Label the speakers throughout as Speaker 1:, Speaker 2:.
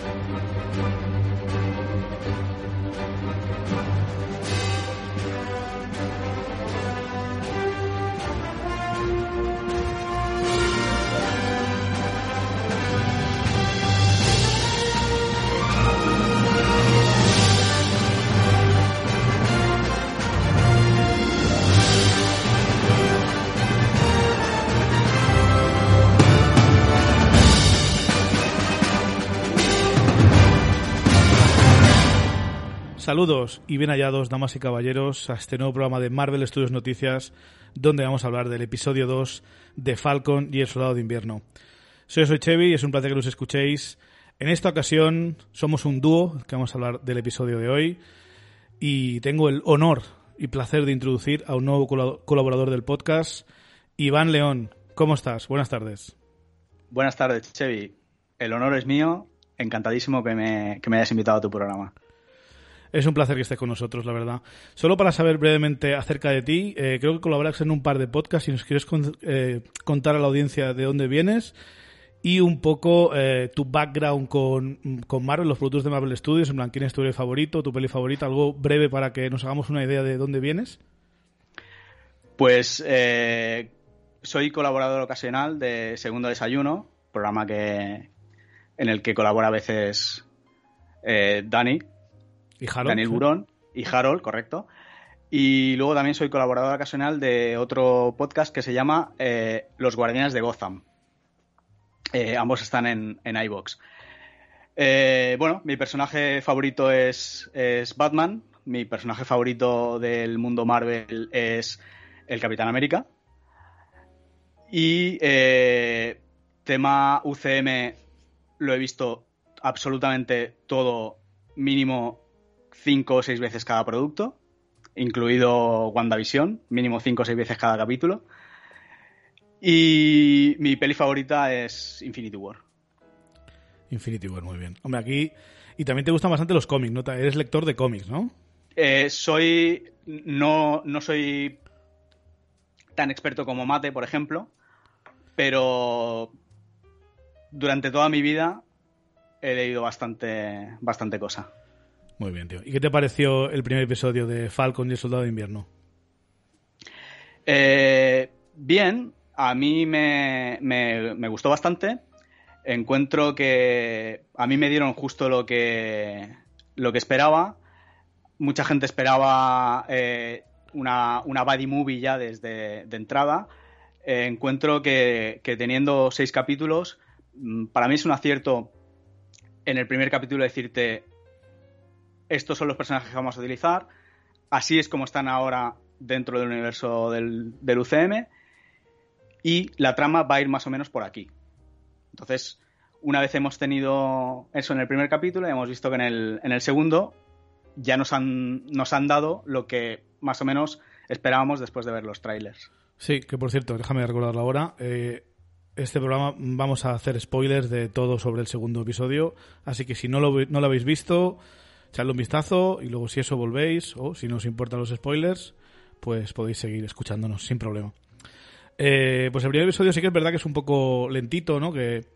Speaker 1: Thank you. Saludos y bien hallados, damas y caballeros, a este nuevo programa de Marvel Studios Noticias, donde vamos a hablar del episodio 2 de Falcon y el Soldado de Invierno. Soy, soy Chevy y es un placer que nos escuchéis. En esta ocasión somos un dúo que vamos a hablar del episodio de hoy y tengo el honor y placer de introducir a un nuevo colaborador del podcast, Iván León. ¿Cómo estás? Buenas tardes.
Speaker 2: Buenas tardes, Chevy. El honor es mío. Encantadísimo que me, que me hayas invitado a tu programa.
Speaker 1: Es un placer que estés con nosotros, la verdad. Solo para saber brevemente acerca de ti, eh, creo que colaboras en un par de podcasts y nos quieres eh, contar a la audiencia de dónde vienes y un poco eh, tu background con, con, Marvel, los productos de Marvel Studios, en plan, quién es tu favorito, tu peli favorita, algo breve para que nos hagamos una idea de dónde vienes.
Speaker 2: Pues soy colaborador ocasional de Segundo Desayuno, programa que en el que colabora a veces Dani, Daniel Burón y Harold, correcto. Y luego también soy colaborador ocasional de otro podcast que se llama eh, Los Guardianes de Gotham. Eh, ambos están en, en iVox. Eh, bueno, mi personaje favorito es, es, Batman. Mi personaje favorito del mundo Marvel es el Capitán América. Y tema UCM lo he visto absolutamente todo mínimo cinco o seis veces cada producto, incluido WandaVision, mínimo cinco o seis veces cada capítulo. Y mi peli favorita es Infinity War.
Speaker 1: Infinity War, muy bien. Hombre, aquí. Y también te gustan bastante los cómics, ¿no? Eres lector de cómics, ¿no?
Speaker 2: Eh, soy. No, no soy tan experto como Mate, por ejemplo, pero durante toda mi vida he leído bastante, bastante cosa.
Speaker 1: Muy bien, tío. ¿Y qué te pareció el primer episodio de Falcon y el Soldado de Invierno?
Speaker 2: Eh, bien, a mí me, me, gustó bastante. Encuentro que a mí me dieron justo lo que, lo que esperaba. Mucha gente esperaba eh, una, una movie ya desde de entrada. Eh, encuentro que, que, teniendo seis capítulos, mm, para mí es un acierto en el primer capítulo decirte estos son los personajes que vamos a utilizar, así es como están ahora dentro del universo del, UCM y la trama va a ir más o menos por aquí. Entonces, una vez hemos tenido eso en el primer capítulo, hemos visto que en el, segundo ya nos han, nos han dado lo que más o menos esperábamos después de ver los trailers.
Speaker 1: Sí, que por cierto, déjame recordarlo ahora. Eh, este programa vamos a hacer spoilers de todo sobre el segundo episodio, así que si no lo, no lo habéis visto, echadle un vistazo y luego si eso volvéis o si no os importan los spoilers, pues podéis seguir escuchándonos sin problema. Eh, pues el primer episodio sí que es verdad que es un poco lentito, ¿no? Que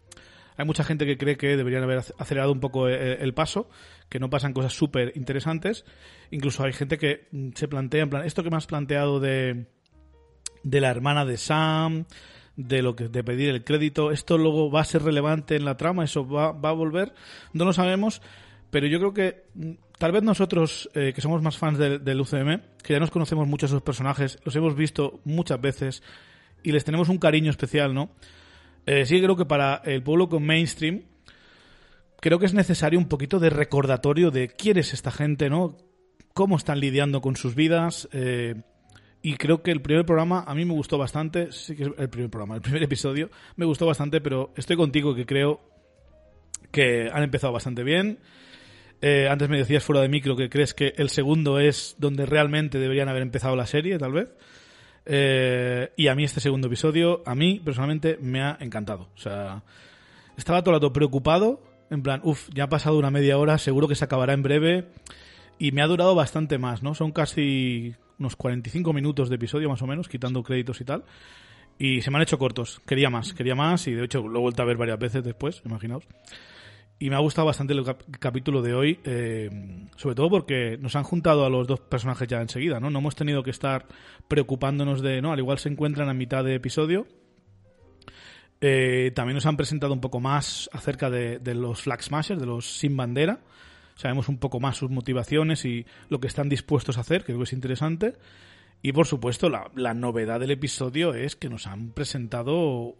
Speaker 1: hay mucha gente que cree que deberían haber acelerado un poco eh, el, paso, que no pasan cosas súper interesantes. Incluso hay gente que mm, se plantea, en plan, esto que me has planteado de, de la hermana de Sam, de lo que de pedir el crédito, esto luego va a ser relevante en la trama, eso va, va a volver, no lo sabemos, pero yo creo que mm, tal vez nosotros, eh, que somos más fans del UCM, que ya nos conocemos mucho a esos personajes, los hemos visto muchas veces y les tenemos un cariño especial, ¿no? Eh, sí creo que para el pueblo con mainstream, creo que es necesario un poquito de recordatorio de quién es esta gente, ¿no? Cómo están lidiando con sus vidas. Eh, y creo que el primer programa a mí me gustó bastante. Sí que es el primer programa, el primer episodio me gustó bastante, pero estoy contigo que creo que han empezado bastante bien. Eh, antes me decías fuera de micro que crees que el segundo es donde realmente deberían haber empezado la serie, tal vez. Eh, y a mí este segundo episodio, a mí personalmente me ha encantado. O sea, estaba todo el rato preocupado, en plan, uff, ya ha pasado una media hora, seguro que se acabará en breve. Y me ha durado bastante más, ¿no? Son casi unos 45 minutos de episodio más o menos, quitando créditos y tal. Y se me han hecho cortos. Quería más, quería más y de hecho lo he vuelto a ver varias veces después, imaginaos. Y me ha gustado bastante el capítulo de hoy, eh, sobre todo porque nos han juntado a los dos personajes ya enseguida, ¿no? No hemos tenido que estar preocupándonos de, ¿no? Al igual se encuentran a mitad de episodio. Eh, también nos han presentado un poco más acerca de, los Flag Smashers, de los sin bandera. Sabemos un poco más sus motivaciones y lo que están dispuestos a hacer, creo que es interesante. Y por supuesto, la novedad del episodio es que nos han presentado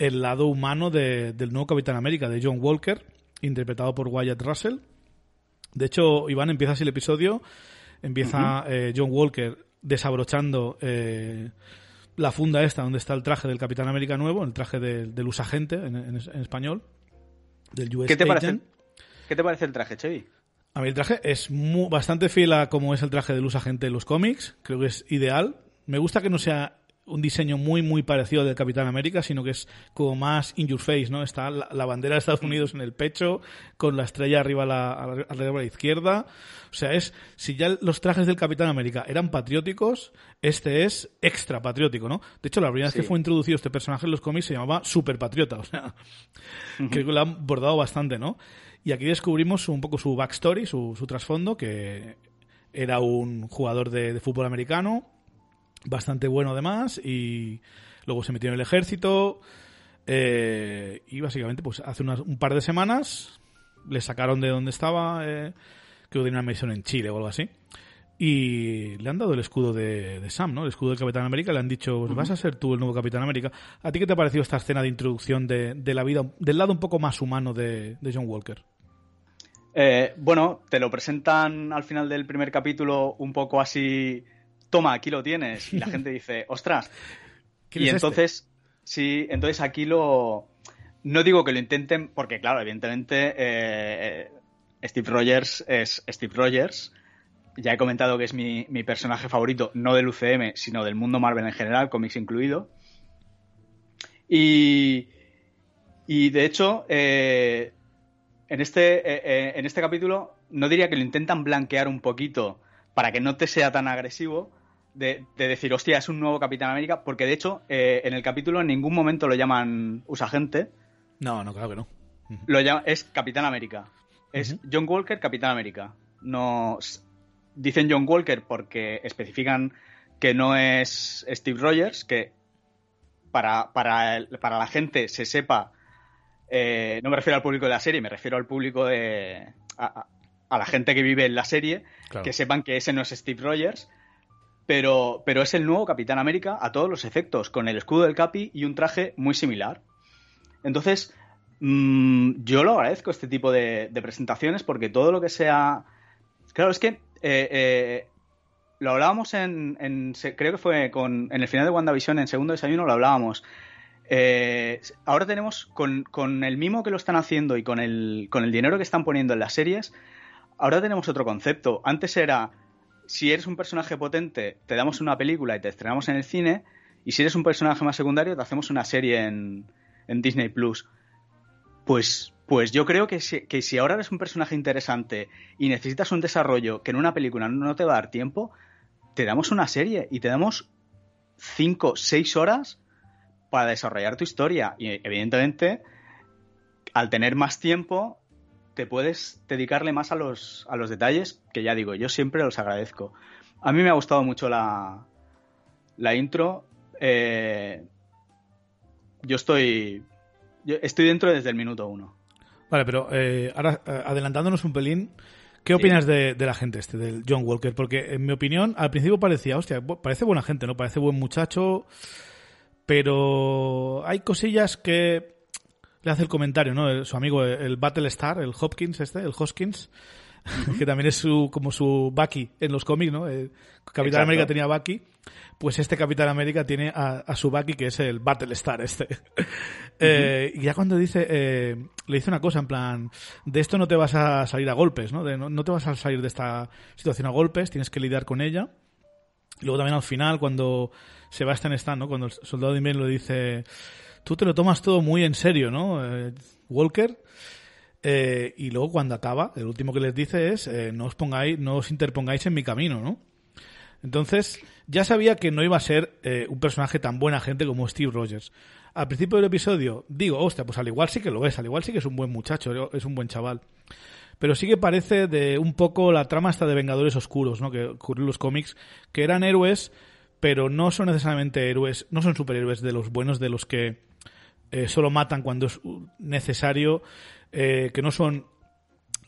Speaker 1: el lado humano del nuevo Capitán América, de John Walker, interpretado por Wyatt Russell. De hecho, Iván, empieza así el episodio. Empieza eh, John Walker desabrochando eh, la funda esta donde está el traje del Capitán América nuevo, el traje del usagente en, en, español, del US
Speaker 2: ¿Qué te, parece, ¿Qué te parece el traje, Chevy?
Speaker 1: A mí el traje es bastante fiel a como es el traje del usagente en los cómics. Creo que es ideal. Me gusta que no sea un diseño muy, muy parecido al del Capitán América, sino que es como más in your face, ¿no? Está la, bandera de Estados Unidos en el pecho, con la estrella arriba a la, a la, izquierda. O sea, es, si ya los trajes del Capitán América eran patrióticos, este es extra patriótico, ¿no? De hecho, la primera vez que fue introducido este personaje en los cómics se llamaba Super Patriota, o sea, creo que lo han bordado bastante, ¿no? Y aquí descubrimos un poco su backstory, su, su trasfondo, que era un jugador de, de fútbol americano, bastante bueno además y luego se metió en el ejército eh, y básicamente pues hace un par de semanas le sacaron de donde estaba eh, creo que tenía una misión en Chile o algo así y le han dado el escudo de, Sam, ¿no? El escudo del Capitán América. Le han dicho, pues vas a ser tú el nuevo Capitán América. ¿A ti qué te ha parecido esta escena de introducción de, la vida, del lado un poco más humano de, John Walker?
Speaker 2: Eh, bueno, te lo presentan al final del primer capítulo un poco así toma, aquí lo tienes. Y la gente dice, ostras. Y este? entonces, sí, entonces aquí lo... No digo que lo intenten, porque claro, evidentemente eh, Steve Rogers es Steve Rogers. Ya he comentado que es mi, personaje favorito, no del UCM, sino del mundo Marvel en general, cómics incluido. Y, y de hecho, eh, en, este, eh, en este capítulo no diría que lo intentan blanquear un poquito para que no te sea tan agresivo, de, decir, hostia, es un nuevo Capitán América, porque de hecho eh, en el capítulo en ningún momento lo llaman usagente.
Speaker 1: No, no, claro que no.
Speaker 2: Lo es Capitán América. Es John Walker, Capitán América. No, dicen John Walker porque especifican que no es Steve Rogers, que para, para, para la gente se sepa, eh, no me refiero al público de la serie, me refiero al público de... a, la gente que vive en la serie, que sepan que ese no es Steve Rogers pero, pero es el nuevo Capitán América a todos los efectos, con el escudo del Capi y un traje muy similar. Entonces, mm, yo lo agradezco este tipo de, presentaciones porque todo lo que sea... Claro, es que eh, eh, lo hablábamos en, Creo que fue en el final de WandaVision, en segundo desayuno, lo hablábamos. Eh, ahora tenemos, con, con, el mimo que lo están haciendo y con el, con el dinero que están poniendo en las series, ahora tenemos otro concepto. Antes era si eres un personaje potente, te damos una película y te estrenamos en el cine, y si eres un personaje más secundario, te hacemos una serie en, Disney Plus. Pues, pues yo creo que si, que si ahora eres un personaje interesante y necesitas un desarrollo que en una película no te va a dar tiempo, te damos una serie y te damos 5, 6 horas para desarrollar tu historia. Y evidentemente, al tener más tiempo, te puedes dedicarle más a los, a los detalles, que ya digo, yo siempre los agradezco. A mí me ha gustado mucho la, la intro. Eh, yo estoy. Yo estoy dentro desde el minuto uno.
Speaker 1: Vale, pero eh, ahora eh, adelantándonos un pelín, ¿qué opinas de, de, la gente este, del John Walker? Porque en mi opinión, al principio parecía, hostia, parece buena gente, ¿no? Parece buen muchacho, pero hay cosillas que le hace el comentario, ¿no? su amigo, el Battlestar, el Hopkins este, el Hoskins, que también es su, como su Bucky en los cómics, ¿no? Eh, Capitán América tenía Bucky, pues este Capitán América tiene a, su Bucky que es el Battlestar este. Eh, y ya cuando dice, eh, le dice una cosa en plan, de esto no te vas a salir a golpes, ¿no? De, no, te vas a salir de esta situación a golpes, tienes que lidiar con ella. Y luego también al final, cuando se va a estar en ¿no? Cuando el soldado de invierno le dice, tú te lo tomas todo muy en serio, ¿no? Eh, Walker. Eh, y luego cuando acaba, el último que les dice es, eh, no os pongáis, no os interpongáis en mi camino, ¿no? Entonces, ya sabía que no iba a ser un personaje tan buena gente como Steve Rogers. Al principio del episodio digo, hostia, pues al igual sí que lo es, al igual sí que es un buen muchacho, es un buen chaval. Pero sí que parece de un poco la trama esta de Vengadores Oscuros, ¿no? Que ocurrió en los cómics, que eran héroes, pero no son necesariamente héroes, no son superhéroes de los buenos, de los que eh, solo matan cuando es necesario, eh, que no son,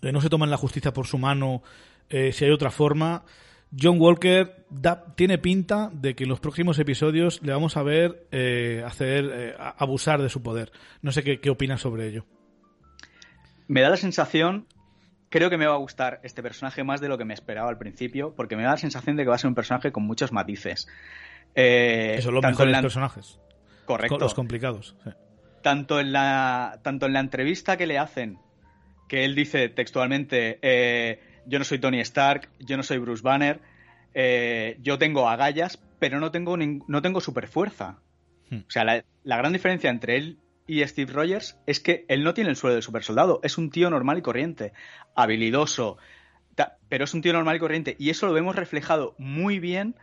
Speaker 1: no se toman la justicia por su mano si hay otra forma. John Walker tiene pinta de que en los próximos episodios le vamos a ver eh, hacer eh, abusar de su poder. No sé qué, qué opinas sobre ello.
Speaker 2: Me da la sensación, creo que me va a gustar este personaje más de lo que me esperaba al principio, porque me da la sensación de que va a ser un personaje con muchos matices.
Speaker 1: Eh, Eso es lo mejor de los personajes.
Speaker 2: Correcto.
Speaker 1: Los complicados.
Speaker 2: Tanto, en la, tanto en la entrevista que le hacen, que él dice textualmente yo no soy Tony Stark, yo no soy Bruce Banner, eh, yo tengo agallas, pero no tengo, no tengo super fuerza. Hmm. O sea, la, gran diferencia entre él y Steve Rogers es que él no tiene el suelo de super soldado, es un tío normal y corriente, habilidoso, pero es un tío normal y corriente. Y eso lo vemos reflejado muy bien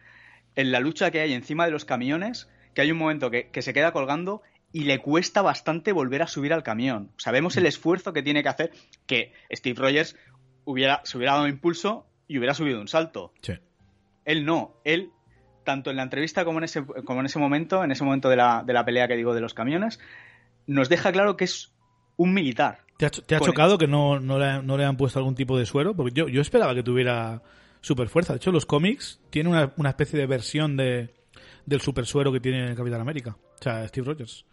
Speaker 2: en la lucha que hay encima de los camiones, que hay un momento que, que se queda colgando y le cuesta bastante volver a subir al camión. Sabemos el hmm. esfuerzo que tiene que hacer, que Steve Rogers hubiera, se hubiera dado impulso y hubiera subido un salto. Él no, él, tanto en la entrevista como en ese, como en ese momento, en ese momento de la, de la pelea que digo de los camiones, nos deja claro que es un militar.
Speaker 1: ¿Te ha, chocado que no, no, le, no, le, han puesto algún tipo de suero? Porque yo, yo esperaba que tuviera super fuerza. De hecho, los cómics tienen una, una especie de versión de, del super suero que tiene Capitán América. O sea, Steve Rogers.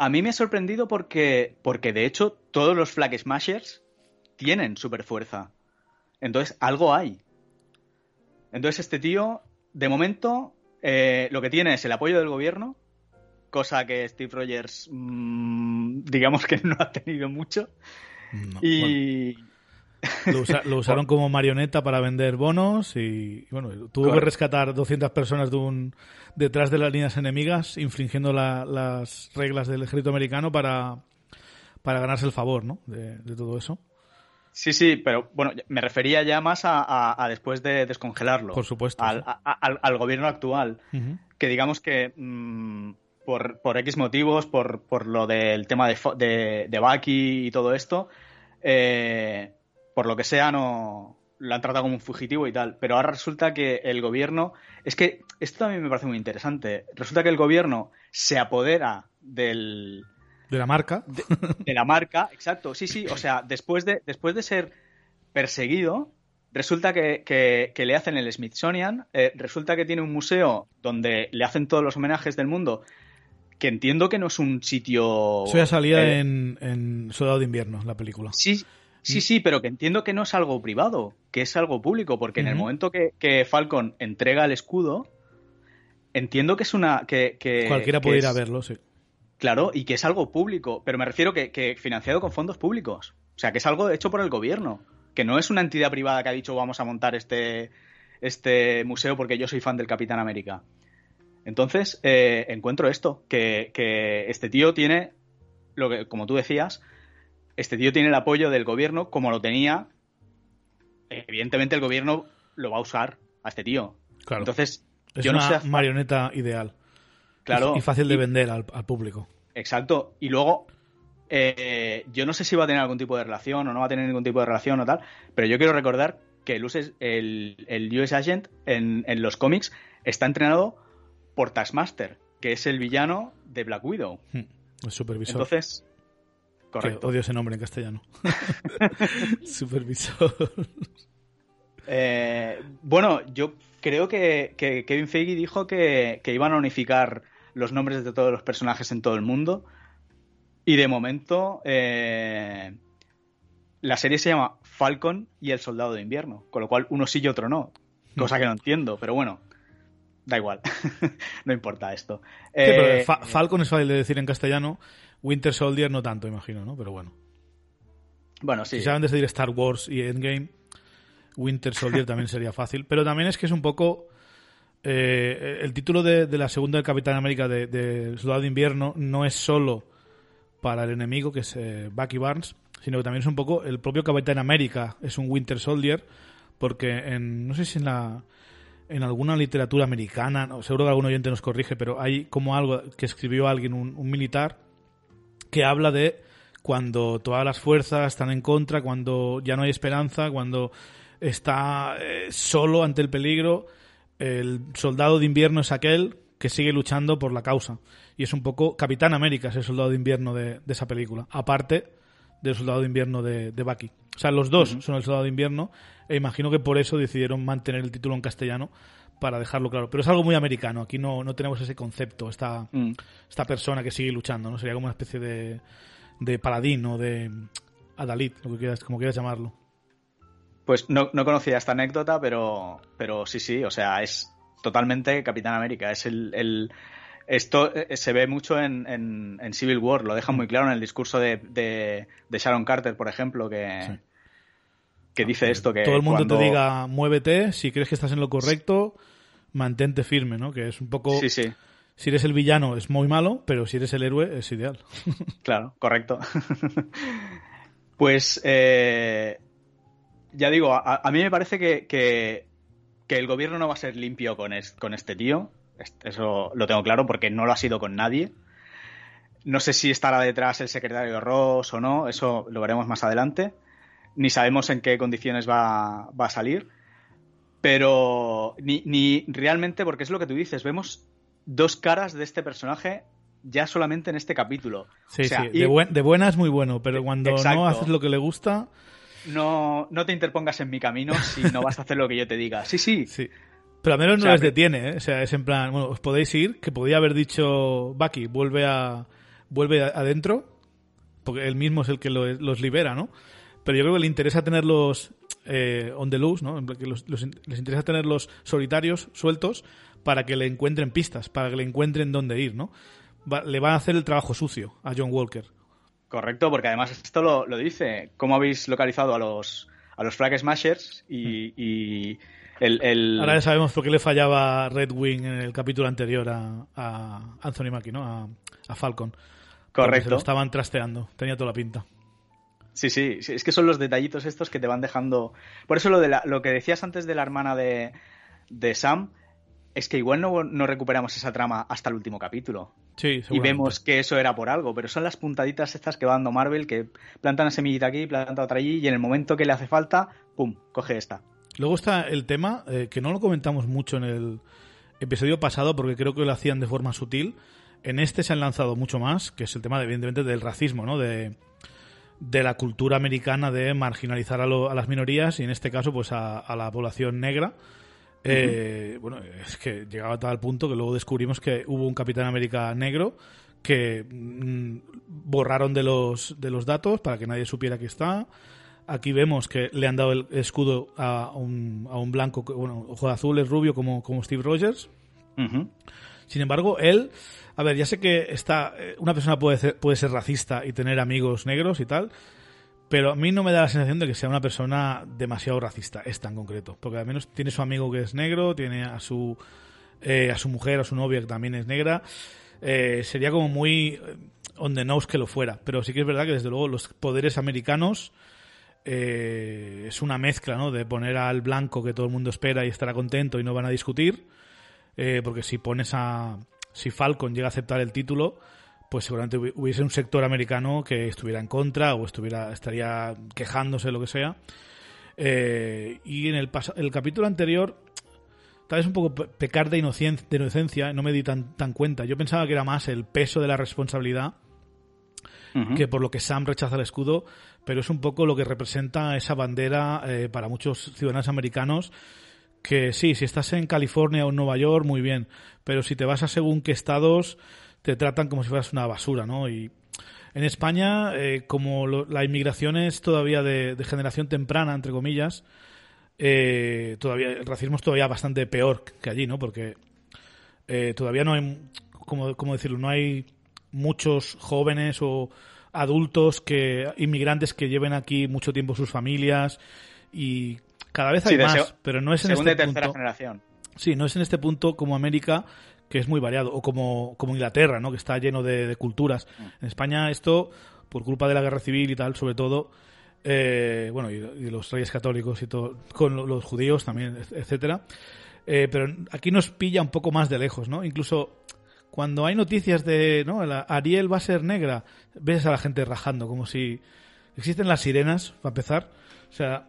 Speaker 2: A mí me ha sorprendido porque, porque de hecho, todos los Flag Smashers tienen super fuerza. Entonces, algo hay. Entonces, este tío, de momento, eh, lo que tiene es el apoyo del gobierno, cosa que Steve Rogers, mm, digamos que no ha tenido mucho. y.
Speaker 1: Lo, usaron como marioneta para vender bonos y, bueno, tuvo que rescatar 200 personas de un, detrás de las líneas enemigas, infringiendo las reglas del ejército americano para, para ganarse el favor ¿no? de todo eso.
Speaker 2: Sí, sí, pero bueno, me refería ya más a, después de descongelarlo.
Speaker 1: Por supuesto.
Speaker 2: Al, gobierno actual. Que digamos que mm, por, por, X motivos, por, por lo del tema de, de, de Baki y todo esto, eh, por lo que sea, no lo han tratado como un fugitivo y tal. Pero ahora resulta que el gobierno. Es que esto también me parece muy interesante. Resulta que el gobierno se apodera del
Speaker 1: de la marca.
Speaker 2: De, la marca, exacto. Sí, sí. O sea, después de, después de ser perseguido, resulta que, le hacen el Smithsonian, eh, resulta que tiene un museo donde le hacen todos los homenajes del mundo, que entiendo que no es un sitio...
Speaker 1: Eso ya salía eh, en, en, Soldado de Invierno, la película.
Speaker 2: Sí, sí, sí, pero que entiendo que no es algo privado, que es algo público, porque en el momento que, Falcon entrega el escudo, entiendo que es una... Que,
Speaker 1: Cualquiera puede ir a verlo, sí.
Speaker 2: Claro, y que es algo público, pero me refiero que, que financiado con fondos públicos. O sea, que es algo hecho por el gobierno, que no es una entidad privada que ha dicho vamos a montar este, este museo porque yo soy fan del Capitán América. Entonces, eh, encuentro esto, que, este tío tiene, lo que, como tú decías, este tío tiene el apoyo del gobierno como lo tenía. Evidentemente el gobierno lo va a usar a este tío.
Speaker 1: Claro.
Speaker 2: Entonces,
Speaker 1: es yo una marioneta ideal.
Speaker 2: Claro.
Speaker 1: Y, fácil de vender al, público.
Speaker 2: Exacto. Y luego, eh, yo no sé si va a tener algún tipo de relación o no va a tener ningún tipo de relación o tal, pero yo quiero recordar que el, US, el, US Agent en, los cómics está entrenado por Taskmaster, que es el villano de Black Widow.
Speaker 1: Hmm, el supervisor.
Speaker 2: Entonces, correcto.
Speaker 1: odio ese nombre en castellano. supervisor.
Speaker 2: Eh, bueno, yo creo que, Kevin Feige dijo que, iban a unificar los nombres de todos los personajes en todo el mundo. Y de momento, eh, la serie se llama Falcon y el Soldado de Invierno, con lo cual uno sí y otro no. Cosa que no entiendo, pero bueno, da igual. no importa esto.
Speaker 1: Eh, Falcon es fácil de decir en castellano, Winter Soldier no tanto, imagino, ¿no? Pero bueno.
Speaker 2: Bueno, sí.
Speaker 1: Si saben decir Star Wars y Endgame, Winter Soldier también sería fácil. Pero también es que es un poco. Eh, el título de, la segunda del Capitán América de, de, Soldado de Invierno no es solo para el enemigo, que es eh, Bucky Barnes, sino que también es un poco el propio Capitán América, es un Winter Soldier, porque en, no sé si en la, en alguna literatura americana, no, seguro que algún oyente nos corrige, pero hay como algo que escribió alguien, un, militar, que habla de cuando todas las fuerzas están en contra, cuando ya no hay esperanza, cuando está eh, solo ante el peligro, el soldado de invierno es aquel que sigue luchando por la causa. Y es un poco Capitán América, es el soldado de invierno de, esa película. Aparte del soldado de invierno de, de Bucky. O sea, los dos son el soldado de invierno e imagino que por eso decidieron mantener el título en castellano para dejarlo claro. Pero es algo muy americano. Aquí no, no tenemos ese concepto, esta, mm. esta persona que sigue luchando. no Sería como una especie de, de paladín o de adalid, lo que quieras, como quieras llamarlo.
Speaker 2: Pues no, no conocía esta anécdota, pero, pero sí, sí, o sea, es totalmente Capitán América. Es el, esto eh, se ve mucho en, en, Civil War, lo deja muy claro en el discurso de, de, Sharon Carter, por ejemplo, que, que dice esto. Que
Speaker 1: Todo el mundo te diga, muévete, si crees que estás en lo correcto, mantente firme, ¿no? Que es un poco...
Speaker 2: Sí, sí.
Speaker 1: Si eres el villano es muy malo, pero si eres el héroe es ideal.
Speaker 2: claro, correcto. pues, eh, ya digo, a, mí me parece que, que que el gobierno no va a ser limpio con, con este tío. Eso lo tengo claro porque no lo ha sido con nadie. No sé si estará detrás el secretario Ross o no, eso lo veremos más adelante. Ni sabemos en qué condiciones va, a salir. Pero ni, ni, realmente, porque es lo que tú dices, vemos dos caras de este personaje ya solamente en este capítulo.
Speaker 1: Sí, sí, de, de, buena es muy bueno, pero cuando no haces lo que le gusta,
Speaker 2: no, no te interpongas en mi camino si no vas a hacer lo que yo te diga. Sí, sí.
Speaker 1: Sí. Pero al menos no les detiene, ¿eh? O sea, es en plan, bueno, os podéis ir, que podía haber dicho, Bucky, vuelve a vuelve adentro, porque él mismo es el que los libera, ¿no? Pero yo creo que le interesa tenerlos eh, on the loose, ¿no? Que les interesa tenerlos solitarios, sueltos, para que le encuentren pistas, para que le encuentren dónde ir, ¿no? le va a hacer el trabajo sucio a John Walker.
Speaker 2: Correcto, porque además esto lo, dice. ¿Cómo habéis localizado a los, a los Flag Smashers? Y, el,
Speaker 1: Ahora ya sabemos por qué le fallaba Red Wing en el capítulo anterior a, Anthony Mackie, ¿no? A, Falcon.
Speaker 2: Correcto. Se
Speaker 1: lo estaban trasteando. Tenía toda la pinta.
Speaker 2: Sí, sí, es que son los detallitos estos que te van dejando. Por eso lo, de lo que decías antes de la hermana de, de Sam, es que igual no, no, recuperamos esa trama hasta el último capítulo.
Speaker 1: Sí,
Speaker 2: y vemos que eso era por algo, pero son las puntaditas estas que va dando Marvel, que planta una semillita aquí, planta otra allí, y en el momento que le hace falta, ¡pum!, coge esta.
Speaker 1: Luego está el tema, eh, que no lo comentamos mucho en el episodio pasado, porque creo que lo hacían de forma sutil. En este se han lanzado mucho más, que es el tema, de, evidentemente, del racismo, ¿no? De, de la cultura americana de marginalizar a, a, las minorías y en este caso pues a, a la población negra eh, bueno, es que llegaba a tal punto que luego descubrimos que hubo un Capitán América negro que mm, borraron de los, de los datos para que nadie supiera que está. Aquí vemos que le han dado el escudo a un, a un blanco, bueno, ojo azul, es rubio como, como Steve Rogers. Sin embargo, él, a ver, ya sé que está, eh, una persona puede ser, puede ser racista y tener amigos negros y tal, pero a mí no me da la sensación de que sea una persona demasiado racista, esta en concreto. Porque al menos tiene su amigo que es negro, tiene a su, eh, a su mujer, a su novia que también es negra. Eh, sería como muy eh, on the nose que lo fuera. Pero sí que es verdad que desde luego los poderes americanos es una mezcla, ¿no? De poner al blanco que todo el mundo espera y estará contento y no van a discutir. Porque si pones a... Si Falcon llega a aceptar el título, pues seguramente hubiese un sector americano que estuviera en contra o estuviera estaría quejándose lo que sea. Eh, y en el, el capítulo anterior, tal vez un poco pecar de, inocencia, de inocencia, no me di tan, tan cuenta. Yo pensaba que era más el peso de la responsabilidad que por lo que Sam rechaza el escudo, pero es un poco lo que representa esa bandera eh, para muchos ciudadanos americanos que sí, si estás en California o en Nueva York, muy bien, pero si te vas a según qué estados, te tratan como si fueras una basura, ¿no? Y en España, eh, como la inmigración es todavía de, generación temprana, entre comillas, eh, todavía el racismo es todavía bastante peor que allí, ¿no? Porque eh, todavía no hay, como, ¿cómo decirlo? No hay muchos jóvenes o adultos que inmigrantes que lleven aquí mucho tiempo sus familias y cada vez hay más, pero no es en este
Speaker 2: tercera generación.
Speaker 1: Sí, no es en este punto como América que es muy variado, o como, como Inglaterra, ¿no? que está lleno de, culturas. Mm. En España esto, por culpa de la guerra civil y tal, sobre todo, eh, bueno, y, los reyes católicos y todo, con los judíos también, etcétera, Eh, pero aquí nos pilla un poco más de lejos, ¿no? Incluso cuando hay noticias de, ¿no? Ariel va a ser negra, ves a la gente rajando, como si existen las sirenas, para empezar. O sea,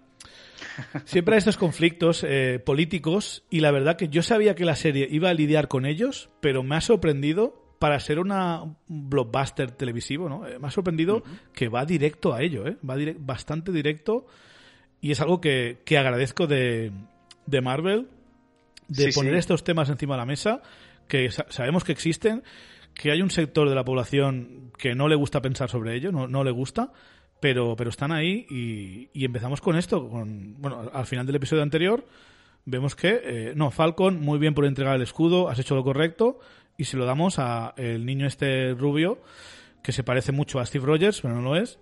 Speaker 1: siempre hay estos conflictos eh, políticos y la verdad que yo sabía que la serie iba a lidiar con ellos, pero me ha sorprendido para ser una blockbuster televisivo, ¿no? Eh, me ha sorprendido que va directo a ello, ¿eh? Va bastante directo y es algo que, que agradezco de, de Marvel, de poner estos temas encima de la mesa, que sabemos que existen, que hay un sector de la población que no le gusta pensar sobre ello, no, no le gusta, pero, pero están ahí y, empezamos con esto. Con, bueno, al final del episodio anterior vemos que, eh, no, Falcon, muy bien por entregar el escudo, has hecho lo correcto y se lo damos a el niño este rubio que se parece mucho a Steve Rogers, pero no lo es.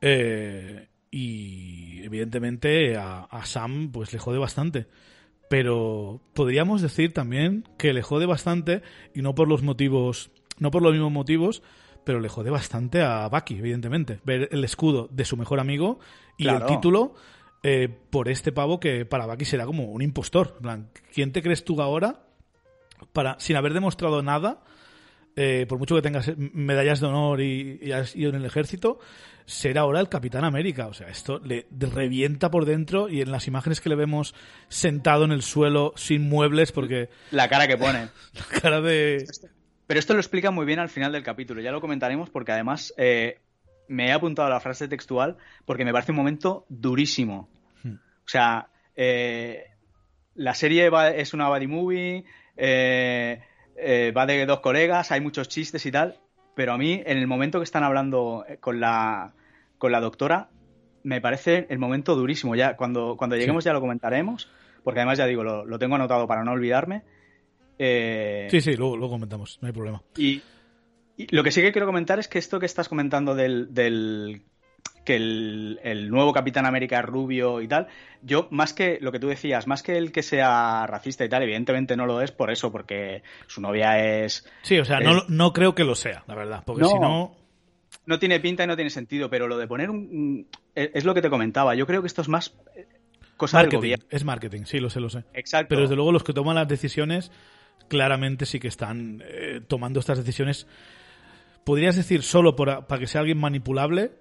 Speaker 1: Eh, y evidentemente a, Sam pues le jode bastante. Pero podríamos decir también que le jode bastante y no por los motivos, no por los mismos motivos, pero le jode bastante a Bucky, evidentemente. Ver el escudo de su mejor amigo y el título eh, por este pavo que para Bucky será como un impostor. ¿quién te crees tú ahora para, sin haber demostrado nada, eh, por mucho que tengas medallas de honor y, y has ido en el ejército, ser ahora el Capitán América. O sea, esto le revienta por dentro y en las imágenes que le vemos sentado en el suelo sin muebles porque...
Speaker 2: La cara que pone.
Speaker 1: La cara de...
Speaker 2: Pero esto lo explica muy bien al final del capítulo, ya lo comentaremos porque además eh, me he apuntado a la frase textual porque me parece un momento durísimo. Hmm. O sea, eh, la serie es una buddy movie, eh, va de dos colegas, hay muchos chistes y tal, pero a mí en el momento que están hablando con la, con la doctora, me parece el momento durísimo. Ya cuando, cuando lleguemos ya lo comentaremos, porque además ya digo, lo tengo anotado para no olvidarme
Speaker 1: eh, sí, sí, luego, comentamos, no hay problema.
Speaker 2: Y, lo que sí que quiero comentar es que esto que estás comentando del, que el, nuevo Capitán América es rubio y tal, yo más que lo que tú decías, más que el que sea racista y tal, evidentemente no lo es por eso, porque su novia es...
Speaker 1: Sí, o sea, No, no creo que lo sea, la verdad, porque si no...
Speaker 2: No tiene pinta y no tiene sentido, pero lo de poner un... Es lo que te comentaba, yo creo que esto es más eh, cosa
Speaker 1: marketing, Es marketing, sí, lo sé, lo sé.
Speaker 2: Exacto.
Speaker 1: Pero desde luego los que toman las decisiones claramente sí que están eh, tomando estas decisiones. Podrías decir solo para que sea alguien manipulable,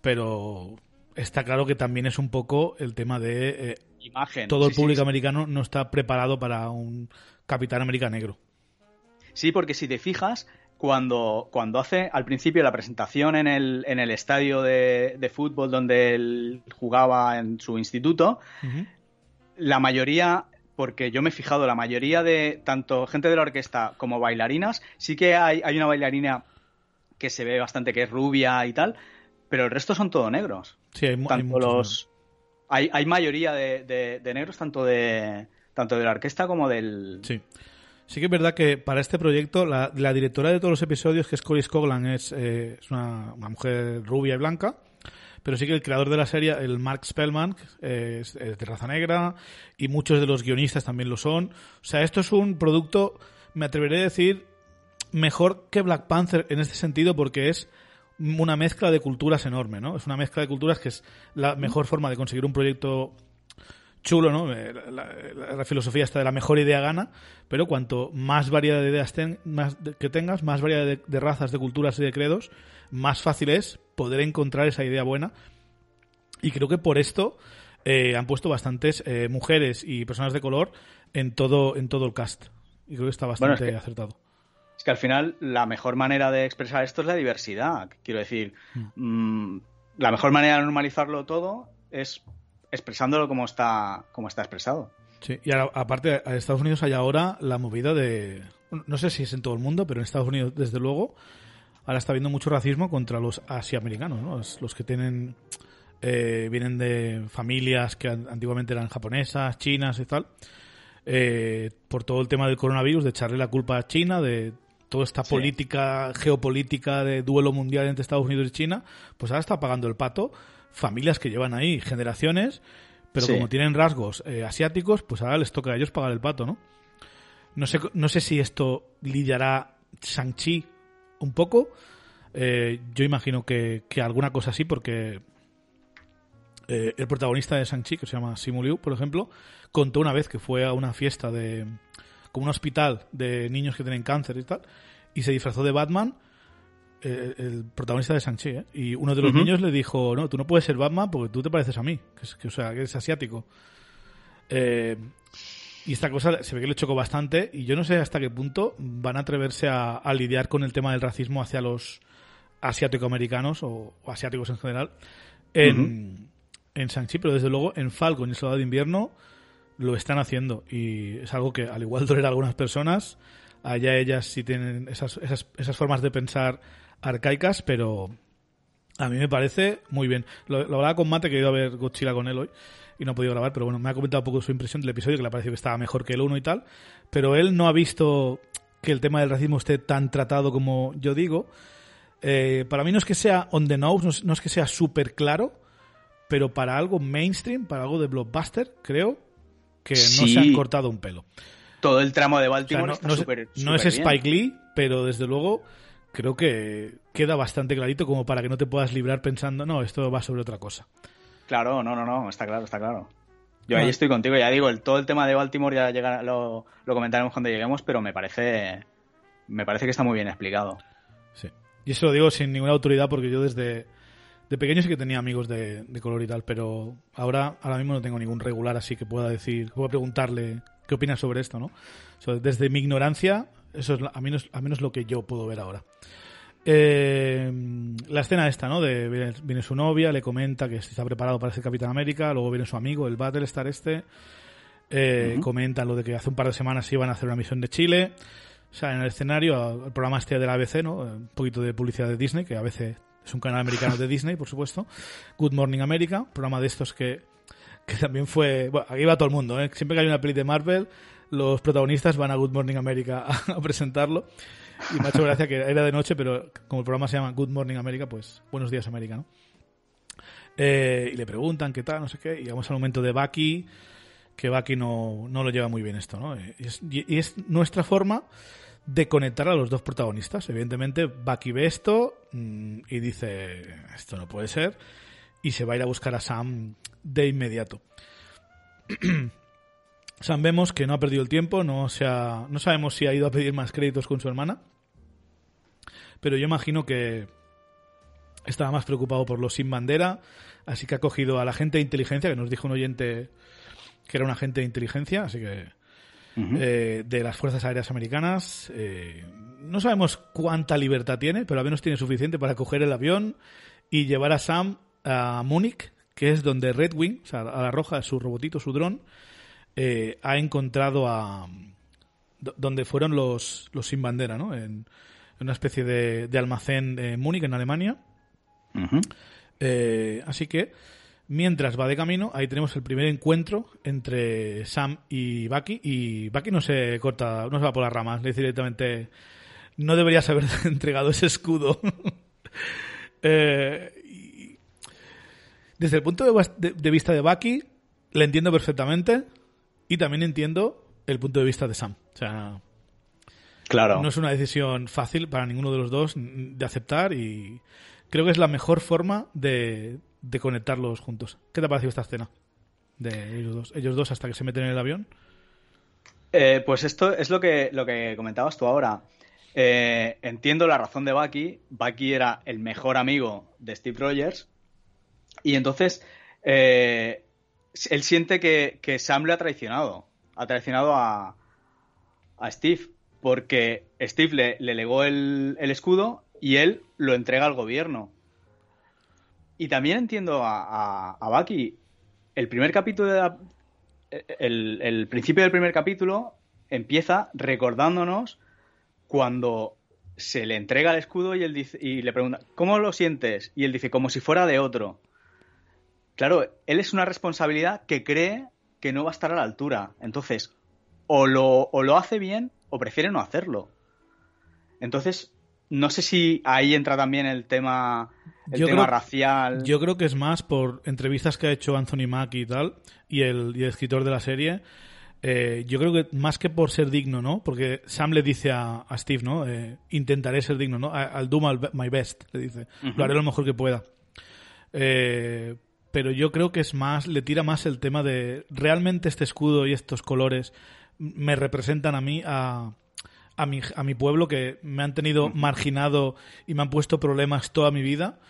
Speaker 1: pero está claro que también es un poco el tema de
Speaker 2: eh, imagen.
Speaker 1: Todo el público americano no está preparado para un Capitán América negro.
Speaker 2: Sí, porque si te fijas, cuando, cuando hace al principio la presentación en el, en el estadio de, fútbol donde él jugaba en su instituto, la mayoría porque yo me he fijado, la mayoría de tanto gente de la orquesta como bailarinas, sí que hay, hay una bailarina que se ve bastante que es rubia y tal, pero el resto son todos negros.
Speaker 1: Sí, hay,
Speaker 2: tanto
Speaker 1: hay
Speaker 2: los hay, hay, mayoría de, negros tanto de tanto de la orquesta como del
Speaker 1: sí sí que es verdad que para este proyecto la, directora de todos los episodios que es Cory Scoglan es, eh, es una, una, mujer rubia y blanca pero sí que el creador de la serie, el Mark Spellman, es, de raza negra y muchos de los guionistas también lo son. O sea, esto es un producto, me atreveré a decir, mejor que Black Panther en este sentido porque es una mezcla de culturas enorme, ¿no? Es una mezcla de culturas que es la mejor forma de conseguir un proyecto chulo, ¿no? Eh, la, filosofía está de la mejor idea gana, pero cuanto más variedad de ideas que tengas, más variedad de, razas, de culturas y de credos, más fácil es poder encontrar esa idea buena. Y creo que por esto eh, han puesto bastantes eh, mujeres y personas de color en todo, en todo el cast. Y creo que está bastante acertado.
Speaker 2: Es que al final la mejor manera de expresar esto es la diversidad. Quiero decir, mm. Mm, la mejor manera de normalizarlo todo es expresándolo como está, como está expresado.
Speaker 1: Sí, y aparte, en Estados Unidos hay ahora la movida de. No sé si es en todo el mundo, pero en Estados Unidos, desde luego, ahora está habiendo mucho racismo contra los asiamericanos, ¿no? Los que tienen. Eh, vienen de familias que antiguamente eran japonesas, chinas y tal. Eh, por todo el tema del coronavirus, de echarle la culpa a China, de toda esta política geopolítica de duelo mundial entre Estados Unidos y China, pues ahora está pagando el pato familias que llevan ahí generaciones, pero como tienen rasgos eh, asiáticos, pues ahora les toca a ellos pagar el pato, ¿no? No sé, no sé si esto lidiará Shang-Chi un poco. Eh, yo imagino que, alguna cosa así, porque eh, el protagonista de Shang-Chi, que se llama Simu Liu, por ejemplo, contó una vez que fue a una fiesta de. como un hospital de niños que tienen cáncer y tal, y se disfrazó de Batman. eh, el protagonista de Shang-Chi, ¿eh? Y uno de los niños le dijo, no, tú no puedes ser Batman porque tú te pareces a mí, que, es, que, o sea, que eres asiático. Eh, y esta cosa se ve que le chocó bastante y yo no sé hasta qué punto van a atreverse a, a lidiar con el tema del racismo hacia los asiático-americanos o, o asiáticos en general en, en Shang-Chi, pero desde luego en Falcon y el Soldado de Invierno lo están haciendo y es algo que al igual tolera a algunas personas, allá ellas sí tienen esas, esas, esas formas de pensar arcaicas, pero a mí me parece muy bien. Lo, lo hablaba con Mate, que he ido a ver Godzilla con él hoy y no he podido grabar, pero bueno, me ha comentado un poco su impresión del episodio, que le ha parecido que estaba mejor que el uno y tal, pero él no ha visto que el tema del racismo esté tan tratado como yo digo. Eh, para mí no es que sea on the nose, no es, no es que sea súper claro, pero para algo mainstream, para algo de blockbuster, creo que no se han cortado un pelo.
Speaker 2: Todo el tramo de
Speaker 1: O sea,
Speaker 2: Baltimore
Speaker 1: no,
Speaker 2: está
Speaker 1: no es-
Speaker 2: súper
Speaker 1: no es
Speaker 2: súper bien.
Speaker 1: Spike Lee, pero desde luego creo que queda bastante clarito como para que no te puedas librar pensando, no, esto va sobre otra cosa.
Speaker 2: Claro, no, no, no, está claro, está claro. Yo
Speaker 1: Ah.
Speaker 2: ahí estoy contigo, ya digo, el, todo el tema de Baltimore ya llega, lo, lo comentaremos cuando lleguemos, pero me parece me parece que está muy bien explicado.
Speaker 1: Sí. Y eso lo digo sin ninguna autoridad porque yo desde de pequeño sí que tenía amigos de, de color y tal, pero ahora, ahora mismo no tengo ningún regular así que pueda decir, pueda preguntarle qué opina sobre esto, ¿no? O sea, desde mi ignorancia, eso es a menos, a menos lo que yo puedo ver ahora. Eh, la escena esta, ¿no? De viene, viene su novia, le comenta que está preparado para ser Capitán América, luego viene su amigo, el Battlestar este, eh, comentan lo de que hace un par de semanas iban a hacer una misión de Chile. O sea, en el escenario, el programa este de la ABC, ¿no? Un poquito de publicidad de Disney, que a veces es un canal americano de Disney, por supuesto. Good Morning America, programa de estos que, que también fue... Bueno, aquí va todo el mundo, ¿eh? Siempre que hay una peli de Marvel, los protagonistas van a Good Morning America a, a presentarlo. Y me ha gracia que era de noche, pero como el programa se llama Good Morning America, pues Buenos Días América, ¿no? Eh, y le preguntan qué tal, no sé qué, y llegamos al momento de Bucky, que Bucky no, no lo lleva muy bien esto, ¿no? Y es, nuestra forma de conectar a los dos protagonistas. Evidentemente, Bucky ve esto mm, y dice, esto no puede ser, y se va a ir a buscar a Sam de inmediato. Sam vemos que no ha perdido el tiempo, no, se no sabemos si ha ido a pedir más créditos con su hermana, pero yo imagino que estaba más preocupado por los sin bandera, así que ha cogido a la gente de inteligencia, que nos dijo un oyente que era un agente de inteligencia, así que eh, de las Fuerzas Aéreas Americanas. eh, no sabemos cuánta libertad tiene, pero al menos tiene suficiente para coger el avión y llevar a Sam a Múnich, que es donde Red Wing, o sea, a la roja, su robotito, su dron, eh, ha encontrado a. do- donde fueron los, los sin bandera, ¿no? En, en una especie de, de almacén en Múnich, en Alemania. Eh, así que, mientras va de camino, ahí tenemos el primer encuentro entre Sam y Bucky. Y Bucky no se corta, no se va por las ramas, le dice directamente: No deberías haber entregado ese escudo. Eh, y- desde el punto de, de- de vista de Bucky, le entiendo perfectamente. Y también entiendo el punto de vista de Sam. O sea,
Speaker 2: Claro.
Speaker 1: no es una decisión fácil para ninguno de los dos de aceptar y creo que es la mejor forma de, de conectarlos juntos. ¿Qué te ha parecido esta escena? De ellos dos, ellos dos hasta que se meten en el avión.
Speaker 2: Eh, pues esto es lo que, lo que comentabas tú ahora. Eh, entiendo la razón de Bucky. Bucky era el mejor amigo de Steve Rogers. Y entonces eh, él siente que, que Sam le ha traicionado. Ha traicionado a, a Steve. Porque Steve le, le legó el, el escudo y él lo entrega al gobierno. Y también entiendo a, a, a Bucky. El primer capítulo de la, el, el principio del primer capítulo empieza recordándonos cuando se le entrega el escudo y él dice y le pregunta ¿cómo lo sientes? y él dice como si fuera de otro claro él es una responsabilidad que cree que no va a estar a la altura entonces o lo, o lo hace bien o prefiere no hacerlo entonces no sé si ahí entra también el tema el
Speaker 1: Yo
Speaker 2: tema
Speaker 1: creo-
Speaker 2: racial
Speaker 1: Yo creo que es más por entrevistas que ha hecho Anthony Mackie y tal, y el, y el escritor de la serie. eh, yo creo que más que por ser digno, ¿no? Porque Sam le dice a, a Steve, ¿no? Eh, intentaré ser digno, ¿no? I'll do my, best, le dice. Lo haré lo mejor que pueda. Eh, pero yo creo que es más, le tira más el tema de realmente este escudo y estos colores me representan a mí, a, a, mi, a mi pueblo, que me han tenido marginado y me han puesto problemas toda mi vida.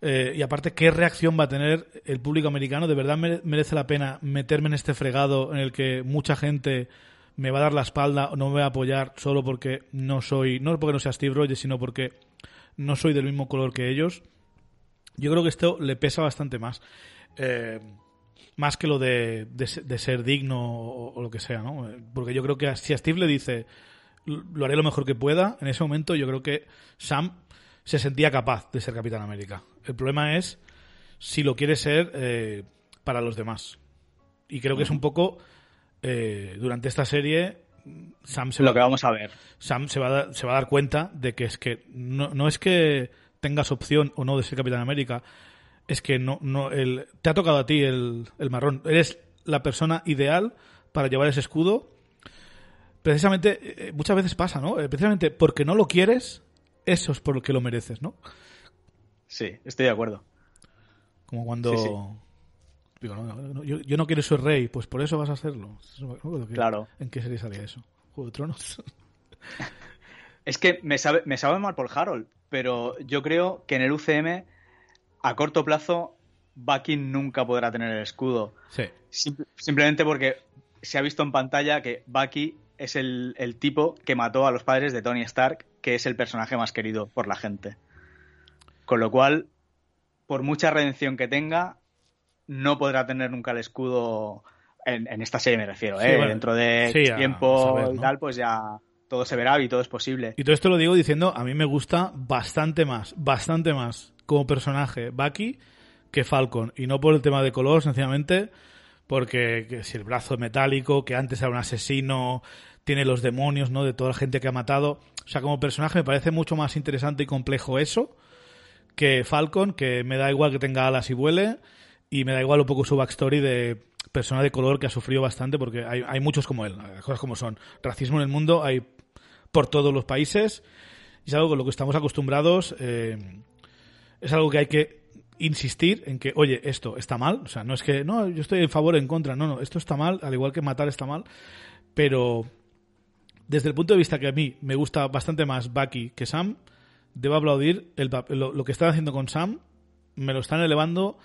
Speaker 1: Eh, y aparte, ¿qué reacción va a tener el público americano? ¿De verdad merece la pena meterme en este fregado en el que mucha gente me va a dar la espalda o no me va a apoyar solo porque no soy, no porque no sea Steve Rogers, sino porque no soy del mismo color que ellos? Yo creo que esto le pesa bastante más. Eh, más que lo de, ser digno o, lo que sea, ¿no? Porque yo creo que si a Steve le dice lo haré lo mejor que pueda, en ese momento yo creo que Sam se sentía capaz de ser Capitán América. El problema es si lo quiere ser eh, para los demás. Y creo que es un poco eh, durante esta serie Sam se
Speaker 2: lo
Speaker 1: va,
Speaker 2: que vamos a ver.
Speaker 1: Sam se va, a, se va a dar cuenta de que es que no, no es que tengas opción o no de ser Capitán América, es que no, no, el, te ha tocado a ti el, el marrón. Eres la persona ideal para llevar ese escudo. Precisamente, eh, muchas veces pasa, ¿no? Eh, precisamente porque no lo quieres, eso es por lo que lo mereces, ¿no?
Speaker 2: Sí, estoy de acuerdo.
Speaker 1: Como cuando... Digo, yo, no quiero ser rey, pues por eso vas a hacerlo.
Speaker 2: claro.
Speaker 1: ¿En qué serie salía eso? ¿Juego de Tronos?
Speaker 2: es que me sabe, me sabe mal por Harold, pero yo creo que en el UCM a corto plazo Bucky nunca podrá tener el escudo.
Speaker 1: Sí.
Speaker 2: simplemente porque se ha visto en pantalla que Bucky es el, tipo que mató a los padres de Tony Stark, que es el personaje más querido por la gente. Con lo cual, por mucha redención que tenga, no podrá tener nunca el escudo en, esta serie, me refiero. ¿eh? Dentro de tiempo y tal, pues ya todo se verá y todo es posible.
Speaker 1: Y todo esto lo digo diciendo, a mí me gusta bastante más, bastante más como personaje Bucky que Falcon. Y no por el tema de color, sencillamente porque si el brazo metálico, que antes era un asesino, tiene los demonios, ¿no? De toda la gente que ha matado. O sea, como personaje me parece mucho más interesante y complejo eso que Falcon, que me da igual que tenga alas y vuele, y me da igual un poco su backstory de persona de color que ha sufrido bastante, porque hay, hay muchos como él, cosas como son. Racismo en el mundo hay por todos los países, es algo con lo que estamos acostumbrados. Eh, es algo que hay que insistir en que, oye, esto está mal. O sea, no es que, no, yo estoy en favor o en contra. No, no, esto está mal, al igual que matar está mal. Pero desde el punto de vista que a mí me gusta bastante más Bucky que Sam, debo aplaudir el, lo, lo, que están haciendo con Sam. Me lo están elevando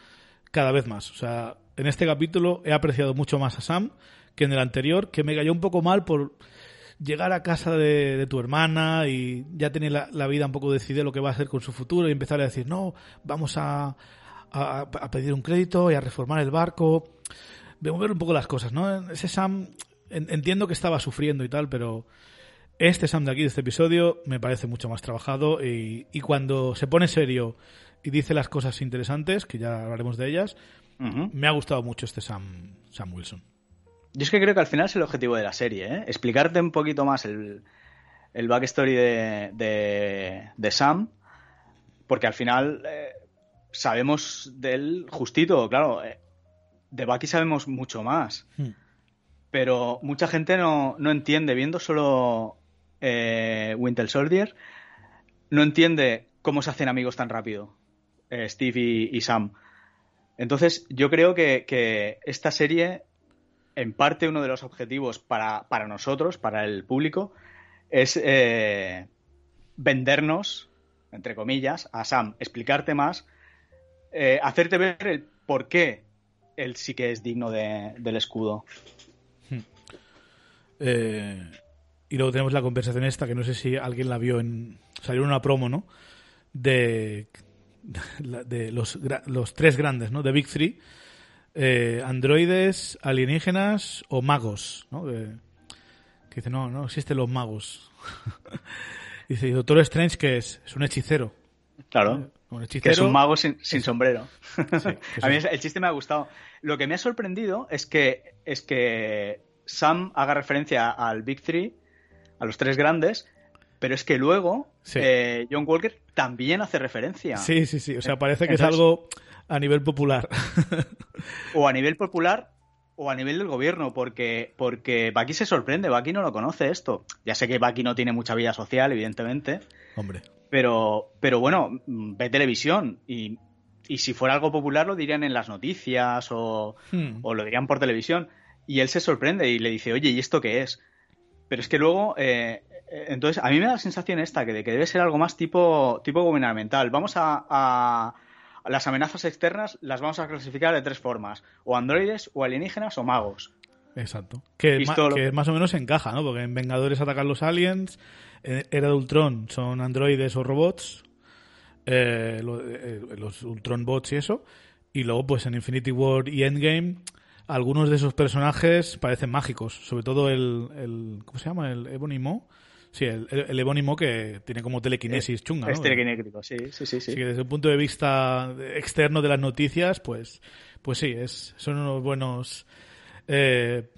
Speaker 1: cada vez más. O sea, en este capítulo he apreciado mucho más a Sam que en el anterior, que me cayó un poco mal por llegar a casa de, tu hermana y ya tener la, vida un poco decidida lo que va a hacer con su futuro y empezar a decir, no, vamos a, a, pedir un crédito y a reformar el barco. Vemos ver un poco las cosas, ¿no? Ese Sam, entiendo que estaba sufriendo y tal, pero este Sam de aquí, de este episodio, me parece mucho más trabajado y, y cuando se pone serio y dice las cosas interesantes, que ya hablaremos de ellas, me ha gustado mucho este Sam, Sam Wilson.
Speaker 2: Yo es que creo que al final es el objetivo de la serie, ¿eh? Explicarte un poquito más el, el backstory de, de, Sam, porque al final eh, sabemos del justito, claro, eh, de Bucky sabemos mucho más, hmm. pero mucha gente no, no, entiende, viendo solo Winter Soldier, no entiende cómo se hacen amigos tan rápido, Steve y, Sam. Entonces, yo creo que, que esta serie en parte uno de los objetivos para, nosotros, para el público, es eh, vendernos, entre comillas, a Sam, explicarte más, eh, hacerte ver el por qué él sí que es digno del escudo. Hmm.
Speaker 1: Eh, y luego tenemos la conversación esta, que no sé si alguien la vio en... Salió en una promo, ¿no? De, de los tres grandes, ¿no? De Big Three eh, androides, alienígenas o magos, ¿no? Que, dice, no, no existen los magos. dice, Doctor Strange, que es? Es un hechicero.
Speaker 2: Claro. Un hechicero. Que es un mago sin, sombrero. a mí el chiste me ha gustado. Lo que me ha sorprendido es que, es que Sam haga referencia al Big Three, a los tres grandes, pero es que luego eh, John Walker también hace referencia.
Speaker 1: Sí, sí, sí. O sea, parece que es algo a nivel popular.
Speaker 2: o a nivel popular o a nivel del gobierno, porque, porque Baki se sorprende, Baki no lo conoce esto. Ya sé que Baki no tiene mucha vida social, evidentemente.
Speaker 1: Hombre.
Speaker 2: Pero, pero bueno, ve televisión y, y, si fuera algo popular lo dirían en las noticias o,
Speaker 1: Hmm.
Speaker 2: o lo dirían por televisión. Y él se sorprende y le dice, oye, ¿y esto qué es? Pero es que luego, eh, eh, entonces, a mí me da la sensación esta, que, de que debe ser algo más tipo, tipo gubernamental. Vamos a, a- a las amenazas externas, las vamos a clasificar de tres formas, o androides, o alienígenas, o magos.
Speaker 1: Exacto. Que, ma- más o menos encaja, ¿no? Porque en Vengadores atacan los aliens, en Era de Ultron son androides o robots, eh, lo- eh, los Ultron bots y eso, y luego pues en Infinity War y Endgame algunos de esos personajes parecen mágicos, sobre todo el, el ¿cómo se llama? El Ebony Maw. Sí, el, el, Maw que tiene como telequinesis chunga, ¿no?
Speaker 2: Es telequinético, sí, sí, sí. sí.
Speaker 1: Así que desde un punto de vista externo de las noticias, pues, pues sí, es, son unos buenos eh,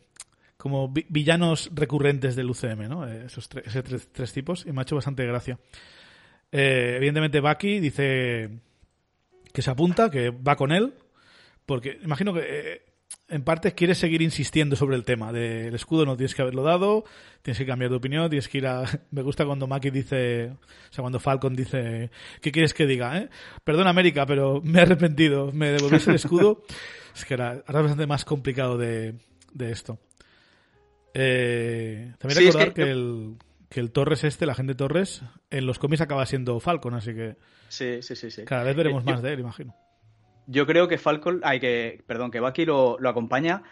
Speaker 1: como vi- villanos recurrentes del UCM, ¿no? Eh, Esos tres, esos tres, tres tipos, y me ha hecho bastante gracia. Eh, evidentemente Bucky dice que se apunta, que va con él, porque imagino que eh, en parte quiere seguir insistiendo sobre el tema del escudo, no tienes que haberlo dado, tienes que cambiar de opinión, tienes que ir a... Me gusta cuando Bucky dice, o sea, cuando Falcon dice, ¿qué quieres que diga? Eh? Perdón América, pero me he arrepentido, me devolvéis el escudo. es que era, era bastante más complicado de, de esto. Eh, también
Speaker 2: Sí, es
Speaker 1: recordar
Speaker 2: que
Speaker 1: el, que el Torres este, la gente Torres, en los cómics acaba siendo Falcon, así que
Speaker 2: Sí, sí, sí, sí.
Speaker 1: cada vez veremos
Speaker 2: Eh, yo-
Speaker 1: más de él, imagino.
Speaker 2: Yo creo que Falcon, hay que, perdón, que Bucky lo, lo acompaña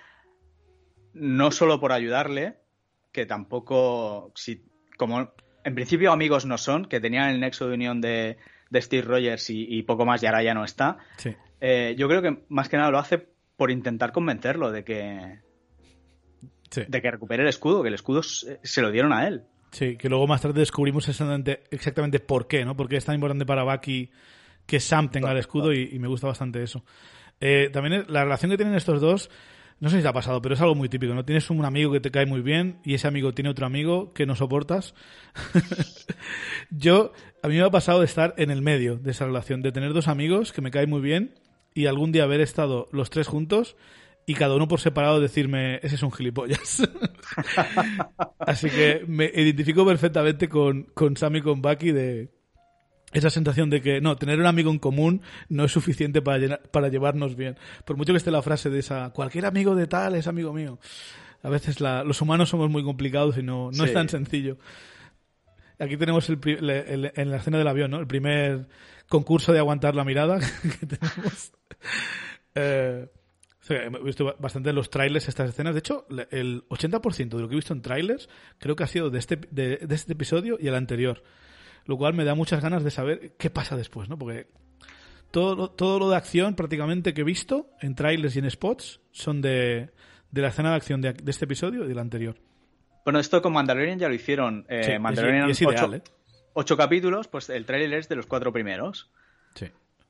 Speaker 2: no solo por ayudarle, que tampoco, si, como en principio amigos no son, que tenían el nexo de unión de, de Steve Rogers y, y poco más y ahora ya no está.
Speaker 1: Sí.
Speaker 2: Eh, yo creo que más que nada lo hace por intentar convencerlo de que,
Speaker 1: Sí.
Speaker 2: de que recupere el escudo, que el escudo se, se lo dieron a él.
Speaker 1: Sí, que luego más tarde descubrimos exactamente, exactamente por qué, ¿no? Porque es tan importante para Bucky que Sam tenga el escudo y, y me gusta bastante eso. Eh, también la relación que tienen estos dos, no sé si te ha pasado, pero es algo muy típico, ¿no? Tienes un amigo que te cae muy bien y ese amigo tiene otro amigo que no soportas. Yo, a mí me ha pasado de estar en el medio de esa relación, de tener dos amigos que me caen muy bien y algún día haber estado los tres juntos y cada uno por separado decirme, ese es un gilipollas. Así que me identifico perfectamente con, con Sam y con Bucky de esa sensación de que no, tener un amigo en común no es suficiente para, llenar- para llevarnos bien. Por mucho que esté la frase de esa, cualquier amigo de tal es amigo mío. A veces la- los humanos somos muy complicados y no, no es
Speaker 2: Sí.
Speaker 1: tan sencillo. Aquí tenemos el, le- el- en la escena del avión, ¿no? El primer concurso de aguantar la mirada que tenemos. Eh, o sea, he visto bastante en los trailers estas escenas. De hecho, el 80% de lo que he visto en trailers creo que ha sido de este, de, de este episodio y el anterior. Lo cual me da muchas ganas de saber qué pasa después, ¿no? Porque todo, lo- todo lo de acción prácticamente que he visto en trailers y en spots son de, de la escena de acción de, de este episodio y del anterior.
Speaker 2: Bueno, esto con Mandalorian ya lo hicieron. Eh,
Speaker 1: Sí, es-
Speaker 2: Mandalorian
Speaker 1: y es ideal,
Speaker 2: ocho,
Speaker 1: ¿eh?
Speaker 2: ocho capítulos, pues el trailer es de los cuatro primeros.
Speaker 1: Sí.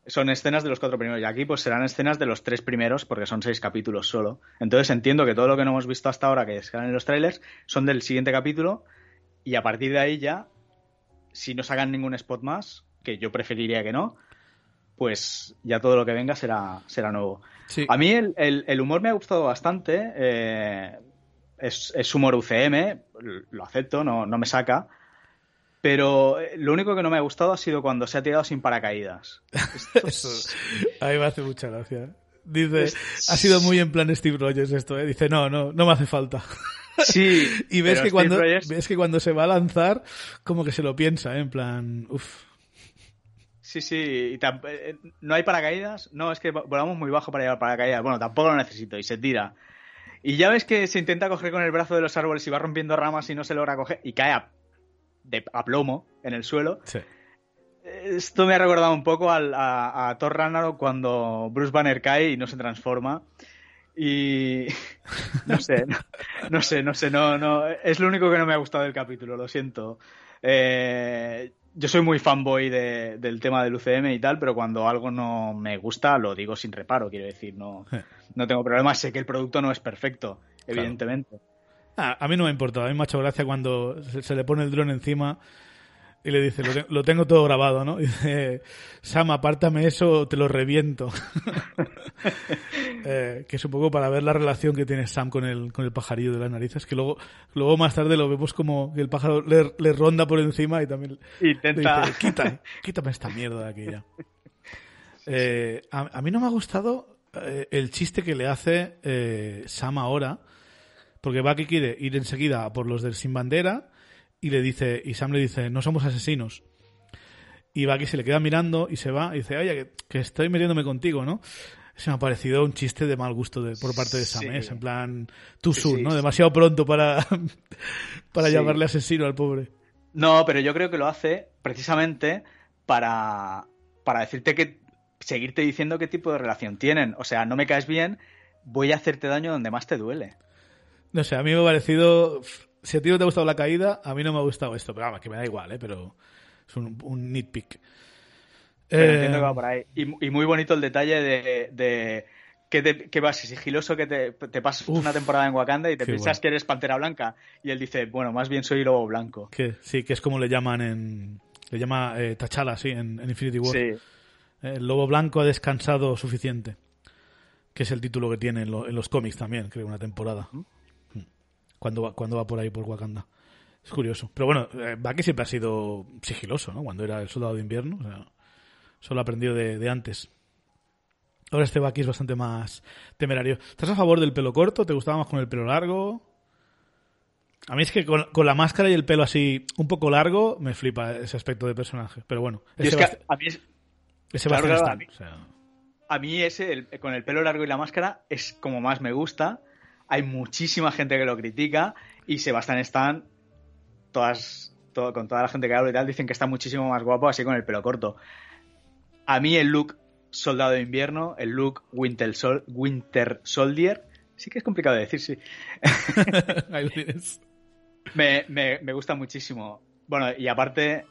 Speaker 2: Son escenas de los cuatro primeros. Y aquí pues serán escenas de los tres primeros porque son seis capítulos solo. Entonces entiendo que todo lo que no hemos visto hasta ahora que están en los trailers son del siguiente capítulo y a partir de ahí ya, si no sacan ningún spot más, que yo preferiría que no, pues ya todo lo que venga será, será nuevo.
Speaker 1: Sí.
Speaker 2: A mí el, el- el humor me ha gustado bastante. eh, es, es humor UCM, lo acepto, no, no me saca. Pero lo único que no me ha gustado ha sido cuando se ha tirado sin paracaídas. Es-
Speaker 1: a mí me hace mucha gracia. Dice, ha sido muy en plan Steve Rogers esto, ¿eh? Dice, no, no, no me hace falta.
Speaker 2: Sí.
Speaker 1: Y ves que, cuando,
Speaker 2: Rogers-
Speaker 1: ves que cuando se va a lanzar, como que se lo piensa, ¿eh? En plan, uff.
Speaker 2: Sí, sí. y tam- eh, no hay paracaídas. No, es que volamos muy bajo para llevar paracaídas. Bueno, tampoco lo necesito. Y se tira. Y ya ves que se intenta coger con el brazo de los árboles y va rompiendo ramas y no se logra coger. Y cae a, de, a plomo en el suelo.
Speaker 1: Sí.
Speaker 2: Esto me ha recordado un poco al- a, a Thor Ragnarok cuando Bruce Banner cae y no se transforma. Y no sé, no, no sé, no sé, no, no. Es lo único que no me ha gustado del capítulo, lo siento. Eh, yo soy muy fanboy de- del tema del UCM y tal, pero cuando algo no me gusta lo digo sin reparo, quiero decir, no, no tengo problema. Sé que el producto no es perfecto, evidentemente.
Speaker 1: Ah, a mí no me ha importado. A mí me ha hecho gracia cuando se, se le pone el dron encima y le dice, lo, te- lo tengo todo grabado, ¿no? Y dice, Sam, apártame eso o te lo reviento. Eh, que es un poco para ver la relación que tiene Sam con el, con el pajarillo de las narices, que luego, luego más tarde lo vemos como que el pájaro le, le ronda por encima y también le
Speaker 2: Intenta.
Speaker 1: dice, quita, quítame esta mierda de aquí ya. Eh, a, mí no me ha gustado eh, el chiste que le hace eh, Sam ahora, porque Bucky quiere ir enseguida por los del Sin Bandera y le dice y Sam le dice, no somos asesinos. Y Bucky se le queda mirando y se va y dice, oye, que, estoy metiéndome contigo, ¿no? Se me ha parecido un chiste de mal gusto de, por parte de Sam, en plan, too soon, ¿no? Demasiado pronto para, para llamarle asesino al pobre.
Speaker 2: No, pero yo creo que lo hace precisamente para, para decirte que seguirte diciendo qué tipo de relación tienen. O sea, no me caes bien, voy a hacerte daño donde más te duele.
Speaker 1: No sé, a mí me ha parecido. Si a ti no te ha gustado la caída, a mí no me ha gustado esto. Pero vamos, que me da igual, ¿eh? Pero es un, nitpick.
Speaker 2: entiendo que va por ahí. Y, muy bonito el detalle de, que, te, que vas sigiloso, que te, te pasas una temporada en Wakanda y te piensas que eres Pantera Blanca. Y él dice, bueno, más bien soy Lobo Blanco.
Speaker 1: Que, sí, que es como le llaman en... Le llama eh, T'Challa, sí, en, en Infinity War. Sí. El lobo blanco ha descansado suficiente. Que es el título que tiene en, los cómics también, creo, una temporada. Mm. Cuando va, cuando va por ahí por Wakanda. Es curioso. Pero bueno, eh, Bucky siempre ha sido sigiloso, ¿no? Cuando era el soldado de invierno. O sea, solo aprendió de, de antes. Ahora este Bucky es bastante más temerario. ¿Estás a favor del pelo corto? ¿Te gustaba más con el pelo largo? A mí es que con, la máscara y el pelo así un poco largo me flipa ese aspecto de personaje. Pero bueno.
Speaker 2: Es que a mí es, ese va a, mí, a mí ese, con el pelo largo y la máscara, es como más me gusta. Hay muchísima gente que lo critica y Sebastián Stan, todas, todo, con toda la gente que habla y tal, dicen que está muchísimo más guapo así con el pelo corto. A mí el look Soldado de Invierno, el look Winter, Winter Soldier, sí que es complicado de decir, sí. me, me, me gusta muchísimo. Bueno, y aparte,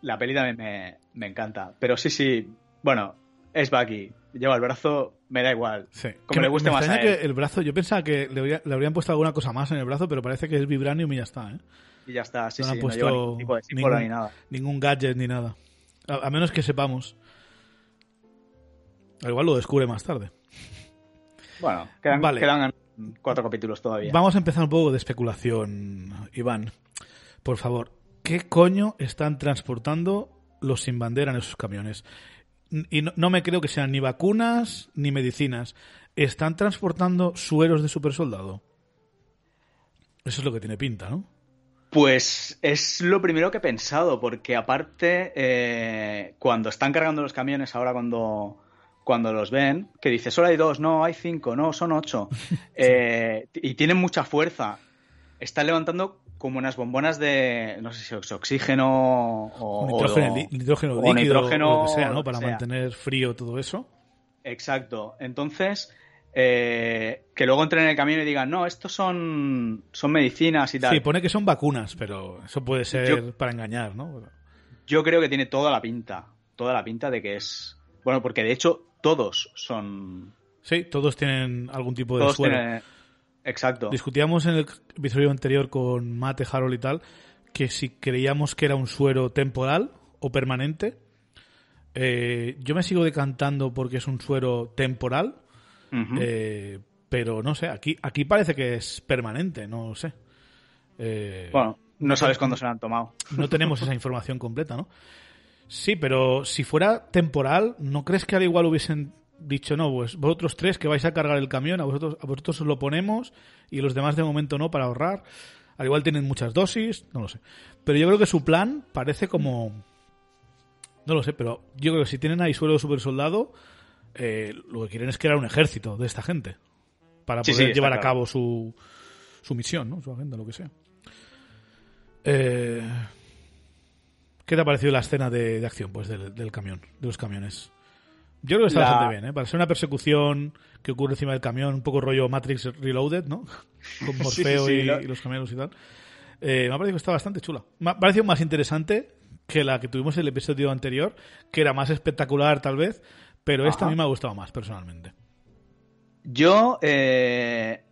Speaker 2: la peli también me, encanta. Pero sí, sí, bueno, es Bucky. Lleva el brazo, me da igual. Como le guste más a
Speaker 1: Que el brazo, yo pensaba que le, habrían puesto alguna cosa más en el brazo, pero parece que es vibranium y ya está, ¿eh?
Speaker 2: Y ya está, sí, no sí. puesto ningún tipo de
Speaker 1: ningún,
Speaker 2: ni nada.
Speaker 1: Ningún gadget ni nada. A, menos que sepamos. Al igual lo descubre más tarde.
Speaker 2: Bueno, quedan, quedan cuatro capítulos todavía.
Speaker 1: Vamos a empezar un poco de especulación, Iván. Por favor, ¿qué coño están transportando los sin bandera en esos camiones? Y no, me creo que sean ni vacunas ni medicinas. ¿Están transportando sueros de supersoldado? Eso es lo que tiene pinta, ¿no?
Speaker 2: Pues es lo primero que he pensado, porque aparte, eh, cuando están cargando los camiones, ahora cuando, cuando los ven, que dice solo hay dos, no, hay cinco, no, son ocho, eh, y tienen mucha fuerza, están levantando como unas bombonas de, no sé si es oxígeno o
Speaker 1: nitrógeno, líquido, nitrógeno, o lo que sea, ¿no? Para mantener frío todo eso.
Speaker 2: Exacto. Entonces, eh, que luego entren en el camión y digan, no, estos son, son medicinas y tal.
Speaker 1: Sí, pone que son vacunas, pero eso puede ser para engañar, ¿no?
Speaker 2: Yo creo que tiene toda la pinta, toda la pinta de que es... Bueno, porque de hecho todos son...
Speaker 1: Sí, todos tienen algún tipo de suero.
Speaker 2: Exacto.
Speaker 1: Discutíamos en el episodio anterior con Mate, Harold y tal, que si creíamos que era un suero temporal o permanente. Eh, yo me sigo decantando porque es un suero temporal, eh, pero no sé, aquí, aquí parece que es permanente, no sé.
Speaker 2: Eh, bueno, no sabes cuándo se lo han tomado.
Speaker 1: No tenemos esa información completa, ¿no? Sí, pero si fuera temporal, ¿no crees que al igual hubiesen dicho, no, pues vosotros tres que vais a cargar el camión, a vosotros, a vosotros os lo ponemos y los demás de momento no para ahorrar. Al igual tienen muchas dosis, no lo sé. Pero yo creo que su plan parece como... No lo sé, pero yo creo que si tienen ahí suelo super soldado, eh, lo que quieren es crear un ejército de esta gente para poder llevar a cabo su, su misión, ¿no? Su agenda, lo que sea. Eh, ¿Qué te ha parecido la escena de, acción pues del, del, camión, de los camiones? Yo creo que está bastante bien, ¿eh? Para ser una persecución que ocurre encima del camión, un poco rollo Matrix Reloaded, ¿no? Con Morfeo y, los camiones y tal. Eh, me ha parecido que está bastante chula. Me ha parecido más interesante que la que tuvimos en el episodio anterior, que era más espectacular tal vez, pero esta a mí me ha gustado más personalmente.
Speaker 2: Yo, eh,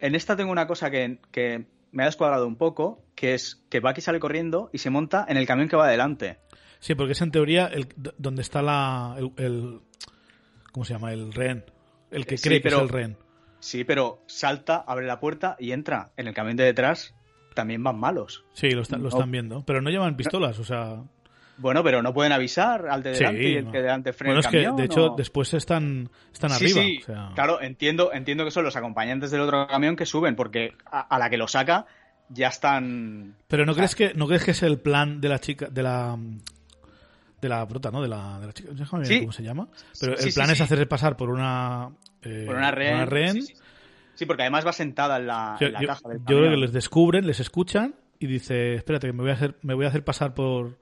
Speaker 2: en esta tengo una cosa que, que me ha descuadrado un poco, que es que Bucky sale corriendo y se monta en el camión que va adelante.
Speaker 1: Sí, porque es en teoría el, donde está la, el, ¿Cómo se llama? El rehén. El que cree que es el rehén.
Speaker 2: Sí, pero salta, abre la puerta y entra. En el camión de detrás también van malos.
Speaker 1: Sí, lo, están viendo. Pero no llevan pistolas, o sea.
Speaker 2: Bueno, pero no pueden avisar al de delante y el que de delante frena
Speaker 1: bueno,
Speaker 2: el camión.
Speaker 1: es que, de hecho, después están, están
Speaker 2: sí,
Speaker 1: arriba.
Speaker 2: Sí,
Speaker 1: o sea...
Speaker 2: claro, entiendo, entiendo que son los acompañantes del otro camión que suben, porque a, a la que lo saca ya están...
Speaker 1: Pero ¿no, crees que, ¿no crees que es el plan de la chica, de la... De la prota, ¿no? De la, de la chica, déjame ver
Speaker 2: Sí.
Speaker 1: cómo se llama. Pero
Speaker 2: Sí,
Speaker 1: el plan
Speaker 2: sí,
Speaker 1: es
Speaker 2: sí.
Speaker 1: hacerse pasar por una... eh,
Speaker 2: Por una rehén.
Speaker 1: por una rehén.
Speaker 2: Sí, porque además va sentada en la,
Speaker 1: Yo,
Speaker 2: en la
Speaker 1: yo-
Speaker 2: caja del
Speaker 1: yo creo que les descubren, les escuchan y dice, espérate, que me voy a hacer, me voy a hacer pasar por,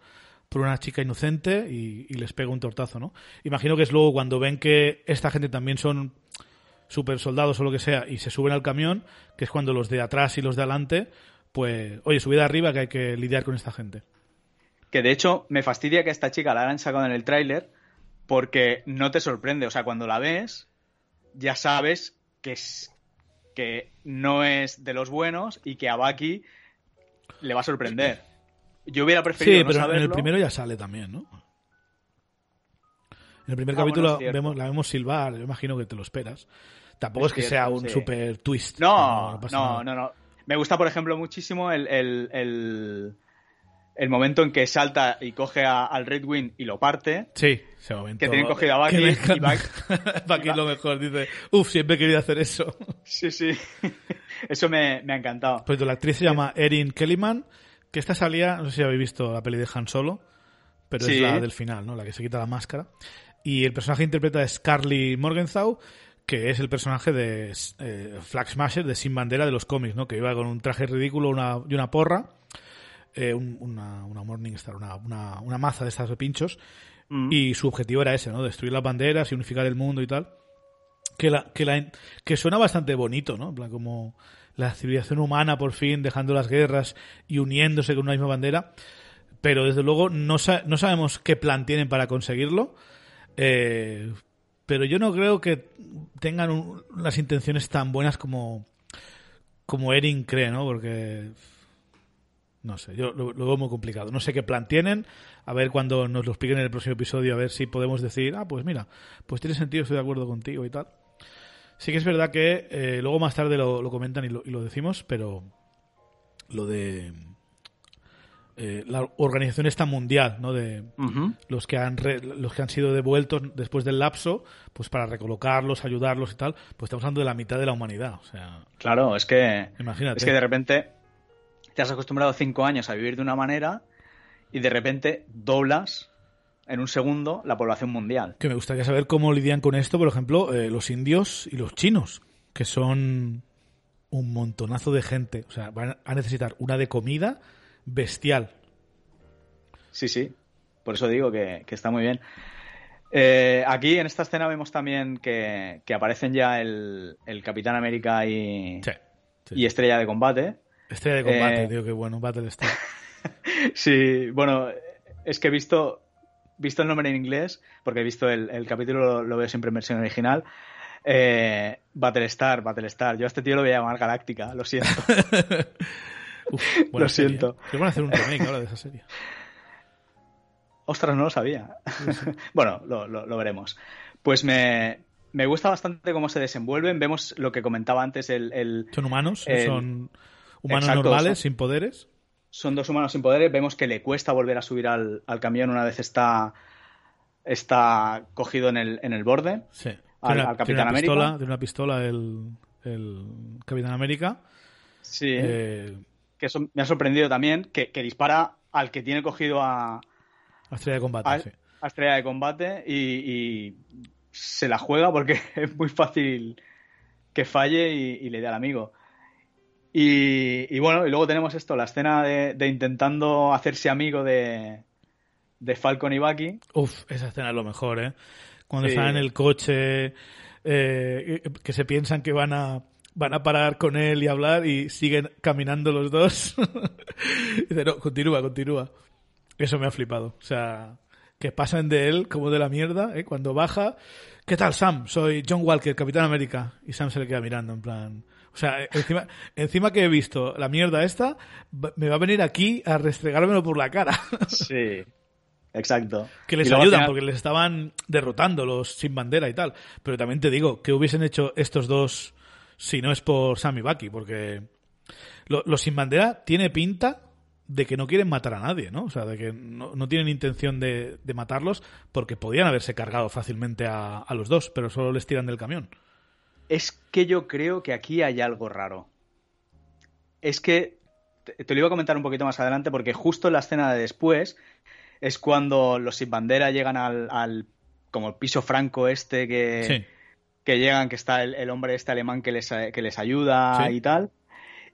Speaker 1: por una chica inocente y, y les pega un tortazo, ¿no? Imagino que es luego cuando ven que esta gente también son super soldados o lo que sea y se suben al camión, que es cuando los de atrás y los de adelante, pues, oye, subida arriba que hay que lidiar con esta gente.
Speaker 2: Que de hecho me fastidia que a esta chica la hayan sacado en el tráiler porque no te sorprende. O sea, cuando la ves, ya sabes que, es, que no es de los buenos y que a Baki le va a sorprender. Yo hubiera preferido
Speaker 1: Sí,
Speaker 2: no
Speaker 1: pero en el primero ya sale también, ¿no? En el primer
Speaker 2: Ah,
Speaker 1: capítulo
Speaker 2: bueno,
Speaker 1: vemos, la vemos silbar, yo imagino que te lo esperas. Tampoco es,
Speaker 2: Es
Speaker 1: que
Speaker 2: cierto,
Speaker 1: sea un
Speaker 2: sí.
Speaker 1: super twist.
Speaker 2: No, no,
Speaker 1: nada.
Speaker 2: no, no. Me gusta, por ejemplo, muchísimo el, el, el, el momento en que salta y coge a- al Red Wing y lo parte.
Speaker 1: Sí, ese momento.
Speaker 2: Que tienen cogido a Bucky
Speaker 1: me
Speaker 2: y
Speaker 1: Bucky es lo mejor, dice, uff, siempre he querido hacer eso.
Speaker 2: Sí, sí. Eso me, me ha encantado.
Speaker 1: Pues la actriz se llama Erin Kellyman, que esta salía, no sé si habéis visto la peli de Han Solo, pero es
Speaker 2: Sí.
Speaker 1: la del final, ¿no? La que se quita la máscara. Y el personaje que interpreta es Carly Morgenthau, que es el personaje de eh, Flag Smasher, de Sin Bandera de los cómics, ¿no? Que iba con un traje ridículo una, y una porra, eh, un- una, una Morningstar, una, una, una maza de estas de pinchos,
Speaker 2: Mm.
Speaker 1: y su objetivo era ese, ¿no? Destruir las banderas y unificar el mundo y tal. Que, la, que, la, que suena bastante bonito, ¿no? En plan, como la civilización humana por fin dejando las guerras y uniéndose con una misma bandera. Pero desde luego no, sa- no sabemos qué plan tienen para conseguirlo. Eh, pero yo no creo que tengan un- las intenciones tan buenas como, como Erin cree, ¿no? Porque no sé, yo lo, lo veo muy complicado. No sé qué plan tienen. A ver cuando nos lo expliquen en el próximo episodio, a ver si podemos decir, ah, pues mira, pues tiene sentido, estoy de acuerdo contigo y tal. Sí que es verdad que eh, luego más tarde lo, lo comentan y lo, y lo decimos, pero lo de eh, la organización esta mundial, ¿no? De los que han re- los que han sido devueltos después del lapso, pues para recolocarlos, ayudarlos y tal, pues estamos hablando de la mitad de la humanidad, o sea,
Speaker 2: Claro, es que,
Speaker 1: imagínate.
Speaker 2: es que de repente te has acostumbrado cinco años a vivir de una manera y de repente doblas en un segundo la población mundial.
Speaker 1: Que me gustaría saber cómo lidian con esto, por ejemplo, eh, los indios y los chinos, que son un montonazo de gente. O sea, van a necesitar una de comida bestial.
Speaker 2: Sí, sí. Por eso digo que, que está muy bien. Eh, aquí en esta escena vemos también que, que aparecen ya el, el Capitán América y,
Speaker 1: Sí. sí.
Speaker 2: y Estrella de Combate.
Speaker 1: Estrella de combate,
Speaker 2: Eh,
Speaker 1: tío, qué bueno, Battlestar.
Speaker 2: Sí, bueno, es que he visto, visto el nombre en inglés, porque he visto el, el capítulo, lo, lo veo siempre en versión original. Eh, Battlestar, Battlestar. Yo a este tío lo voy a llamar Galáctica, lo siento.
Speaker 1: Uf,
Speaker 2: Lo
Speaker 1: serie,
Speaker 2: siento.
Speaker 1: Que van a hacer un remake ahora de esa serie.
Speaker 2: Ostras, no lo sabía. bueno, lo, lo- lo veremos. Pues me, me gusta bastante cómo se desenvuelven. Vemos lo que comentaba antes, el, el-
Speaker 1: Son humanos,
Speaker 2: El-
Speaker 1: son humanos
Speaker 2: Exacto,
Speaker 1: normales,
Speaker 2: son-
Speaker 1: sin poderes.
Speaker 2: son dos humanos sin poderes. Vemos que le cuesta volver a subir al, al camión una vez está, está cogido en el, en el borde.
Speaker 1: Sí.
Speaker 2: Al-
Speaker 1: Tiene una-
Speaker 2: al Capitán
Speaker 1: tiene una
Speaker 2: América.
Speaker 1: Pistola, tiene una pistola el, el Capitán América.
Speaker 2: Sí.
Speaker 1: Eh,
Speaker 2: que eso me ha sorprendido también, que, que dispara al que tiene cogido a,
Speaker 1: la estrella de combate,
Speaker 2: a,
Speaker 1: sí.
Speaker 2: a Estrella de Combate y, y se la juega porque es muy fácil que falle y, y le dé al amigo. Y, y bueno, y luego tenemos esto, la escena de, de intentando hacerse amigo de, de Falcon y Bucky.
Speaker 1: Uf, esa escena es lo mejor, ¿eh? Cuando
Speaker 2: Sí.
Speaker 1: están en el coche, eh, que se piensan que van a van a parar con él y hablar y siguen caminando los dos. Dice, no, continúa, continúa. Eso me ha flipado. O sea, que pasan de él como de la mierda, ¿eh? Cuando baja, ¿qué tal, Sam? Soy John Walker, Capitán América. Y Sam se le queda mirando, en plan... O sea, encima, encima que he visto la mierda esta, me va a venir aquí a restregármelo por la cara.
Speaker 2: Sí. Exacto.
Speaker 1: que les ayudan
Speaker 2: final-
Speaker 1: porque les estaban derrotando los sin bandera y tal. Pero también te digo, ¿qué hubiesen hecho estos dos si no es por Sam y Bucky? Porque lo- los sin bandera tiene pinta de que no quieren matar a nadie, ¿no? O sea, de que no, no tienen intención de, de, matarlos porque podían haberse cargado fácilmente a, a, los dos, pero solo les tiran del camión.
Speaker 2: Es que yo creo que aquí hay algo raro. Es que te, te lo iba a comentar un poquito más adelante porque justo en la escena de después es cuando los sin bandera llegan al, al como el piso franco este que, sí. que llegan, que está el, el, hombre este alemán que les, que les ayuda sí. y tal.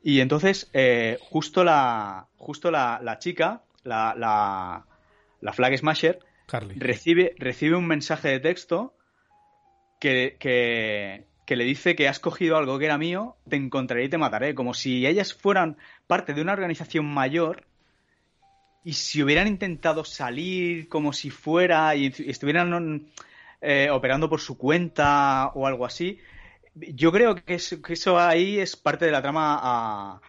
Speaker 2: Y entonces, eh, justo la, justo la, la chica, la, la, la, Flag Smasher,
Speaker 1: Carly.
Speaker 2: Recibe, recibe un mensaje de texto que, que, que, le dice que has cogido algo que era mío, te encontraré y te mataré. Como si ellas fueran parte de una organización mayor y si hubieran intentado salir como si fuera y estuvieran eh, operando por su cuenta o algo así, yo creo que, es, que, eso ahí es parte de la trama a,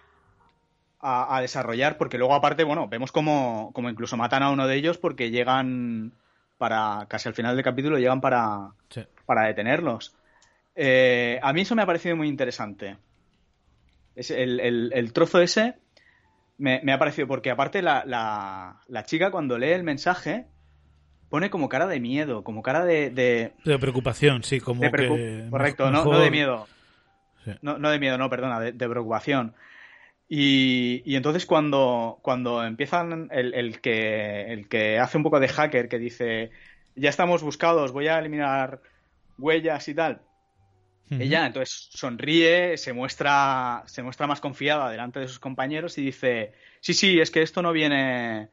Speaker 2: a, a, desarrollar, porque luego aparte, bueno, vemos como, como incluso matan a uno de ellos porque llegan para, casi al final del capítulo, llegan para,
Speaker 1: sí.
Speaker 2: para detenerlos. Eh, a mí eso me ha parecido muy interesante. Es el, el, el trozo ese me, me, ha parecido, porque aparte la, la, la chica cuando lee el mensaje pone como cara de miedo, como cara de... De,
Speaker 1: de preocupación, sí, como
Speaker 2: de preocup...
Speaker 1: que...
Speaker 2: Correcto, mejor... no, no, de miedo. Sí. No, no, de miedo, no, perdona, de, de preocupación. Y, y, entonces cuando, cuando empiezan el, el, que, el que hace un poco de hacker, que dice, ya estamos buscados, voy a eliminar huellas y tal, uh -huh. ella entonces sonríe, se muestra, se muestra más confiada delante de sus compañeros y dice, sí, sí, es que esto no viene,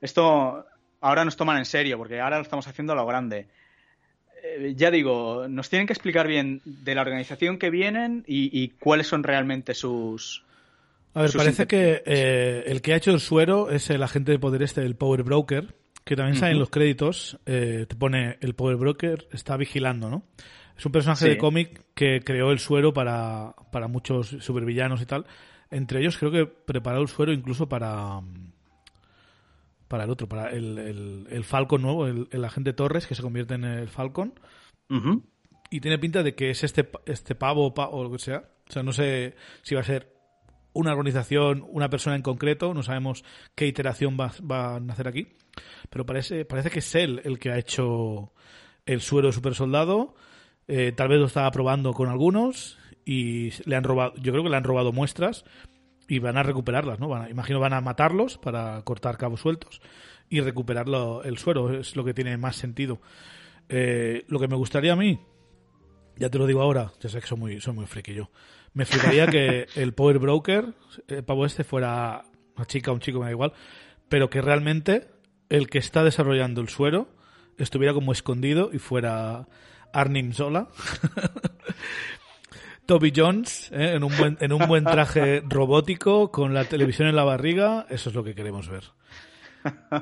Speaker 2: esto ahora nos toman en serio, porque ahora lo estamos haciendo a lo grande. Eh, ya digo, nos tienen que explicar bien de la organización que vienen y, y cuáles son realmente sus...
Speaker 1: A ver, sus parece que eh, el que ha hecho el suero es el agente de poder este, el Power Broker, que también uh -huh. sale en los créditos, eh, te pone el Power Broker está vigilando, ¿no? Es un personaje sí. de cómic que creó el suero para, para muchos supervillanos y tal. Entre ellos creo que preparó el suero incluso para para el otro, para el, el, el Falcon nuevo, el, el, agente Torres, que se convierte en el Falcon.
Speaker 2: Uh -huh.
Speaker 1: Y tiene pinta de que es este, este pavo pa, o lo que sea. O sea, no sé si va a ser una organización, una persona en concreto, no sabemos qué iteración va, va a nacer aquí. Pero parece, parece que es él el que ha hecho el suero super soldado. Eh, tal vez lo estaba probando con algunos y le han robado, yo creo que le han robado muestras y van a recuperarlas, ¿no? Van a, imagino van a matarlos para cortar cabos sueltos y recuperarlo el suero, es lo que tiene más sentido. Eh, lo que me gustaría a mí, ya te lo digo ahora, ya sé que soy muy, soy muy friki yo, me fliparía que el Power Broker, el pavo este, fuera una chica o un chico, me da igual, pero que realmente el que está desarrollando el suero estuviera como escondido y fuera Arnim Zola. Toby Jones ¿eh? en, un buen, en un buen traje robótico con la televisión en la barriga, eso es lo que queremos ver.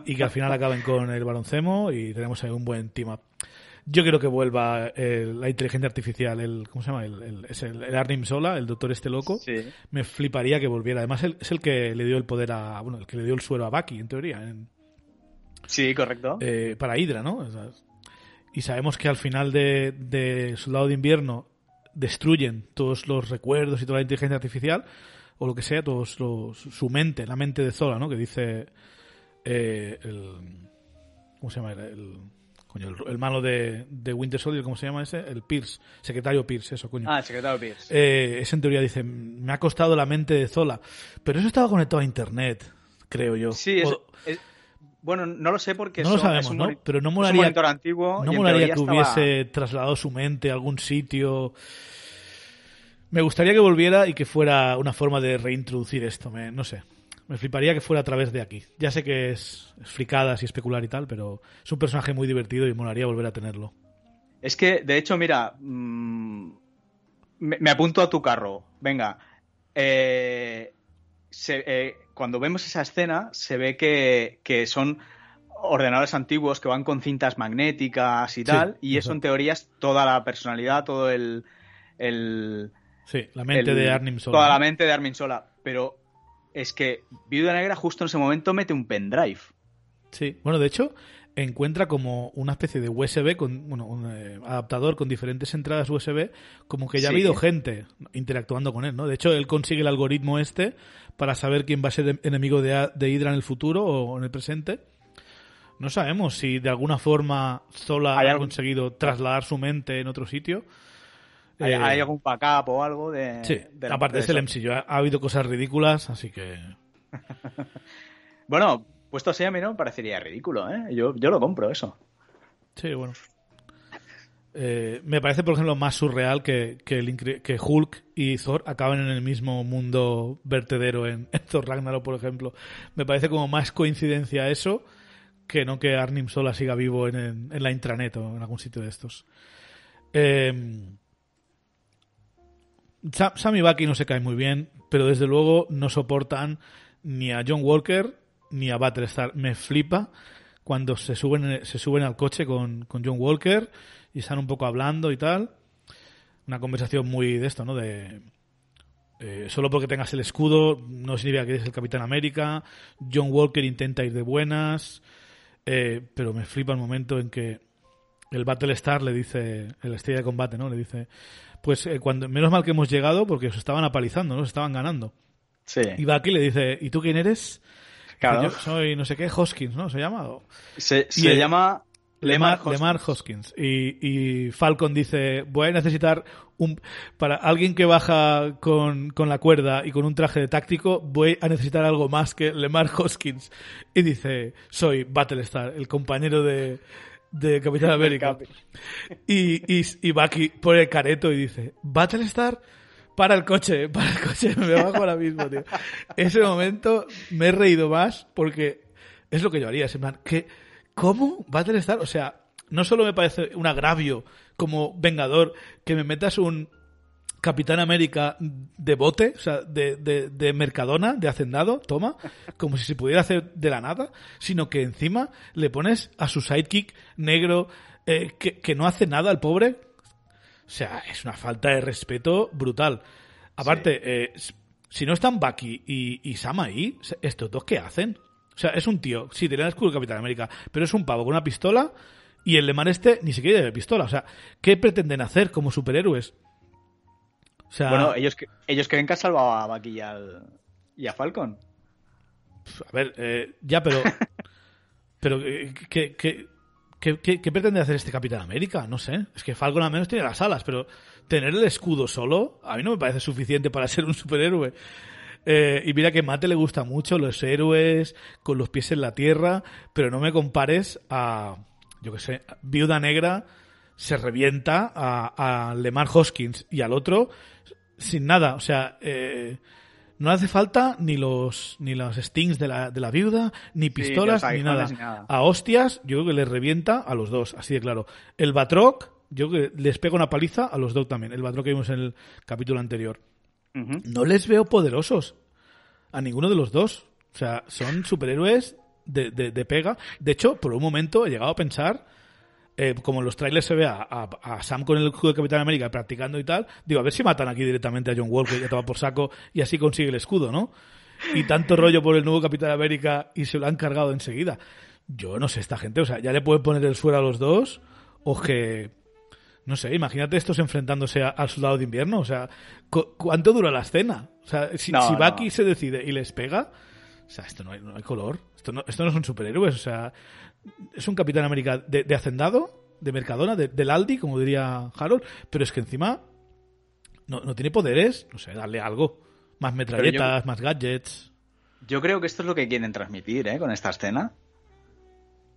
Speaker 1: Y que al final acaben con el baloncemo y tenemos ahí un buen team up. Yo quiero que vuelva el, la inteligencia artificial, el ¿cómo se llama? El, el, es el, el Arnim Sola, el doctor este loco.
Speaker 2: Sí.
Speaker 1: Me fliparía que volviera. Además es el que le dio el poder a, bueno, el que le dio el suero a Bucky, en teoría. En,
Speaker 2: sí, correcto.
Speaker 1: Eh, para Hydra, ¿no? Y sabemos que al final de, de Soldado de Invierno destruyen todos los recuerdos y toda la inteligencia artificial o lo que sea, todos los, su mente, la mente de Zola, ¿no? Que dice eh, el ¿cómo se llama? El, coño, el, el malo de, de, Winter Soldier, ¿cómo se llama ese? El Pierce, secretario Pierce, eso, coño.
Speaker 2: Ah, el secretario Pierce.
Speaker 1: Eh, ese en teoría dice, me ha costado la mente de Zola, pero eso estaba conectado a internet, creo yo.
Speaker 2: Sí, es, o, es bueno, no lo sé porque
Speaker 1: no lo sabemos,
Speaker 2: un,
Speaker 1: ¿no? Pero no molaría,
Speaker 2: antiguo
Speaker 1: no molaría que hubiese trasladado su mente a algún sitio. Me gustaría que volviera y que fuera una forma de reintroducir esto. Me, no sé. Me fliparía que fuera a través de aquí. Ya sé que es, es fricadas y especular y tal, pero es un personaje muy divertido y molaría volver a tenerlo.
Speaker 2: Es que, de hecho, mira, mmm, me, me, apunto a tu carro. Venga. Eh, se, eh, cuando vemos esa escena se ve que, que, son ordenadores antiguos que van con cintas magnéticas y tal, sí, y eso, en teoría es toda la personalidad, todo el... el
Speaker 1: sí, la mente el, de Arnim Sola.
Speaker 2: Toda la mente de Arnim Sola, pero es que Viuda Negra justo en ese momento mete un pendrive.
Speaker 1: Sí, bueno, de hecho, encuentra como una especie de USB, con, bueno, un eh, adaptador con diferentes entradas USB, como que ya ha habido gente interactuando con él, ¿no? De hecho, él consigue el algoritmo este para saber quién va a ser enemigo de, de Hydra en el futuro o en el presente. No sabemos si de alguna forma Zola ha conseguido trasladar su mente en otro sitio.
Speaker 2: ¿Hay,
Speaker 1: Eh,
Speaker 2: hay algún backup o algo de.
Speaker 1: Sí,
Speaker 2: de
Speaker 1: aparte
Speaker 2: de
Speaker 1: es el? MCU, ha, ha habido cosas ridículas, así que...
Speaker 2: Bueno, puesto así a mí no me parecería ridículo, ¿eh? Yo, yo lo compro, eso.
Speaker 1: Sí, bueno. Eh, me parece, por ejemplo, más surreal que, que, Hulk y Thor acaben en el mismo mundo vertedero en, Thor Ragnarok, por ejemplo. Me parece como más coincidencia eso que no que Arnim Sola siga vivo en, en- la intranet o en algún sitio de estos. Eh, Sam, Sam y Bucky no se caen muy bien, pero desde luego no soportan ni a John Walker ni a Battlestar. Me flipa cuando se suben, se suben al coche con, con John Walker y están un poco hablando y tal. Una conversación muy de esto, ¿no? De eh, solo porque tengas el escudo no significa que eres el Capitán América. John Walker intenta ir de buenas, eh, pero me flipa el momento en que el Battlestar le dice, el estrella de combate, ¿no? Le dice, pues eh, cuando menos mal que hemos llegado porque os estaban apalizando, ¿no? Os estaban ganando.
Speaker 2: Sí.
Speaker 1: Y Bucky le dice, ¿y tú quién eres?
Speaker 2: Claro.
Speaker 1: Yo soy no sé qué, Hoskins, ¿no? ¿Se llama? O-
Speaker 2: Se,
Speaker 1: Y
Speaker 2: llama
Speaker 1: Lemar,
Speaker 2: Hoskins.
Speaker 1: Lemar Hoskins. Y, y Falcon dice, voy a necesitar un... Para alguien que baja con, con la cuerda y con un traje de táctico, voy a necesitar algo más que Lemar Hoskins. Y dice, soy Battlestar, el compañero de, de Capitán América. Y, y, y Bucky pone el careto y dice, Battlestar, para el coche, para el coche, me bajo ahora mismo, tío. Ese momento me he reído más porque es lo que yo haría, es en plan, ¿qué? ¿Cómo Battlestar? O sea, no solo me parece un agravio como Vengador que me metas un Capitán América de bote, o sea, de, de, de Mercadona, de Hacendado, toma, como si se pudiera hacer de la nada, sino que encima le pones a su sidekick negro eh, que, que no hace nada al pobre. O sea, es una falta de respeto brutal. Aparte, eh, si no están Bucky y, y Sam ahí, ¿estos dos qué hacen? O sea, es un tío, sí, tiene el escudo de Capitán América, pero es un pavo con una pistola y el Lemar este ni siquiera lleva pistola. O sea, ¿qué pretenden hacer como superhéroes? O sea,
Speaker 2: Bueno, ellos, ellos creen que han salvado a Bucky y, al, y a Falcon.
Speaker 1: a ver, eh, ya, pero. pero, eh, ¿qué, qué, qué, qué- qué pretende hacer este Capitán América? No sé. Es que Falcon al menos tiene las alas, pero tener el escudo solo, a mí no me parece suficiente para ser un superhéroe. Eh, y mira que Mate le gusta mucho los héroes con los pies en la tierra, pero no me compares a, yo qué sé, Viuda Negra se revienta a, a Lemar Hoskins y al otro sin nada. O sea, eh, no hace falta ni los ni los stings de la, de la viuda, ni pistolas, ni nada.
Speaker 2: ni nada.
Speaker 1: A hostias, yo creo que les revienta a los dos, así de claro. El Batroc, yo creo que les pega una paliza a los dos también. El Batroc que vimos en el capítulo anterior. No les veo poderosos a ninguno de los dos. O sea, son superhéroes de, de- de pega. De hecho, por un momento he llegado a pensar, eh, como en los trailers se ve a, a- a Sam con el escudo de Capitán América practicando y tal, digo, a ver si matan aquí directamente a John Walker y a tomar por saco y así consigue el escudo, ¿no? Y tanto rollo por el nuevo Capitán América y se lo han cargado enseguida. Yo no sé, esta gente, o sea, ya le pueden poner el suelo a los dos o que... No sé, imagínate estos enfrentándose a- al soldado de invierno. O sea, ¿cu- ¿cuánto dura la escena? O sea, si,
Speaker 2: No,
Speaker 1: si
Speaker 2: no.
Speaker 1: Se decide y les pega, o sea, esto no hay, no hay color. Esto no, esto no son superhéroes. O sea, es un Capitán América de, de hacendado, de Mercadona, de- del Aldi, como diría Harold, pero es que encima no, no tiene poderes. No sé, darle algo. Más metralletas, más gadgets.
Speaker 2: Yo creo que esto es lo que quieren transmitir, ¿eh? Con esta escena.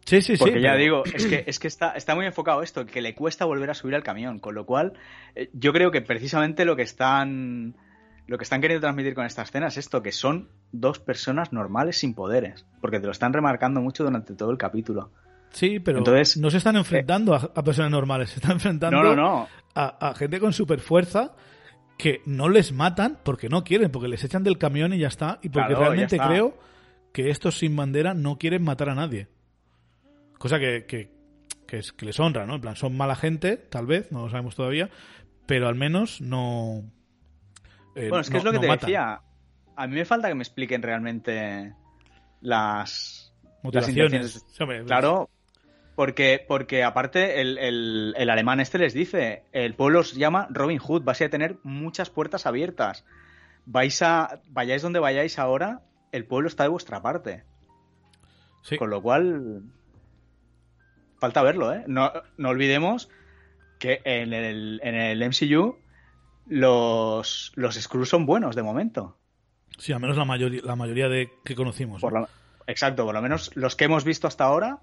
Speaker 1: Sí, sí, sí.
Speaker 2: Porque ya
Speaker 1: pero-
Speaker 2: digo, es que, es que está, está muy enfocado esto, que le cuesta volver a subir al camión. Con lo cual, eh, yo creo que precisamente lo que están. Lo que están queriendo transmitir con esta escena es esto, que son dos personas normales sin poderes. Porque te lo están remarcando mucho durante todo el capítulo.
Speaker 1: Sí, pero
Speaker 2: Entonces,
Speaker 1: no se están enfrentando a, a personas normales, se están enfrentando
Speaker 2: No, no, no.
Speaker 1: A, a gente con super fuerza que no les matan porque no quieren, porque les echan del camión y ya está, y porque
Speaker 2: Claro,
Speaker 1: realmente creo que estos sin bandera no quieren matar a nadie. Cosa que, que, que es, que les honra, ¿no? En plan, son mala gente, tal vez, no lo sabemos todavía, pero al menos no... eh,
Speaker 2: Bueno, es que
Speaker 1: no-
Speaker 2: es lo que
Speaker 1: no
Speaker 2: te
Speaker 1: matan.
Speaker 2: decía. A mí me falta que me expliquen realmente las.
Speaker 1: Motivaciones.
Speaker 2: intenciones.
Speaker 1: Sí,
Speaker 2: Claro, Porque, porque aparte el, el, el, alemán este les dice, el pueblo os llama Robin Hood, vais a tener muchas puertas abiertas. Vais a, vayáis donde vayáis ahora, el pueblo está de vuestra parte.
Speaker 1: Sí.
Speaker 2: Con lo cual, falta verlo, ¿eh? No, no olvidemos que en el, en el MCU los, los Skrulls son buenos de momento.
Speaker 1: Sí, al menos la, mayoría la mayoría de que conocimos.
Speaker 2: Por exacto, por lo menos los que hemos visto hasta ahora,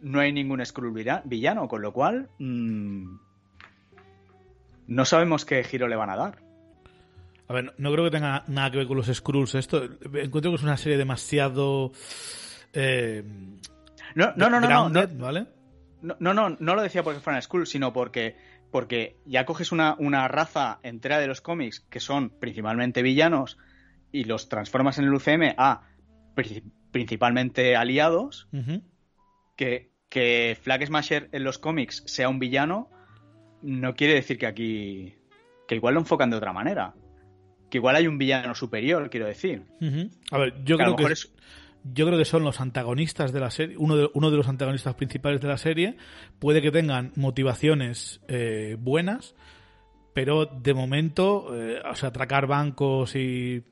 Speaker 2: no hay ningún Skrull villano, con lo cual mmm, no sabemos qué giro le van a dar.
Speaker 1: A ver, no creo que tenga nada que ver con los Skrulls. Esto encuentro que es una serie demasiado. Eh,
Speaker 2: no, no, no, no,
Speaker 1: grounded,
Speaker 2: no,
Speaker 1: ¿vale?
Speaker 2: No, no, no, no lo decía porque fueran Skrulls, sino porque, porque ya coges una, una raza entera de los cómics que son principalmente villanos y los transformas en el UCM a principalmente aliados,
Speaker 1: Uh -huh.
Speaker 2: que, que Flag Smasher en los cómics sea un villano, no quiere decir que aquí. que igual lo enfocan de otra manera. Que igual hay un villano superior, quiero decir.
Speaker 1: Uh -huh. A ver, yo
Speaker 2: Que a
Speaker 1: creo
Speaker 2: lo
Speaker 1: que,
Speaker 2: mejor
Speaker 1: es- yo creo que son los antagonistas de la serie, uno de, los antagonistas principales de la serie. Puede que tengan motivaciones eh, buenas, pero de momento, eh, o sea, atracar bancos y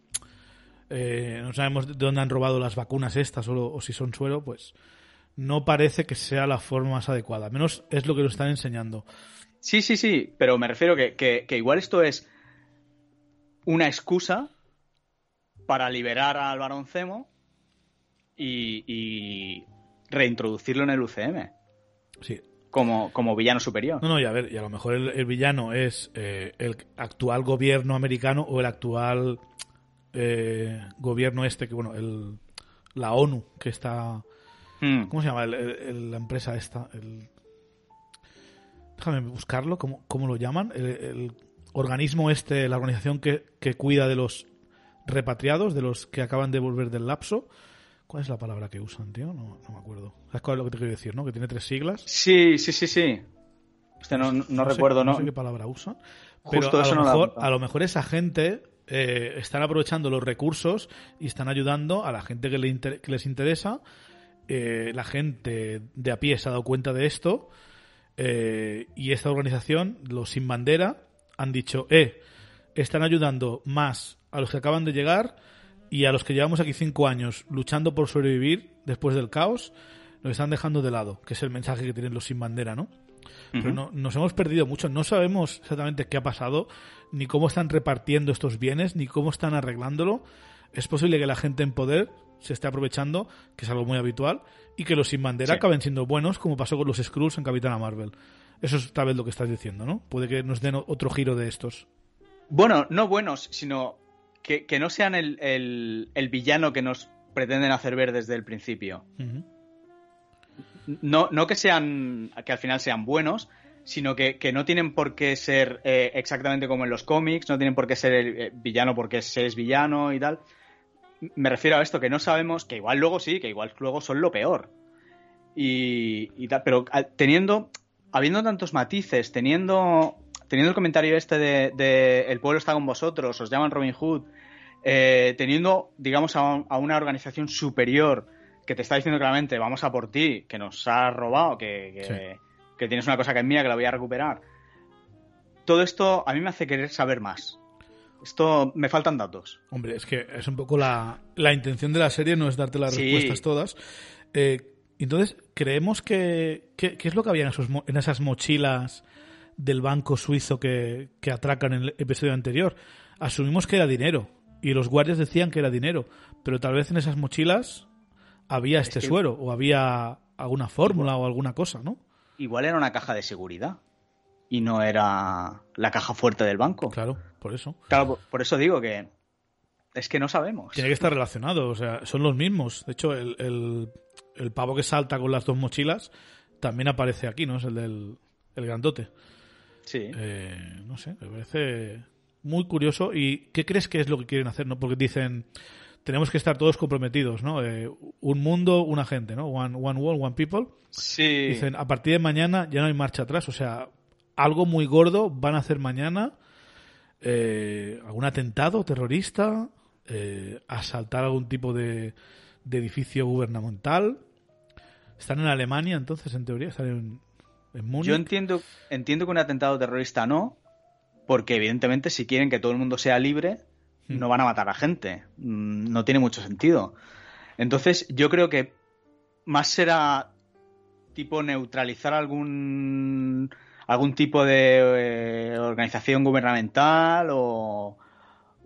Speaker 1: eh, no sabemos de dónde han robado las vacunas estas o, si son suero, pues no parece que sea la forma más adecuada. Al menos es lo que nos están enseñando.
Speaker 2: Sí, sí, sí, pero me refiero que, igual esto es una excusa para liberar al varón Zemo y, y reintroducirlo en el UCM
Speaker 1: Sí,
Speaker 2: como, como villano superior.
Speaker 1: No, no, y a ver, y a lo mejor el, el villano es eh, el actual gobierno americano o el actual eh, gobierno este, que bueno, el, la ONU, que está...
Speaker 2: Hmm.
Speaker 1: ¿Cómo se llama? El- la empresa esta. El, déjame buscarlo, ¿cómo, cómo lo llaman? El, el organismo este, la organización que, que cuida de los repatriados, de los que acaban de volver del lapso. ¿Cuál es la palabra que usan, tío? No, no me acuerdo. ¿Sabes cuál es lo que te quiero decir, no? Que tiene tres siglas.
Speaker 2: Sí, sí, sí, sí. Hostia, no, no, no
Speaker 1: sé-
Speaker 2: recuerdo, ¿no?
Speaker 1: sé qué palabra usan. Pero
Speaker 2: Justo
Speaker 1: a,
Speaker 2: eso
Speaker 1: lo
Speaker 2: la
Speaker 1: mejor, a lo mejor esa gente eh, están aprovechando los recursos y están ayudando a la gente que, le inter- que les interesa. Eh, la gente de a pie se ha dado cuenta de esto eh, y esta organización, los sin bandera, han dicho, eh, están ayudando más a los que acaban de llegar y a los que llevamos aquí cinco años luchando por sobrevivir después del caos, nos están dejando de lado, que es el mensaje que tienen los sin bandera, ¿no? Pero no, nos hemos perdido mucho. No sabemos exactamente qué ha pasado, ni cómo están repartiendo estos bienes, ni cómo están arreglándolo. Es posible que la gente en poder se esté aprovechando, que es algo muy habitual, y que los sin bandera
Speaker 2: Sí.
Speaker 1: acaben siendo buenos, como pasó con los Skrulls en Capitana Marvel. Eso es tal vez lo que estás diciendo, ¿no? Puede que nos den otro giro de estos.
Speaker 2: Bueno, no buenos, sino que, que no sean el, el- el villano que nos pretenden hacer ver desde el principio. No, no que sean, que al final sean buenos, sino que, que no tienen por qué ser eh, exactamente como en los cómics, no tienen por qué ser el eh, villano porque se es villano y tal. Me refiero a esto, que no sabemos, que igual luego sí, que igual luego son lo peor. Y, y tal, pero teniendo, habiendo tantos matices, teniendo, teniendo el comentario este de, de el pueblo está con vosotros, os llaman Robin Hood, eh, teniendo, digamos, a, un- a una organización superior que te está diciendo claramente, vamos a por ti, que nos ha robado, que, que, que tienes una cosa que es mía, que la voy a recuperar. Todo esto a mí me hace querer saber más. Esto me faltan datos.
Speaker 1: Hombre, es que es un poco la, la intención de la serie, no es darte las
Speaker 2: Sí.
Speaker 1: respuestas todas. Eh, entonces, creemos que. ¿Qué es lo que había en, esos, en esas mochilas del banco suizo que, que atracan en el episodio anterior? Asumimos que era dinero. Y los guardias decían que era dinero. Pero tal vez en esas mochilas había este
Speaker 2: que-
Speaker 1: suero, o había alguna fórmula o alguna cosa, ¿no?
Speaker 2: Igual era una caja de seguridad y no era la caja fuerte del banco.
Speaker 1: Claro, por eso.
Speaker 2: Claro, por, por eso digo que es que no sabemos.
Speaker 1: Tiene que estar relacionado, o sea, son los mismos. De hecho, el, el, el pavo que salta con las dos mochilas también aparece aquí, ¿no? Es el del el grandote.
Speaker 2: Sí.
Speaker 1: Eh, no sé, me parece muy curioso. ¿Y qué crees que es lo que quieren hacer? no Porque dicen, tenemos que estar todos comprometidos, ¿no? Eh, un mundo, una gente, ¿no? One, one world, one people.
Speaker 2: Sí.
Speaker 1: Dicen, a partir de mañana ya no hay marcha atrás. O sea, algo muy gordo van a hacer mañana. Eh, algún atentado terrorista, eh, asaltar algún tipo de, de edificio gubernamental. ¿Están en Alemania entonces, en teoría? ¿Están en, en Múnich?
Speaker 2: Yo entiendo, entiendo que un atentado terrorista no, porque evidentemente si quieren que todo el mundo sea libre,
Speaker 1: Hmm.
Speaker 2: no van a matar a gente. Mm, No tiene mucho sentido. Entonces, yo creo que más será tipo neutralizar algún algún tipo de eh, organización gubernamental o,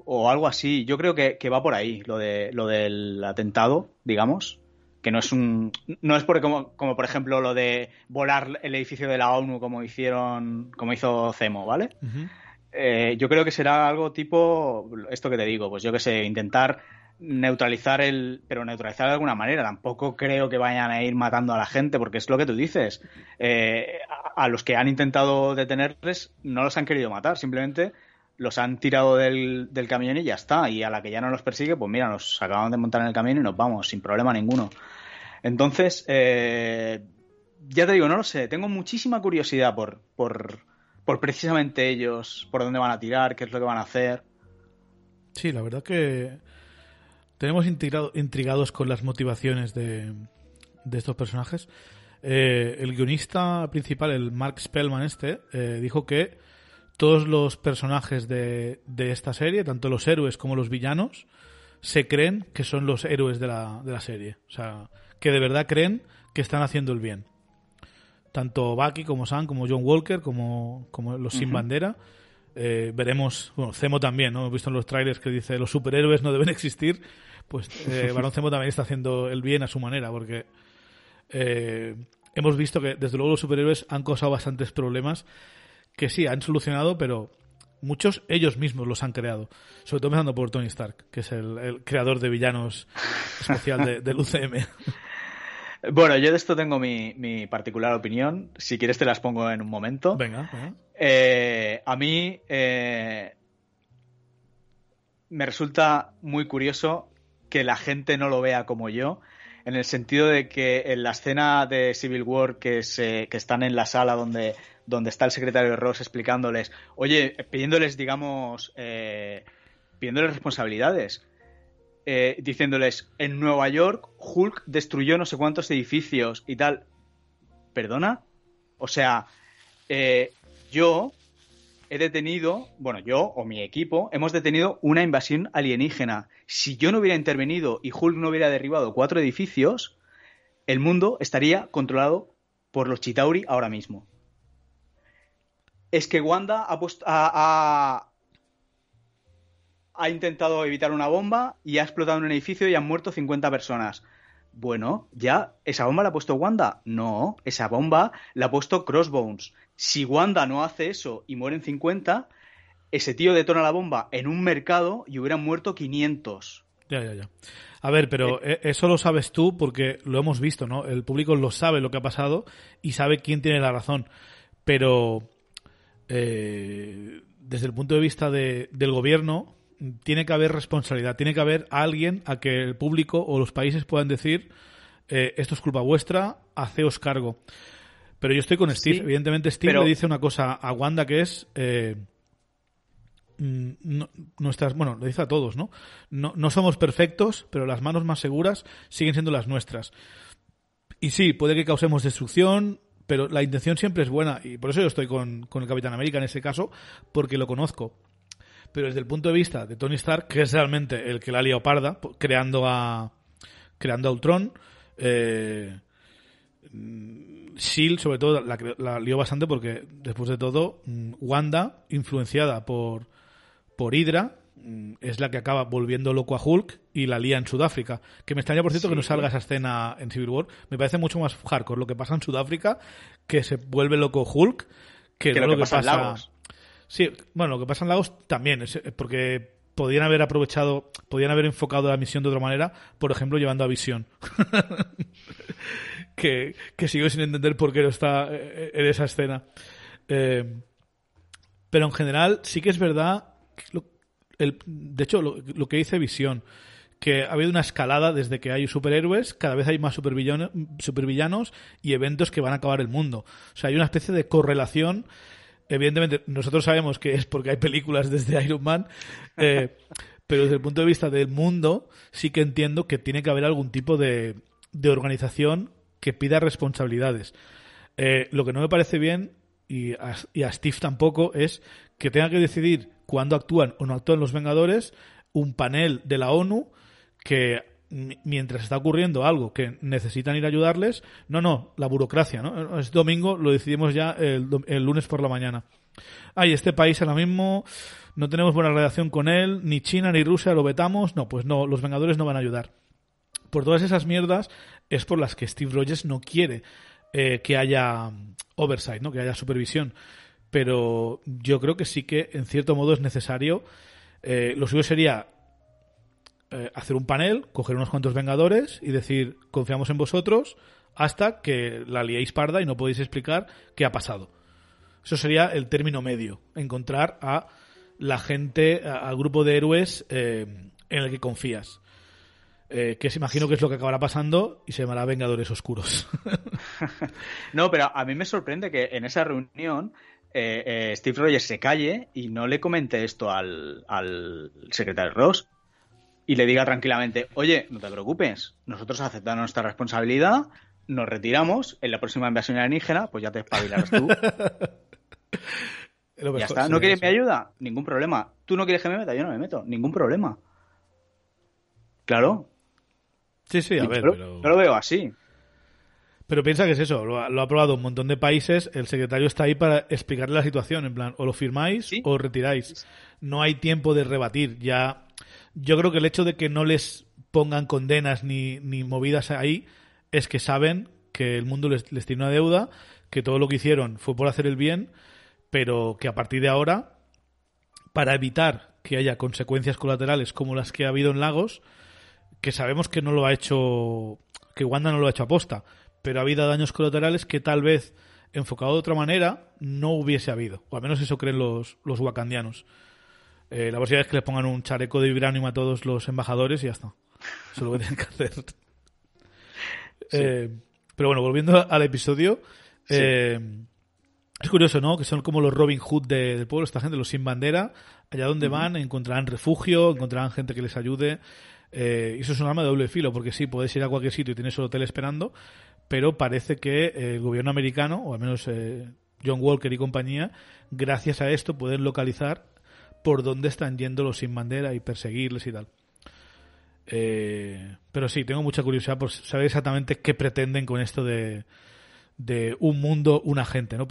Speaker 2: o algo así. Yo creo que, que va por ahí lo de lo del atentado, digamos, que no es un no es porque como, como por ejemplo lo de volar el edificio de la ONU como hicieron como hizo Cemo, ¿vale? Eh, yo creo que será algo tipo esto que te digo, pues yo que sé, intentar neutralizar el, pero neutralizar de alguna manera. Tampoco creo que vayan a ir matando a la gente, porque es lo que tú dices. Eh, a, los que han intentado detenerles no los han querido matar, simplemente los han tirado del, del camión y ya está. Y a la que ya no los persigue, pues mira, nos acaban de montar en el camión y nos vamos, sin problema ninguno. Entonces, eh, ya te digo, no lo sé. Tengo muchísima curiosidad por, por, por precisamente ellos, por dónde van a tirar, qué es lo que van a hacer.
Speaker 1: Sí, la verdad que tenemos intrigado- intrigados con las motivaciones de, de estos personajes. Eh, el guionista principal, el Mark Spellman este, eh, dijo que todos los personajes de, de esta serie, tanto los héroes como los villanos, se creen que son los héroes de la, de la serie. O sea, que de verdad creen que están haciendo el bien. Tanto Bucky como Sam, como John Walker, como, como los sin
Speaker 2: Ujú.
Speaker 1: bandera. Eh, veremos, bueno, Zemo también, ¿no? Hemos visto en los trailers que dice los superhéroes no deben existir. Pues eh, Barón Zemo también está haciendo el bien a su manera, porque eh, hemos visto que desde luego los superhéroes han causado bastantes problemas que sí, han solucionado, pero muchos ellos mismos los han creado. Sobre todo empezando por Tony Stark, que es el, el creador de villanos especial de- del UCM.
Speaker 2: Bueno, yo de esto tengo mi, mi particular opinión. Si quieres te las pongo en un momento.
Speaker 1: Venga, venga.
Speaker 2: Eh, a mí eh, me resulta muy curioso que la gente no lo vea como yo, en el sentido de que en la escena de Civil War que, se, que están en la sala donde, donde está el secretario de Ross explicándoles, oye, pidiéndoles, digamos, eh, pidiéndoles responsabilidades, eh, diciéndoles, en Nueva York Hulk destruyó no sé cuántos edificios y tal. ¿Perdona? O sea, eh, yo he detenido, bueno, yo o mi equipo, hemos detenido una invasión alienígena. Si yo no hubiera intervenido y Hulk no hubiera derribado cuatro edificios, el mundo estaría controlado por los Chitauri ahora mismo. Es que Wanda ha, ha, ha- ha intentado evitar una bomba y ha explotado un edificio y han muerto 50 personas. Bueno, ya, ¿esa bomba la ha puesto Wanda? No, esa bomba la ha puesto Crossbones. Si Wanda no hace eso y mueren 50, ese tío detona la bomba en un mercado y hubieran muerto 500.
Speaker 1: Ya, ya, ya. A ver, pero eh, eso lo sabes tú porque lo hemos visto, ¿no? El público lo sabe lo que ha pasado y sabe quién tiene la razón. Pero eh, desde el punto de vista de- del gobierno, tiene que haber responsabilidad, tiene que haber alguien a que el público o los países puedan decir eh, esto es culpa vuestra, haceos cargo. Pero yo estoy con Steve.
Speaker 2: Sí,
Speaker 1: Evidentemente, Steve
Speaker 2: pero-
Speaker 1: le dice una cosa a Wanda que es. eh, no- nuestras, bueno, lo dice a todos, ¿no? ¿no? No somos perfectos, pero las manos más seguras siguen siendo las nuestras. Y sí, puede que causemos destrucción, pero la intención siempre es buena. Y por eso yo estoy con, con el Capitán América en ese caso, porque lo conozco. Pero desde el punto de vista de Tony Stark, que es realmente el que la ha liado parda, creando a, creando a Ultron, eh, mm, Shield sobre todo la, la lió bastante porque después de todo mm, Wanda influenciada por por Hydra mm, es la que acaba volviendo loco a Hulk y la lía en Sudáfrica. Que me extraña por cierto que no salga esa escena en Civil War. Me parece mucho más hardcore lo que pasa en Sudáfrica que se vuelve loco Hulk que,
Speaker 2: Que
Speaker 1: no
Speaker 2: lo que pasa en Lagos.
Speaker 1: Sí, bueno, lo que pasa en Lagos también, es, eh, porque podían haber aprovechado, podían haber enfocado la misión de otra manera, por ejemplo, llevando a Visión. que, que sigo sin entender por qué no está eh, en esa escena. Eh, pero en general, sí que es verdad, lo- de hecho, lo, lo que dice Visión, que ha habido una escalada desde que hay superhéroes, cada vez hay más supervillanos y eventos que van a acabar el mundo. O sea, hay una especie de correlación. Evidentemente, nosotros sabemos que es porque hay películas desde Iron Man, eh, pero desde el punto de vista del mundo, sí que entiendo que tiene que haber algún tipo de, de organización que pida responsabilidades. Eh, lo que no me parece bien, y a, y a Steve tampoco, es que tenga que decidir cuándo actúan o no actúan los Vengadores un panel de la ONU que mientras está ocurriendo algo que necesitan ir a ayudarles, no, no, la burocracia, ¿no? Es domingo, lo decidimos ya el, el lunes por la mañana. Ay, este país ahora mismo no tenemos buena relación con él, ni China ni Rusia lo vetamos, no, pues no, los Vengadores no van a ayudar. Por todas esas mierdas es por las que Steve Rogers no quiere eh, que haya oversight, ¿no? que haya supervisión. Pero yo creo que sí que en cierto modo es necesario. Eh, lo suyo sería eh, hacer un panel, coger unos cuantos Vengadores y decir confiamos en vosotros hasta que la liéis parda y no podéis explicar qué ha pasado. Eso sería el término medio, encontrar a la gente, al grupo de héroes en el que confías. Eh, que se imagino que es lo que acabará pasando y se llamará Vengadores Oscuros.
Speaker 2: no, pero a mí me sorprende que en esa reunión eh, eh, Steve Rogers se calle y no le comente esto al, al secretario Ross y le diga tranquilamente, oye, no te preocupes, nosotros aceptamos nuestra responsabilidad, nos retiramos, en la próxima invasión alienígena, pues ya te espabilarás tú. ya está, ¿no quieres mi ayuda? Ningún problema. ¿Tú no quieres que me meta? Yo no me meto, ningún problema. Claro,
Speaker 1: Sí, sí, a ver, pero...
Speaker 2: Yo lo veo así.
Speaker 1: Pero piensa que es eso, lo ha, lo ha, aprobado un montón de países, el secretario está ahí para explicarle la situación, en plan, o lo firmáis o retiráis. No hay tiempo de rebatir, ya... Yo creo que el hecho de que no les pongan condenas ni, ni movidas ahí es que saben que el mundo les, tiene una deuda, que todo lo que hicieron fue por hacer el bien, pero que a partir de ahora, para evitar que haya consecuencias colaterales como las que ha habido en Lagos, que sabemos que no lo ha hecho, que Wanda no lo ha hecho aposta, pero ha habido daños colaterales que tal vez, enfocado de otra manera, no hubiese habido. O al menos eso creen los, los wakandianos. Eh, la posibilidad es que les pongan un chaleco de vibranium a todos los embajadores y ya está. Eso es lo que tienen que hacer. Sí. Eh, pero bueno, volviendo al episodio, sí. eh, es curioso, ¿no? Que son como los Robin Hood de, del pueblo, esta gente, los sin bandera. Allá donde uh -huh. van encontrarán refugio, encontrarán gente que les ayude. Eh, eso es un arma de doble filo, porque sí, puedes ir a cualquier sitio y tienes un hotel esperando, pero parece que el gobierno americano, o al menos eh, John Walker y compañía, gracias a esto pueden localizar por dónde están yendo los sin bandera y perseguirles y tal. Eh, pero sí, tengo mucha curiosidad por saber exactamente qué pretenden con esto de, de un mundo, una gente, ¿no?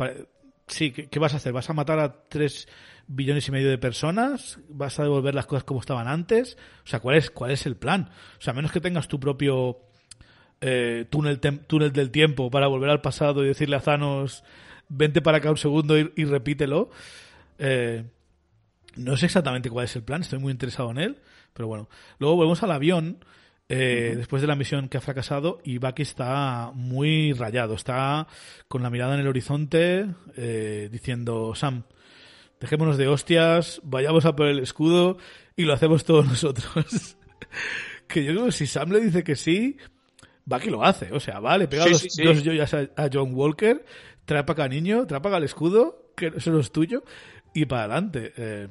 Speaker 1: Sí, ¿qué, ¿qué, vas a hacer? ¿Vas a matar a tres billones y medio de personas? ¿Vas a devolver las cosas como estaban antes? O sea, ¿cuál es, cuál es el plan? O sea, a menos que tengas tu propio eh, túnel, túnel del tiempo para volver al pasado y decirle a Thanos, vente para acá un segundo y, y repítelo. Eh, no sé exactamente cuál es el plan, estoy muy interesado en él, pero bueno. Luego volvemos al avión, eh, uh -huh. después de la misión que ha fracasado, y Bucky está muy rayado, está con la mirada en el horizonte, eh, diciendo, Sam, dejémonos de hostias, vayamos a por el escudo y lo hacemos todos nosotros. que yo creo que si Sam le dice que sí, Bucky lo hace. O sea, vale, pega sí, dos, sí, sí. dos joyas a, a, John Walker, trae para acá niño, trae para acá el escudo, que eso no es tuyo, y para adelante. Eh,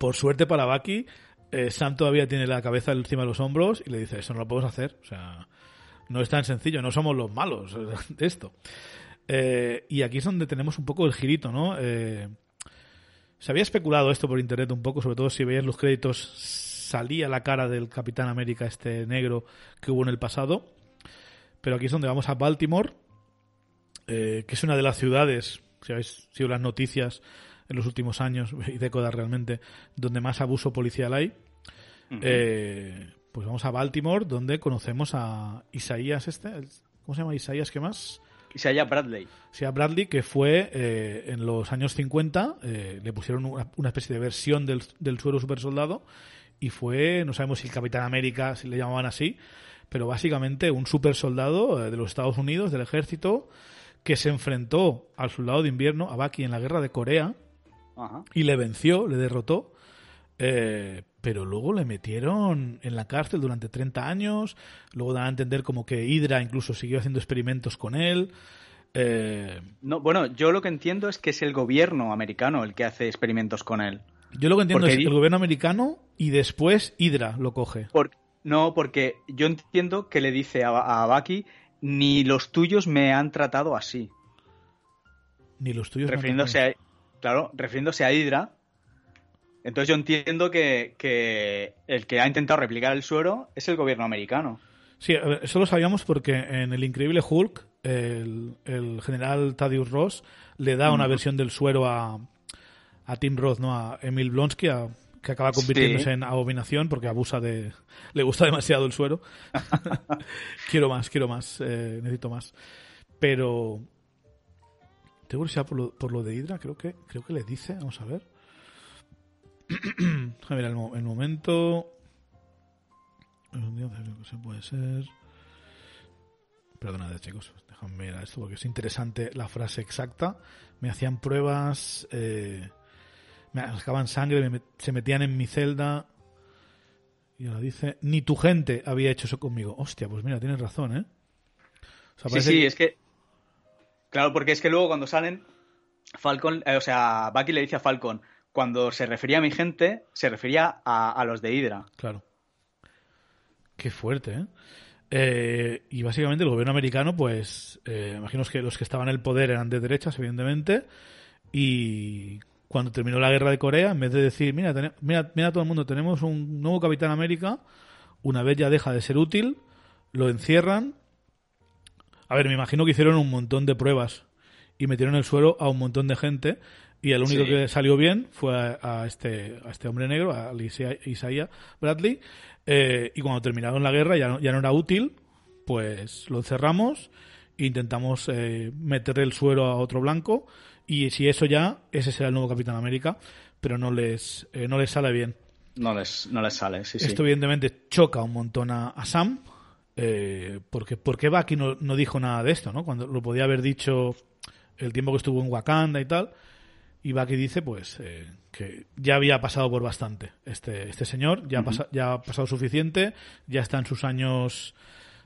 Speaker 1: por suerte para Bucky, eh, Sam todavía tiene la cabeza encima de los hombros y le dice, eso no lo podemos hacer. O sea, no es tan sencillo, no somos los malos de esto. Eh, y aquí es donde tenemos un poco el girito, ¿no? Eh, se había especulado esto por internet un poco, sobre todo si veías los créditos, salía la cara del Capitán América este negro que hubo en el pasado. Pero aquí es donde vamos a Baltimore, que es una de las ciudades, si habéis sido las noticias en los últimos años y décadas realmente, donde más abuso policial hay. Uh -huh. eh, pues vamos a Baltimore, donde conocemos a Isaías este, ¿cómo se llama Isaías? ¿Qué más?
Speaker 2: Isaiah Bradley.
Speaker 1: Isaiah Bradley, que fue eh, en los años 50, eh, le pusieron una, una, especie de versión del, del suero super soldado y fue, no sabemos si el Capitán América, si le llamaban así, pero básicamente un super soldado eh, de los Estados Unidos, del ejército, que se enfrentó al soldado de invierno, a Bucky, en la guerra de Corea, Ajá. y le venció, le derrotó, eh, pero luego le metieron en la cárcel durante 30 años, luego dan a entender como que Hydra incluso siguió haciendo experimentos con él. Eh...
Speaker 2: No, bueno, yo lo que entiendo es que es el gobierno americano el que hace experimentos con él.
Speaker 1: Yo lo que entiendo porque... es el gobierno americano y después Hydra lo coge.
Speaker 2: Por... No, porque yo entiendo que le dice a, a Bucky ni los tuyos me han tratado así.
Speaker 1: Ni los tuyos.
Speaker 2: Refiriéndose a, claro, refiriéndose a Hydra. Entonces yo entiendo que, que, el que ha intentado replicar el suero es el gobierno americano.
Speaker 1: Sí, eso lo sabíamos porque en el Increíble Hulk el, general Thaddeus Ross le da una versión del suero a, a Tim Roth, ¿no? A Emil Blonsky, que acaba convirtiéndose en abominación porque abusa de... le gusta demasiado el suero. quiero más, quiero más, eh, necesito más. Pero tengo curiosidad por lo, por lo de Hydra, creo que, creo que le dice, vamos a ver. a ver, el, el momento. Se puede ser. Perdonad, chicos, déjame ver esto porque es interesante la frase exacta. Me hacían pruebas, eh, me sacaban sangre, se metían en mi celda. Y ahora dice: Ni tu gente había hecho eso conmigo. Hostia, pues mira, tienes razón, ¿eh?
Speaker 2: sí, sí, es que Claro, porque es que luego cuando salen, Falcon, eh, o sea, Bucky le dice a Falcon, cuando se refería a mi gente, se refería a, los de Hydra.
Speaker 1: Claro. Qué fuerte, ¿eh? eh y básicamente el gobierno americano, pues, eh, imagino que los que estaban en el poder eran de derechas, evidentemente, y cuando terminó la guerra de Corea, en vez de decir, mira, mira, mira todo el mundo, tenemos un nuevo Capitán América, una vez ya deja de ser útil, lo encierran a ver, me imagino que hicieron un montón de pruebas y metieron el suelo a un montón de gente y el único que salió bien fue a, este, a este hombre negro, a Isaiah Bradley. Eh, y cuando terminaron la guerra ya no, ya no era útil, pues lo encerramos e intentamos eh, meterle el suelo a otro blanco. Y si eso ya, ese será el nuevo Capitán América, pero no les, eh, no les sale bien.
Speaker 2: No les, no les sale, sí,
Speaker 1: Esto evidentemente choca un montón a Sam, eh, porque, ¿Por qué Bucky no, no, dijo nada de esto? ¿no? Cuando lo podía haber dicho el tiempo que estuvo en Wakanda y tal. Y Bucky dice pues eh, que ya había pasado por bastante este, este señor, ya, ya ha pasado suficiente, ya está en sus años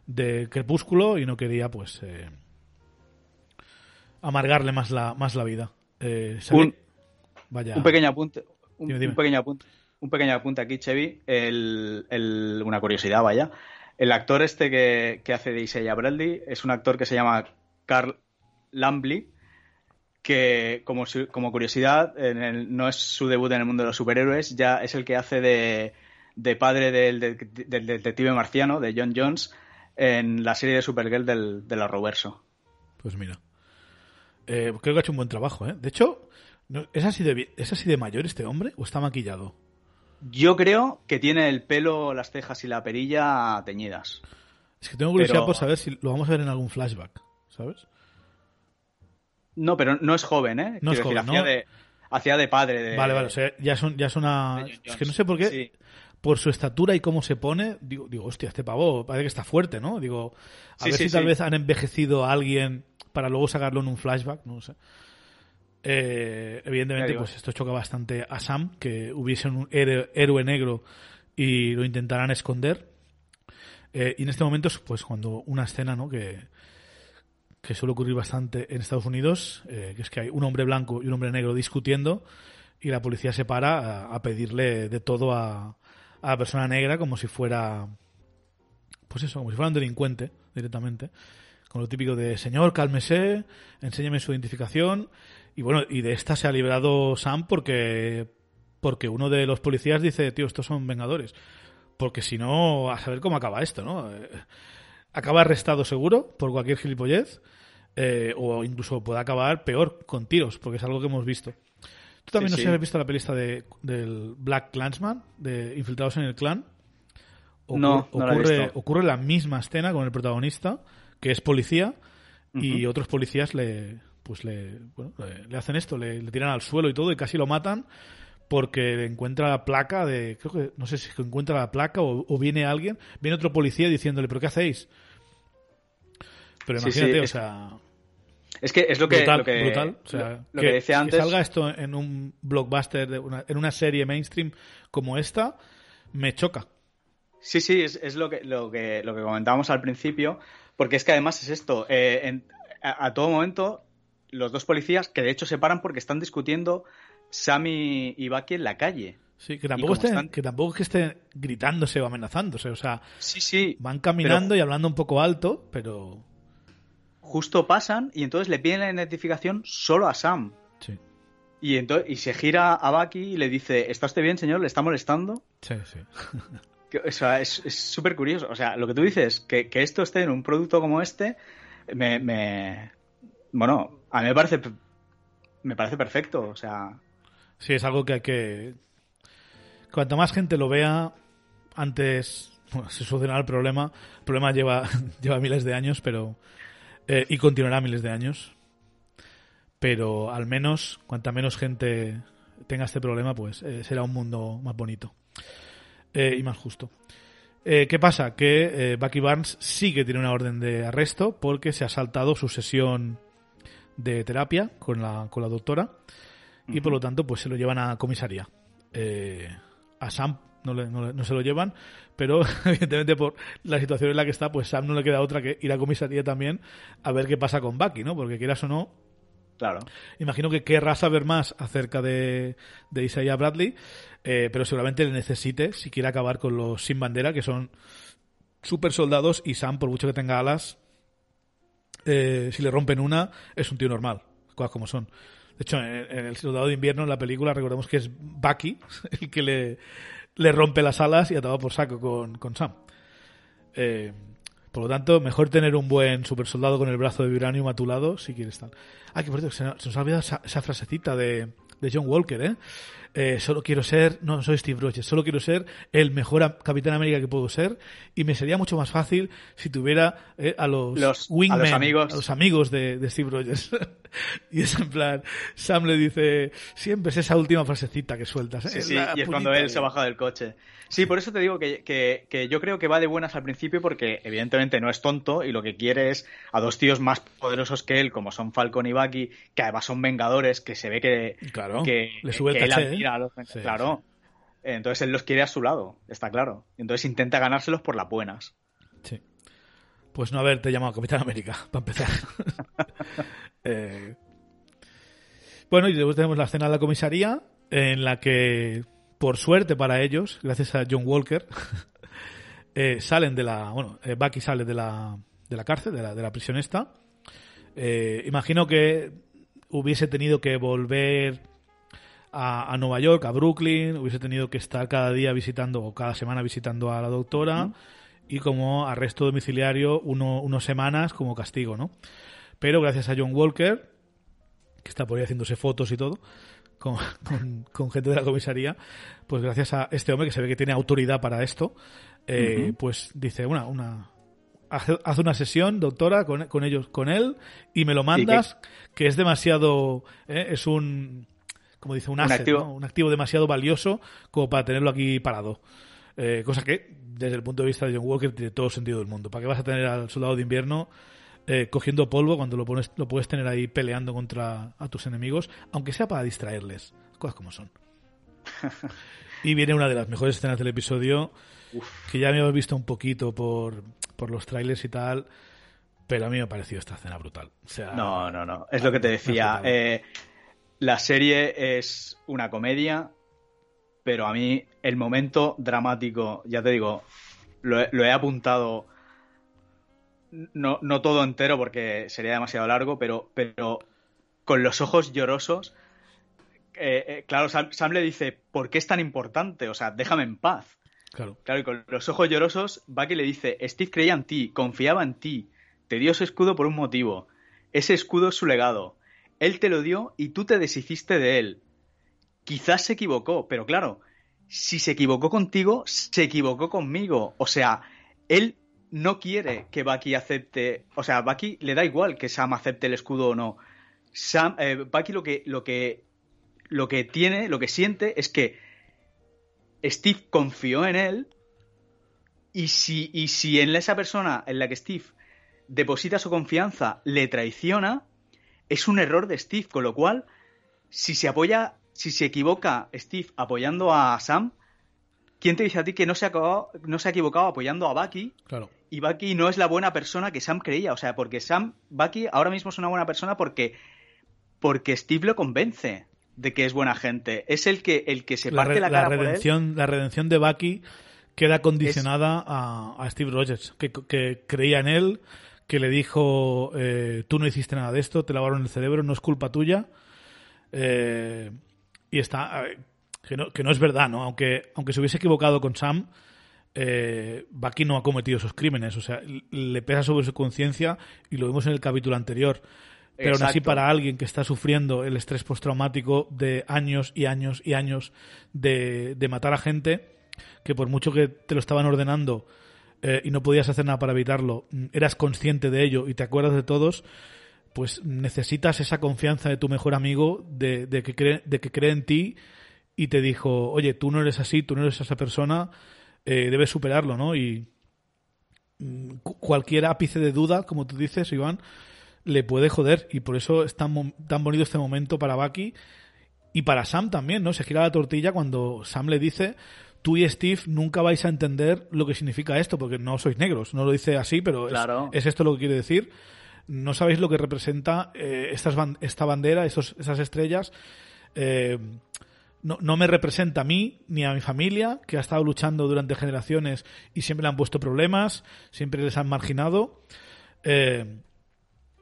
Speaker 1: de crepúsculo y no quería pues eh, amargarle más la, más la vida.
Speaker 2: Eh, un, Vaya... un pequeño apunte. Un, pequeño apunte. Un pequeño apunte aquí, Chevy. El, el, una curiosidad, vaya. El actor este que, hace de Isaiah Bradley es un actor que se llama Carl Lambley, que como, curiosidad, no es su debut en el mundo de los superhéroes, ya es el que hace de, padre del, detective marciano, de John Jones, en la serie de Supergirl del, del Arrowverso.
Speaker 1: Pues mira. Eh, creo que ha hecho un buen trabajo, ¿eh? De hecho, ¿es, así de, ¿es así de mayor este hombre o está maquillado?
Speaker 2: Yo creo que tiene el pelo, las cejas y la perilla teñidas.
Speaker 1: Es que tengo curiosidad por saber si lo vamos a ver en algún flashback, ¿sabes?
Speaker 2: No, pero no es joven, ¿eh?
Speaker 1: No es joven,
Speaker 2: hacía, de, padre. De...
Speaker 1: Vale, vale, o sea, ya, son, ya es una... Es que no sé por qué... Por su estatura y cómo se pone, digo, digo, hostia, este pavo parece que está fuerte, ¿no? Digo, a ver si tal vez han envejecido a alguien para luego sacarlo en un flashback, no sé. Eh, evidentemente, pues esto choca bastante a Sam, que hubiese un héroe negro y lo intentarán esconder. Eh, y en este momento, pues cuando una escena, ¿no? Que, que suele ocurrir bastante en Estados Unidos, eh, que es que hay un hombre blanco y un hombre negro discutiendo y la policía se para a, pedirle de todo a, a, la persona negra como si fuera, pues eso, como si fuera un delincuente directamente. Con lo típico de, señor, cálmese, enséñeme su identificación y bueno, y de esta se ha librado Sam porque, porque uno de los policías dice, tío, estos son vengadores. Porque si no, a saber cómo acaba esto, ¿no? Eh, acaba arrestado seguro por cualquier gilipollez. Eh, o incluso puede acabar peor con tiros, porque es algo que hemos visto. Tú también no sé si has visto la pelista de, del Black Clansman, de Infiltrados en el Clan.
Speaker 2: no,
Speaker 1: ocurre, ocurre la misma escena con el protagonista, que es policía, y otros policías le, pues le, bueno, le, hacen esto, le, tiran al suelo y todo y casi lo matan porque encuentra la placa de, creo que, no sé si encuentra la placa o, viene alguien, viene otro policía diciéndole, pero ¿qué hacéis? Pero imagínate, o sea...
Speaker 2: Es que es lo que...
Speaker 1: Brutal, brutal. O sea, lo, que, decía antes... Que salga esto en un blockbuster, de una, en una serie mainstream como esta, me choca.
Speaker 2: Sí, sí, es, es lo, que, lo, que, lo que comentábamos al principio, porque es que además es esto, eh, a, todo momento los dos policías, que de hecho se paran porque están discutiendo Sammy y Bucky en la calle.
Speaker 1: Sí, que tampoco, estén, que tampoco es que estén gritándose o amenazándose, o sea,
Speaker 2: sí, sí,
Speaker 1: van caminando y hablando un poco alto, pero...
Speaker 2: justo pasan y entonces le piden la identificación solo a Sam.
Speaker 1: Sí.
Speaker 2: Y, entonces, y se gira a Bucky y le dice, ¿está usted bien, señor? ¿Le está molestando?
Speaker 1: Sí, sí.
Speaker 2: O sea, es súper curioso. O sea, lo que tú dices, que, que esto esté en un producto como este, me, me- Bueno, a mí me parece... Me parece perfecto. O sea,
Speaker 1: Sí, es algo que hay que. Cuanto más gente lo vea, antes se solucionará el problema. El problema lleva, lleva miles de años, pero. eh, y continuará miles de años. Pero al menos, cuanta menos gente tenga este problema, pues eh, será un mundo más bonito eh, y más justo. Eh, ¿Qué pasa? Que Bucky Barnes sí que tiene una orden de arresto porque se ha saltado su sesión de terapia con la, con la doctora y por lo tanto pues se lo llevan a comisaría. Eh, a Sam no, le- no le- no se lo llevan, pero evidentemente por la situación en la que está, pues Sam no le queda otra que ir a comisaría también a ver qué pasa con Bucky, ¿no? Porque quieras o no,
Speaker 2: claro.
Speaker 1: imagino que querrá saber más acerca de, de Isaiah Bradley, eh, pero seguramente le necesite si quiere acabar con los sin bandera, que son super soldados, y Sam, por mucho que tenga alas, eh, si le rompen una, es un tío normal, cosas como son. De hecho, en, El Soldado de Invierno, en la película, recordemos que es Bucky el que le, le rompe las alas y acaba por saco con, con Sam. Eh, por lo tanto, mejor tener un buen super soldado con el brazo de vibranium a tu lado si quieres estar. Ah, que por cierto, se, nos ha olvidado esa, esa frasecita de, de John Walker, ¿eh? Eh, Solo quiero ser, no soy Steve Rogers, solo quiero ser el mejor Capitán América que puedo ser y me sería mucho más fácil si tuviera eh, a los,
Speaker 2: Los- a
Speaker 1: wingmen,
Speaker 2: los amigos.
Speaker 1: a los amigos de, de Steve Rogers. y es en plan, Sam le dice, siempre es esa última frasecita que sueltas. ¿eh?
Speaker 2: Sí, y es cuando él se
Speaker 1: de-
Speaker 2: baja del coche. Sí, por eso te digo que, que- que yo creo que va de buenas al principio porque evidentemente no es tonto y lo que quiere es a dos tíos más poderosos que él, como son Falcon y Bucky, que además son vengadores, que se ve que,
Speaker 1: Claro,
Speaker 2: que,
Speaker 1: le sube el
Speaker 2: él
Speaker 1: caché, ¿eh?
Speaker 2: admira a los
Speaker 1: Sí,
Speaker 2: Claro. Entonces él los quiere a su lado, está claro. Entonces intenta ganárselos por las buenas.
Speaker 1: Sí. Pues no haberte llamado Capitán América, para empezar. Eh, Bueno, y después tenemos la escena de la comisaría, en la que, por suerte para ellos, gracias a John Walker, eh, salen de la. Bueno, eh, Bucky sale de la, de la cárcel, de la, de la prisión esta. Imagino que hubiese tenido que volver a, a Nueva York, a Brooklyn, hubiese tenido que estar cada día visitando o cada semana visitando a la doctora y como arresto domiciliario uno, unas semanas como castigo, ¿no? Pero gracias a John Walker, que está por ahí haciéndose fotos y todo, con, con- con gente de la comisaría, pues gracias a este hombre que se ve que tiene autoridad para esto, eh, pues dice una, una hace, hace una sesión, doctora, con, con ellos, con él, y me lo mandas, que es demasiado, eh, es un, como dice, un,
Speaker 2: Un
Speaker 1: asset,
Speaker 2: activo.
Speaker 1: ¿no? un activo demasiado valioso como para tenerlo aquí parado. Eh, cosa que, desde el punto de vista de John Walker, tiene todo el sentido del mundo. ¿Para qué vas a tener al soldado de invierno eh, cogiendo polvo cuando lo, pones, lo puedes tener ahí peleando contra a tus enemigos, aunque sea para distraerles? Cosas como son. y viene una de las mejores escenas del episodio, que ya me habéis visto un poquito por, por los trailers y tal, pero a mí me ha parecido esta escena brutal. O sea,
Speaker 2: No, no, no. Es lo que te decía. Eh, la serie es una comedia, pero a mí el momento dramático, ya te digo, lo, he- lo he apuntado. No, no todo entero porque sería demasiado largo, pero, pero con los ojos llorosos. eh, eh, claro, Sam, Sam le dice, ¿por qué es tan importante? O sea, déjame en paz.
Speaker 1: Claro.
Speaker 2: Claro, y con los ojos llorosos, Bucky le dice, Steve creía en ti, confiaba en ti, te dio ese escudo por un motivo. Ese escudo es su legado. Él te lo dio y tú te deshiciste de él. Quizás se equivocó, pero claro, si se equivocó contigo, se equivocó conmigo. O sea, él no quiere que Bucky acepte, o sea, Bucky le da igual que Sam acepte el escudo o no. Sam, eh, Bucky lo que, lo que, lo que tiene, lo que siente es que Steve confió en él y si, y si en esa persona en la que Steve deposita su confianza le traiciona, es un error de Steve, con lo cual, si se apoya, si se equivoca Steve apoyando a Sam, ¿quién te dice a ti que no se ha, acabado- no se ha equivocado apoyando a Bucky?
Speaker 1: Claro.
Speaker 2: Y Bucky no es la buena persona que Sam creía. O sea, porque Sam, Bucky ahora mismo es una buena persona porque, porque Steve lo convence de que es buena gente. Es el que, el que se
Speaker 1: La,
Speaker 2: parte
Speaker 1: re-
Speaker 2: la,
Speaker 1: la
Speaker 2: cara por él.
Speaker 1: redención, la redención de Bucky queda condicionada a, a Steve Rogers, que, que creía en él, que le dijo, eh, tú no hiciste nada de esto, te lavaron el cerebro, no es culpa tuya. Eh, y está, que no, que no es verdad, ¿no? Aunque, aunque se hubiese equivocado con Sam, eh, Bucky no ha cometido esos crímenes, o sea, le pesa sobre su conciencia y lo vimos en el capítulo anterior. Pero aún así, para alguien que está sufriendo el estrés postraumático de años y años y años de, de matar a gente, que por mucho que te lo estaban ordenando eh, y no podías hacer nada para evitarlo, eras consciente de ello y te acuerdas de todos, pues necesitas esa confianza de tu mejor amigo, de, de que, cree, de que cree en ti y te dijo, oye, tú no eres así, tú no eres esa persona, eh, debes superarlo, ¿no? Y mm, cualquier ápice de duda, como tú dices, Iván, le puede joder. Y por eso es tan, tan bonito este momento para Bucky y para Sam también, ¿no? Se gira la tortilla cuando Sam le dice, tú y Steve nunca vais a entender lo que significa esto, porque no sois negros. No lo dice así, pero es, esto lo que quiere decir. No sabéis lo que representa eh, estas esta bandera, esas estrellas. Eh, no, no, me representa a mí ni a mi familia, que ha estado luchando durante generaciones y siempre le han puesto problemas, siempre les han marginado. Eh,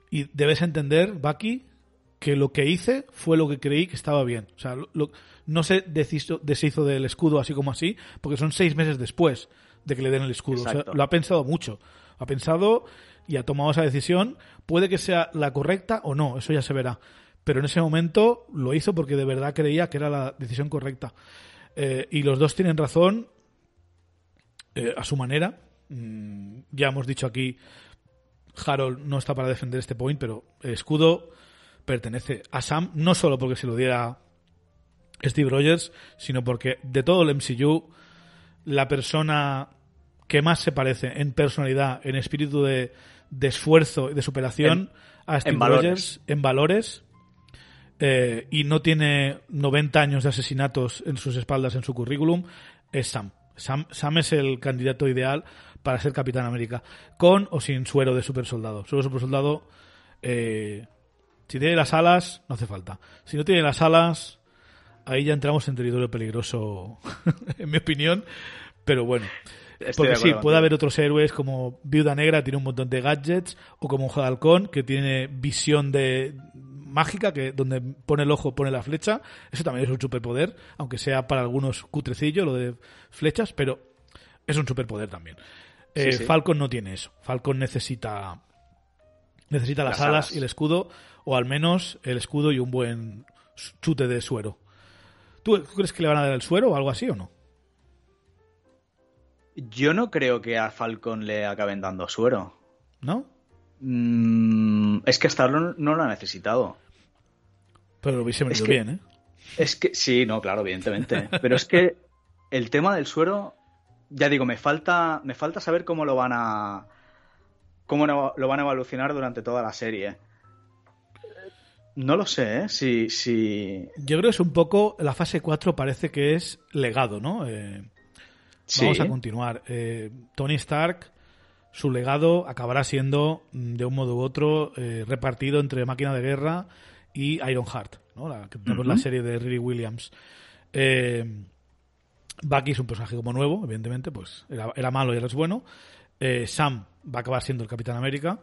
Speaker 1: y debes entender, Bucky, que lo que hice fue lo que creí que estaba bien. O sea, no se deshizo, deshizo, del escudo así como así, porque son seis meses después de que le den el escudo. O sea, lo ha pensado mucho. Ha pensado y ha tomado esa decisión. Puede que sea la correcta o no, eso ya se verá. Pero en ese momento lo hizo porque de verdad creía que era la decisión correcta. Eh, y los dos tienen razón eh, a su manera. Mm, ya hemos dicho aquí Harold no está para defender este point, pero el escudo pertenece a Sam, no solo porque se lo diera Steve Rogers, sino porque de todo el MCU, la persona que más se parece en personalidad, en espíritu de, esfuerzo y de superación a Steve Rogers, en valores, eh, y no tiene 90 años de asesinatos en sus espaldas en su currículum, es Sam. Sam, Sam es el candidato ideal para ser Capitán América, con o sin suero de super soldado. Suero de super soldado, eh, si tiene las alas, no hace falta. Si no tiene las alas, ahí ya entramos en territorio peligroso, en mi opinión. Pero bueno, porque sí, puede haber otros héroes como Viuda Negra, tiene un montón de gadgets, o como un Halcón, que tiene visión de mágica, que donde pone el ojo pone la flecha. Eso también es un superpoder, aunque sea para algunos cutrecillo lo de flechas, pero es un superpoder también. Eh, Falcon no tiene eso. Falcon necesita necesita las, alas, y el escudo, o al menos el escudo y un buen chute de suero. ¿Tú crees que le van a dar el suero o algo así o no?
Speaker 2: Yo no creo que a Falcon le acaben dando suero.
Speaker 1: ¿No?
Speaker 2: Mm, es que hasta ahora no, lo ha necesitado.
Speaker 1: Pero lo hubiese venido bien, ¿eh?
Speaker 2: Es que, sí, no, claro, evidentemente. Pero es que el tema del suero ya digo, me falta, me falta saber cómo lo van a. cómo lo van a evolucionar durante toda la serie. No lo sé, ¿eh? Si, si...
Speaker 1: Yo creo que es un poco. La fase 4 parece que es legado, ¿no? Eh, vamos a continuar. Eh, Tony Stark, su legado acabará siendo, mm, de un modo u otro, eh, repartido entre Máquina de Guerra y Ironheart, ¿no? La, la serie de Riri Williams. Eh, Bucky es un personaje como nuevo, evidentemente, pues era, malo y ahora es bueno. Eh, Sam va a acabar siendo el Capitán América.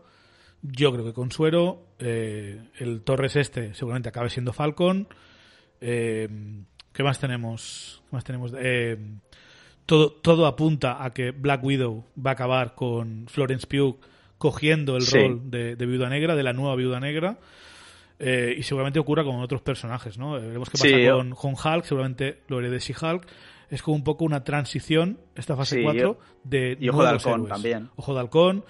Speaker 1: Yo creo que Consuero. Eh, el Torres este seguramente acabe siendo Falcon. Eh, ¿Qué más tenemos? ¿Qué más tenemos? todo, todo apunta a que Black Widow va a acabar con Florence Pugh cogiendo el rol de, Viuda Negra, de la nueva Viuda Negra. Y seguramente ocurra con otros personajes, ¿no? Veremos qué pasa con, con, Hulk, seguramente lo haré de She-Hulk es como un poco una transición, esta fase 4, de
Speaker 2: y Ojo de Halcón también.
Speaker 1: Ojo de Halcón.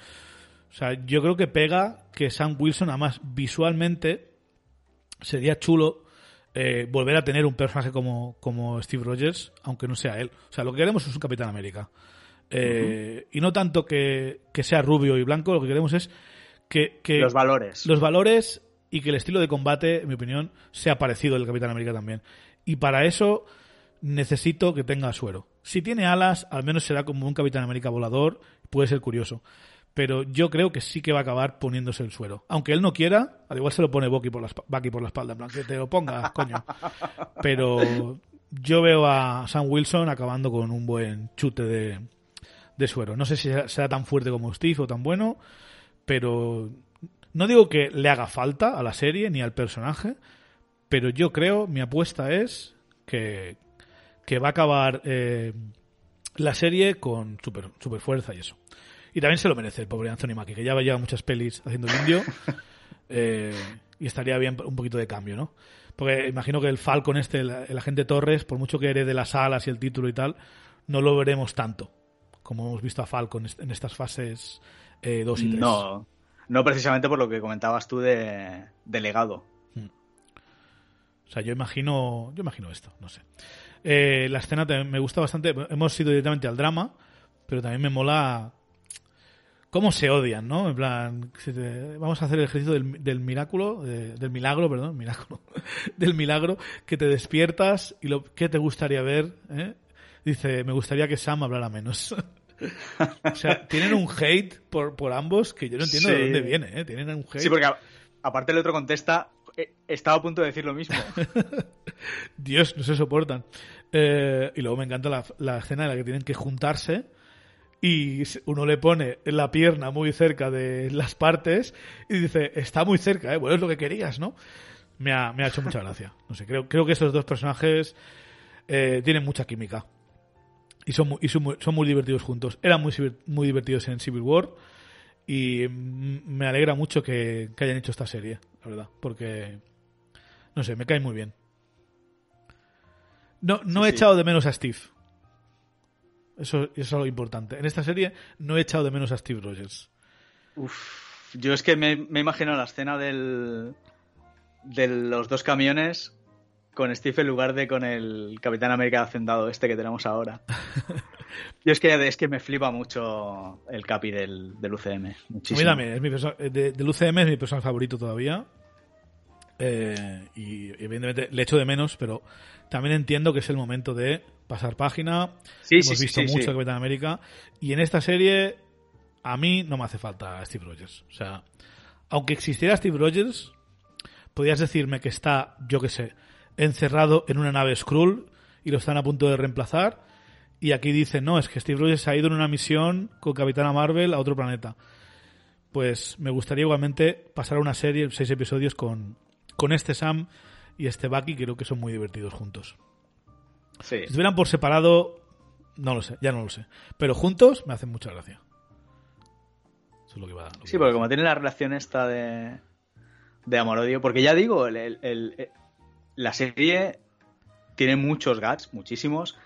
Speaker 1: O sea, yo creo que pega que Sam Wilson, además, visualmente, sería chulo eh, volver a tener un personaje como, como Steve Rogers, aunque no sea él. O sea, lo que queremos es un Capitán América. Eh, y no tanto que, sea rubio y blanco, lo que queremos es que, que,
Speaker 2: Los valores.
Speaker 1: Los valores y que el estilo de combate, en mi opinión, sea parecido al Capitán América también. Y para eso necesito que tenga suero. Si tiene alas, al menos será como un Capitán América volador, puede ser curioso. Pero yo creo que sí que va a acabar poniéndose el suero. Aunque él no quiera, al igual se lo pone Bucky por la, por la espalda, en plan, que te lo pongas, coño. Pero yo veo a Sam Wilson acabando con un buen chute de, de suero. No sé si será tan fuerte como Steve o tan bueno, pero no digo que le haga falta a la serie ni al personaje, pero yo creo, mi apuesta es que, que va a acabar eh, la serie con super, super fuerza y eso. Y también se lo merece el pobre Anthony Mackie, que ya lleva muchas pelis haciendo el indio. Eh, y estaría bien un poquito de cambio, ¿no? Porque imagino que el Falcon este, el, agente Torres, por mucho que herede las alas y el título y tal, no lo veremos tanto como hemos visto a Falcon en estas fases 2 eh, y 3.
Speaker 2: No, no precisamente por lo que comentabas tú de, legado. Hmm.
Speaker 1: O sea, yo imagino, yo imagino esto, no sé. Eh, la escena me gusta bastante. Hemos ido directamente al drama, pero también me mola cómo se odian, ¿no? En plan, vamos a hacer el ejercicio del, del milagro, del milagro, perdón, milagro, del milagro, que te despiertas y lo que te gustaría ver, ¿eh? Dice, me gustaría que Sam hablara menos. o sea, tienen un hate por, por ambos que yo no entiendo de dónde viene, ¿eh? Tienen un hate.
Speaker 2: Sí, porque aparte el otro contesta, eh, estaba a punto de decir lo mismo.
Speaker 1: Dios, no se soportan. Eh, y luego me encanta la, la escena en la que tienen que juntarse y uno le pone la pierna muy cerca de las partes y dice, está muy cerca, ¿eh? bueno, es lo que querías, ¿no? Me ha, me ha hecho mucha gracia. No sé, creo, creo que estos dos personajes eh, tienen mucha química. Y son muy, y son muy, divertidos juntos. Eran muy, muy divertidos en Civil War. Y me alegra mucho que, hayan hecho esta serie, la verdad. Porque, no sé, me cae muy bien. No, no he echado de menos a Steve. Eso, es algo importante. En esta serie no he echado de menos a Steve Rogers.
Speaker 2: Uf, yo es que me, me imagino la escena del, de los dos camiones con Steve en lugar de con el Capitán América hacendado este que tenemos ahora. yo es que, es que me flipa mucho el Capi del, del UCM. Muchísimo.
Speaker 1: es mi del UCM es mi personaje favorito todavía. Eh, y evidentemente le echo de menos, pero también entiendo que es el momento de pasar página. Hemos visto mucho de Capitán América. Y en esta serie, a mí no me hace falta Steve Rogers. O sea, aunque existiera Steve Rogers, podrías decirme que está, yo qué sé, encerrado en una nave Skrull y lo están a punto de reemplazar. Y aquí dicen, no, es que Steve Rogers ha ido en una misión con Capitana Marvel a otro planeta. Pues me gustaría igualmente pasar una serie, seis episodios con, con este Sam y este Bucky, creo que son muy divertidos juntos. Si estuvieran por separado, no lo sé, ya no lo sé. Pero juntos me hacen mucha gracia.
Speaker 2: Eso es lo que va, sí, porque como tiene la relación esta de, de amor-odio, porque ya digo, la serie tiene muchos gats, muchísimos.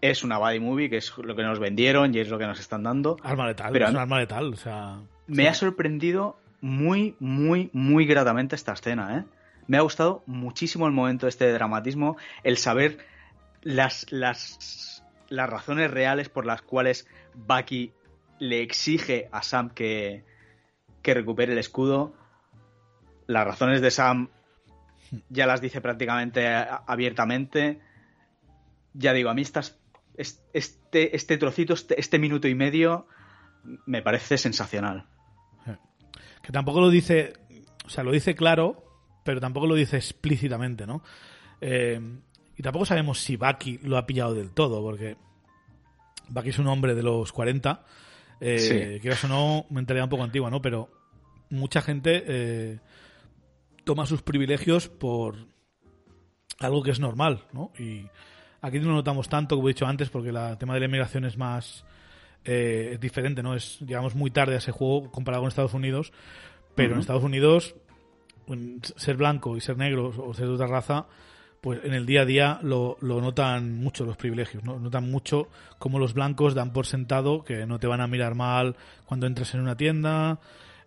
Speaker 2: Es una body movie, que es lo que nos vendieron y es lo que nos están dando.
Speaker 1: Arma letal, pero es un arma letal, o sea...
Speaker 2: Me ha sorprendido muy, muy, muy gratamente esta escena, ¿eh? Me ha gustado muchísimo el momento este de dramatismo, el saber las, las, las razones reales por las cuales Bucky le exige a Sam que, que recupere el escudo. Las razones de Sam ya las dice prácticamente abiertamente. Ya digo, a mí estas, este, este trocito, este, este minuto y medio, me parece sensacional.
Speaker 1: Que tampoco lo dice, o sea, lo dice claro, pero tampoco lo dice explícitamente, ¿no? Eh, y tampoco sabemos si Bucky lo ha pillado del todo, porque Bucky es un hombre de los 40. Eh, Quieras o no, mentalidad un poco antigua, ¿no? Pero mucha gente eh, toma sus privilegios por algo que es normal, ¿no? Y aquí no lo notamos tanto, como he dicho antes, porque el tema de la inmigración es más eh, es diferente, ¿no? Es, llegamos muy tarde a ese juego comparado con Estados Unidos, pero en Estados Unidos ser blanco y ser negro o ser de otra raza pues en el día a día lo, lo notan mucho los privilegios, ¿no? notan mucho cómo los blancos dan por sentado que no te van a mirar mal cuando entres en una tienda,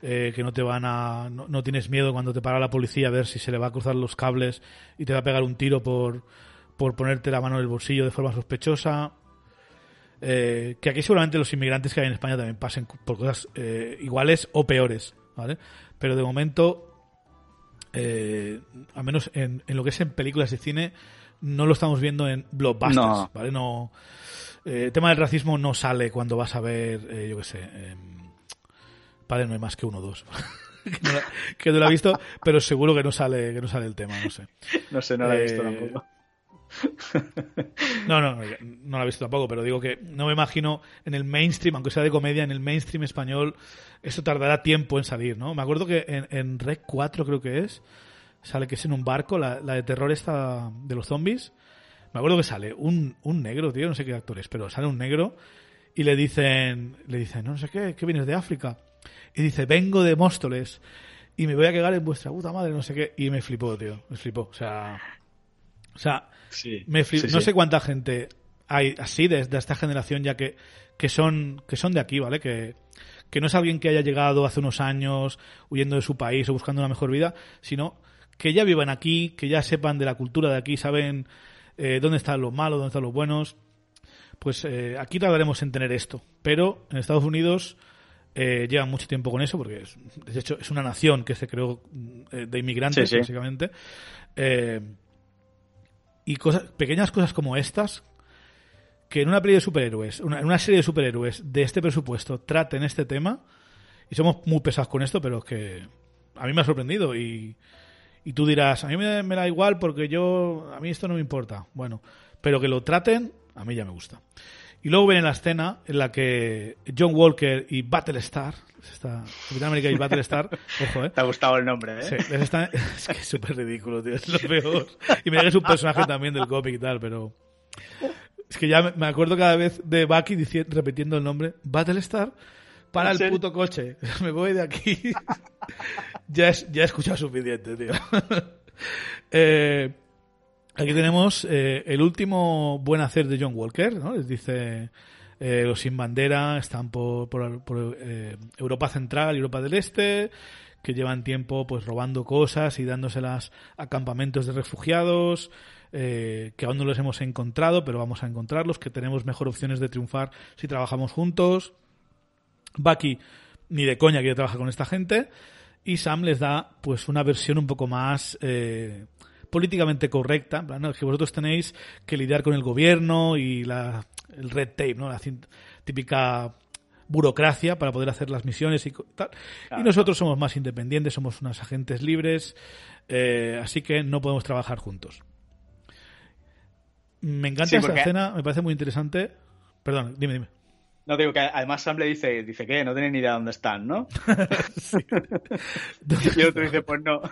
Speaker 1: eh, que no te van a, no, tienes miedo cuando te para la policía a ver si se le va a cruzar los cables y te va a pegar un tiro por, por ponerte la mano en el bolsillo de forma sospechosa. Eh, que aquí seguramente los inmigrantes que hay en España también pasen por cosas eh, iguales o peores, ¿vale? Pero de momento eh, al menos en, lo que es en películas y cine, no lo estamos viendo en blockbusters, no. ¿vale? No, eh, el tema del racismo no sale cuando vas a ver, eh, yo qué sé, em, Padre no hay más que uno o dos. que, no lo he visto, pero seguro que no sale que no sale el tema, no sé.
Speaker 2: No sé, no lo he visto tampoco.
Speaker 1: No, no, no, no la he visto tampoco, pero digo que no me imagino en el mainstream, aunque sea de comedia, en el mainstream español, eso tardará tiempo en salir, ¿no? Me acuerdo que en, en Rec 4 creo que es, sale que es en un barco, la, la de terror esta de los zombies. Me acuerdo que sale un, un negro, tío, no sé qué actor es, pero sale un negro y le dicen, le dicen, no sé qué, ¿qué vienes de África? Y dice, vengo de Móstoles y me voy a quedar en vuestra puta madre, no sé qué. Y me flipó, tío, me flipó. O sea, o sea,
Speaker 2: Sí,
Speaker 1: me flip-
Speaker 2: sí,
Speaker 1: no
Speaker 2: sí.
Speaker 1: sé cuánta gente hay así de, de esta generación ya que, que son que son de aquí, ¿vale? Que, que no es alguien que haya llegado hace unos años huyendo de su país o buscando una mejor vida, sino que ya vivan aquí, que ya sepan de la cultura de aquí, saben eh, dónde están los malos, dónde están los buenos. Pues eh, aquí tardaremos en tener esto, pero en Estados Unidos eh, llevan mucho tiempo con eso porque es, de hecho es una nación que se creó mm, eh, de inmigrantes
Speaker 2: Sí, sí.
Speaker 1: básicamente. Eh, y cosas pequeñas cosas como estas que en una peli de superhéroes una- en una serie de superhéroes de este presupuesto traten este tema y somos muy pesados con esto pero es que a mí me ha sorprendido y, y tú dirás a mí me, me da igual porque yo a mí esto no me importa bueno pero que lo traten a mí ya me gusta y luego viene la escena en la que John Walker y Battlestar, está Capitán América y Battlestar, ojo, eh.
Speaker 2: Te ha gustado el nombre, ¿eh?
Speaker 1: Sí, les está- es que es súper ridículo, tío, es lo peor. Y me da que es un personaje también del cómic y tal, pero... Es que ya me- acuerdo cada vez de Bucky dici- repitiendo el nombre, Battlestar, para
Speaker 2: ¿En
Speaker 1: el puto coche, me voy de aquí. ya, es, ya he escuchado suficiente, tío. Eh, Aquí tenemos eh, el último buen hacer de John Walker, ¿no? Les dice eh, los sin bandera están por, por- eh, Europa Central y Europa del Este, que llevan tiempo pues robando cosas y dándoselas a campamentos de refugiados, que aún no los hemos encontrado, pero vamos a encontrarlos, que tenemos mejor opciones de triunfar si trabajamos juntos. Bucky ni de coña quiere trabajar con esta gente y Sam les da pues una versión un poco más políticamente correcta, ¿no? que vosotros tenéis que lidiar con el gobierno y la, el red tape, ¿no? la típica burocracia para poder hacer las misiones y tal. Y nosotros somos más independientes, somos unos agentes libres, eh, así que no podemos trabajar juntos. Me encanta
Speaker 2: Sí,
Speaker 1: esta
Speaker 2: porque-
Speaker 1: escena, me parece muy interesante. Perdón, dime, dime.
Speaker 2: No digo que además Sam le dice, dice que no tiene ni idea de dónde están, ¿no? y el otro dice, pues no.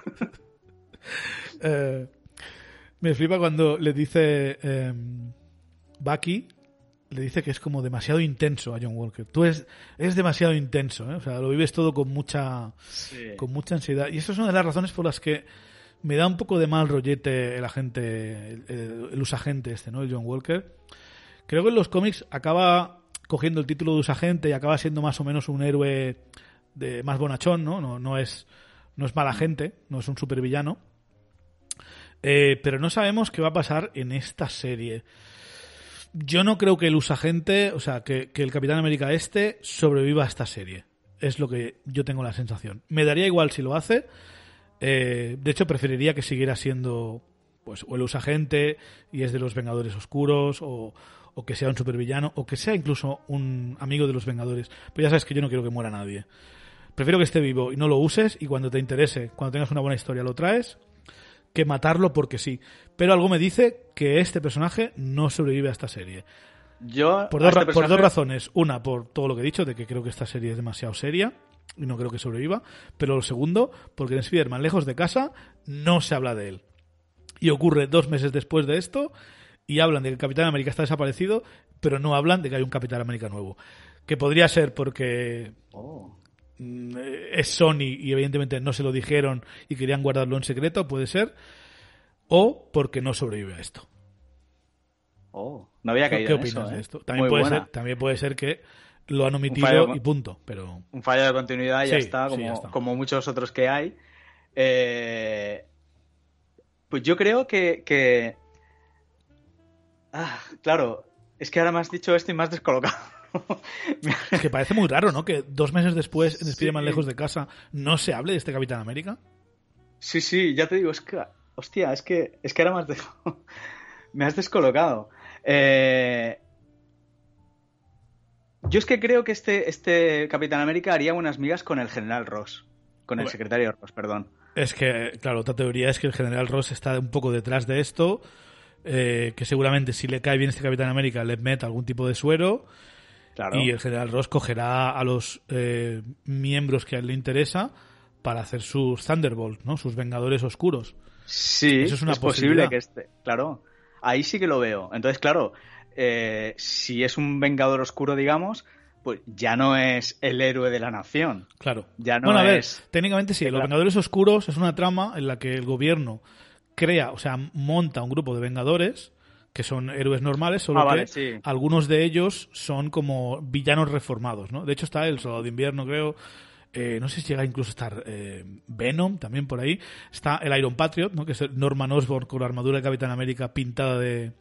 Speaker 1: Eh, me flipa cuando le dice eh, Bucky, le dice que es como demasiado intenso a John Walker. Tú eres, eres demasiado intenso, ¿eh? o sea, lo vives todo con mucha,
Speaker 2: Sí.
Speaker 1: con mucha ansiedad. Y eso es una de las razones por las que me da un poco de mal rollete el agente, el, el, el usagente este, ¿no? El John Walker. Creo que en los cómics acaba cogiendo el título de usagente y acaba siendo más o menos un héroe de más bonachón, ¿no? No, no es, no es mala gente, no es un supervillano. Eh, pero no sabemos qué va a pasar en esta serie. Yo no creo que el usagente, o sea, que, el Capitán América este sobreviva a esta serie. Es lo que yo tengo la sensación. Me daría igual si lo hace. Eh, de hecho, preferiría que siguiera siendo pues o el usagente y es de los Vengadores Oscuros o, o que sea un supervillano o que sea incluso un amigo de los Vengadores. Pero ya sabes que yo no quiero que muera nadie. Prefiero que esté vivo y no lo uses y cuando te interese, cuando tengas una buena historia lo traes, que matarlo porque sí. Pero algo me dice que este personaje no sobrevive a esta serie.
Speaker 2: Yo,
Speaker 1: Por dos,
Speaker 2: este
Speaker 1: por dos razones. Una, por todo lo que he dicho, de que creo que esta serie es demasiado seria y no creo que sobreviva. Pero lo segundo, porque en Spider-Man, lejos de casa, no se habla de él. Y ocurre dos meses después de esto y hablan de que el Capitán América está desaparecido, pero no hablan de que hay un Capitán América nuevo. Que podría ser porque
Speaker 2: Oh.
Speaker 1: Mm, es Sony y evidentemente no se lo dijeron y querían guardarlo en secreto, puede ser. O porque no sobrevive a esto.
Speaker 2: Oh, no había
Speaker 1: ¿Qué,
Speaker 2: caído
Speaker 1: qué
Speaker 2: en
Speaker 1: opinas
Speaker 2: eso,
Speaker 1: de
Speaker 2: ¿eh?
Speaker 1: esto? También
Speaker 2: Muy
Speaker 1: puede,
Speaker 2: buena.
Speaker 1: ser, también puede ser que lo han omitido y punto, pero
Speaker 2: Un fallo de continuidad y ya está,
Speaker 1: sí,
Speaker 2: como,
Speaker 1: ya está.
Speaker 2: como muchos otros que hay. Eh, pues yo creo que, que- Ah, claro, es que ahora me has dicho esto y me has descolocado.
Speaker 1: Es que parece muy raro, ¿no? Que dos meses después en
Speaker 2: Sí.
Speaker 1: Spider-Man lejos de casa no se hable de este Capitán América.
Speaker 2: Sí, sí, ya te digo, es que, hostia, es que, es que ahora me has dejado, me has descolocado. Eh, yo es que creo que este, este Capitán América haría buenas migas con el General Ross, con el
Speaker 1: Bueno.
Speaker 2: secretario Ross, perdón.
Speaker 1: Es que, claro, otra teoría es que el general Ross está un poco detrás de esto, eh, que seguramente si le cae bien este Capitán América le meta algún tipo de suero. Y el general Ross cogerá a los eh, miembros que a él le interesa para hacer sus Thunderbolts, ¿no? Sus Vengadores Oscuros.
Speaker 2: Sí, Eso es, una posible que esté. Claro, ahí sí que lo veo. Entonces, claro, eh, si es un Vengador Oscuro, digamos, pues ya no es el héroe de la nación.
Speaker 1: Claro.
Speaker 2: Ya no
Speaker 1: bueno, a ver,
Speaker 2: es...
Speaker 1: técnicamente sí. Los Vengadores Oscuros es una trama en la que el gobierno crea, o sea, monta un grupo de Vengadores que son héroes normales, solo
Speaker 2: ah,
Speaker 1: que algunos de ellos son como villanos reformados, ¿no? De hecho está el Soldado de Invierno, creo, eh, no sé si llega incluso a estar eh, Venom también por ahí. Está el Iron Patriot, ¿no? que es Norman Osborn con la armadura de Capitán América pintada de.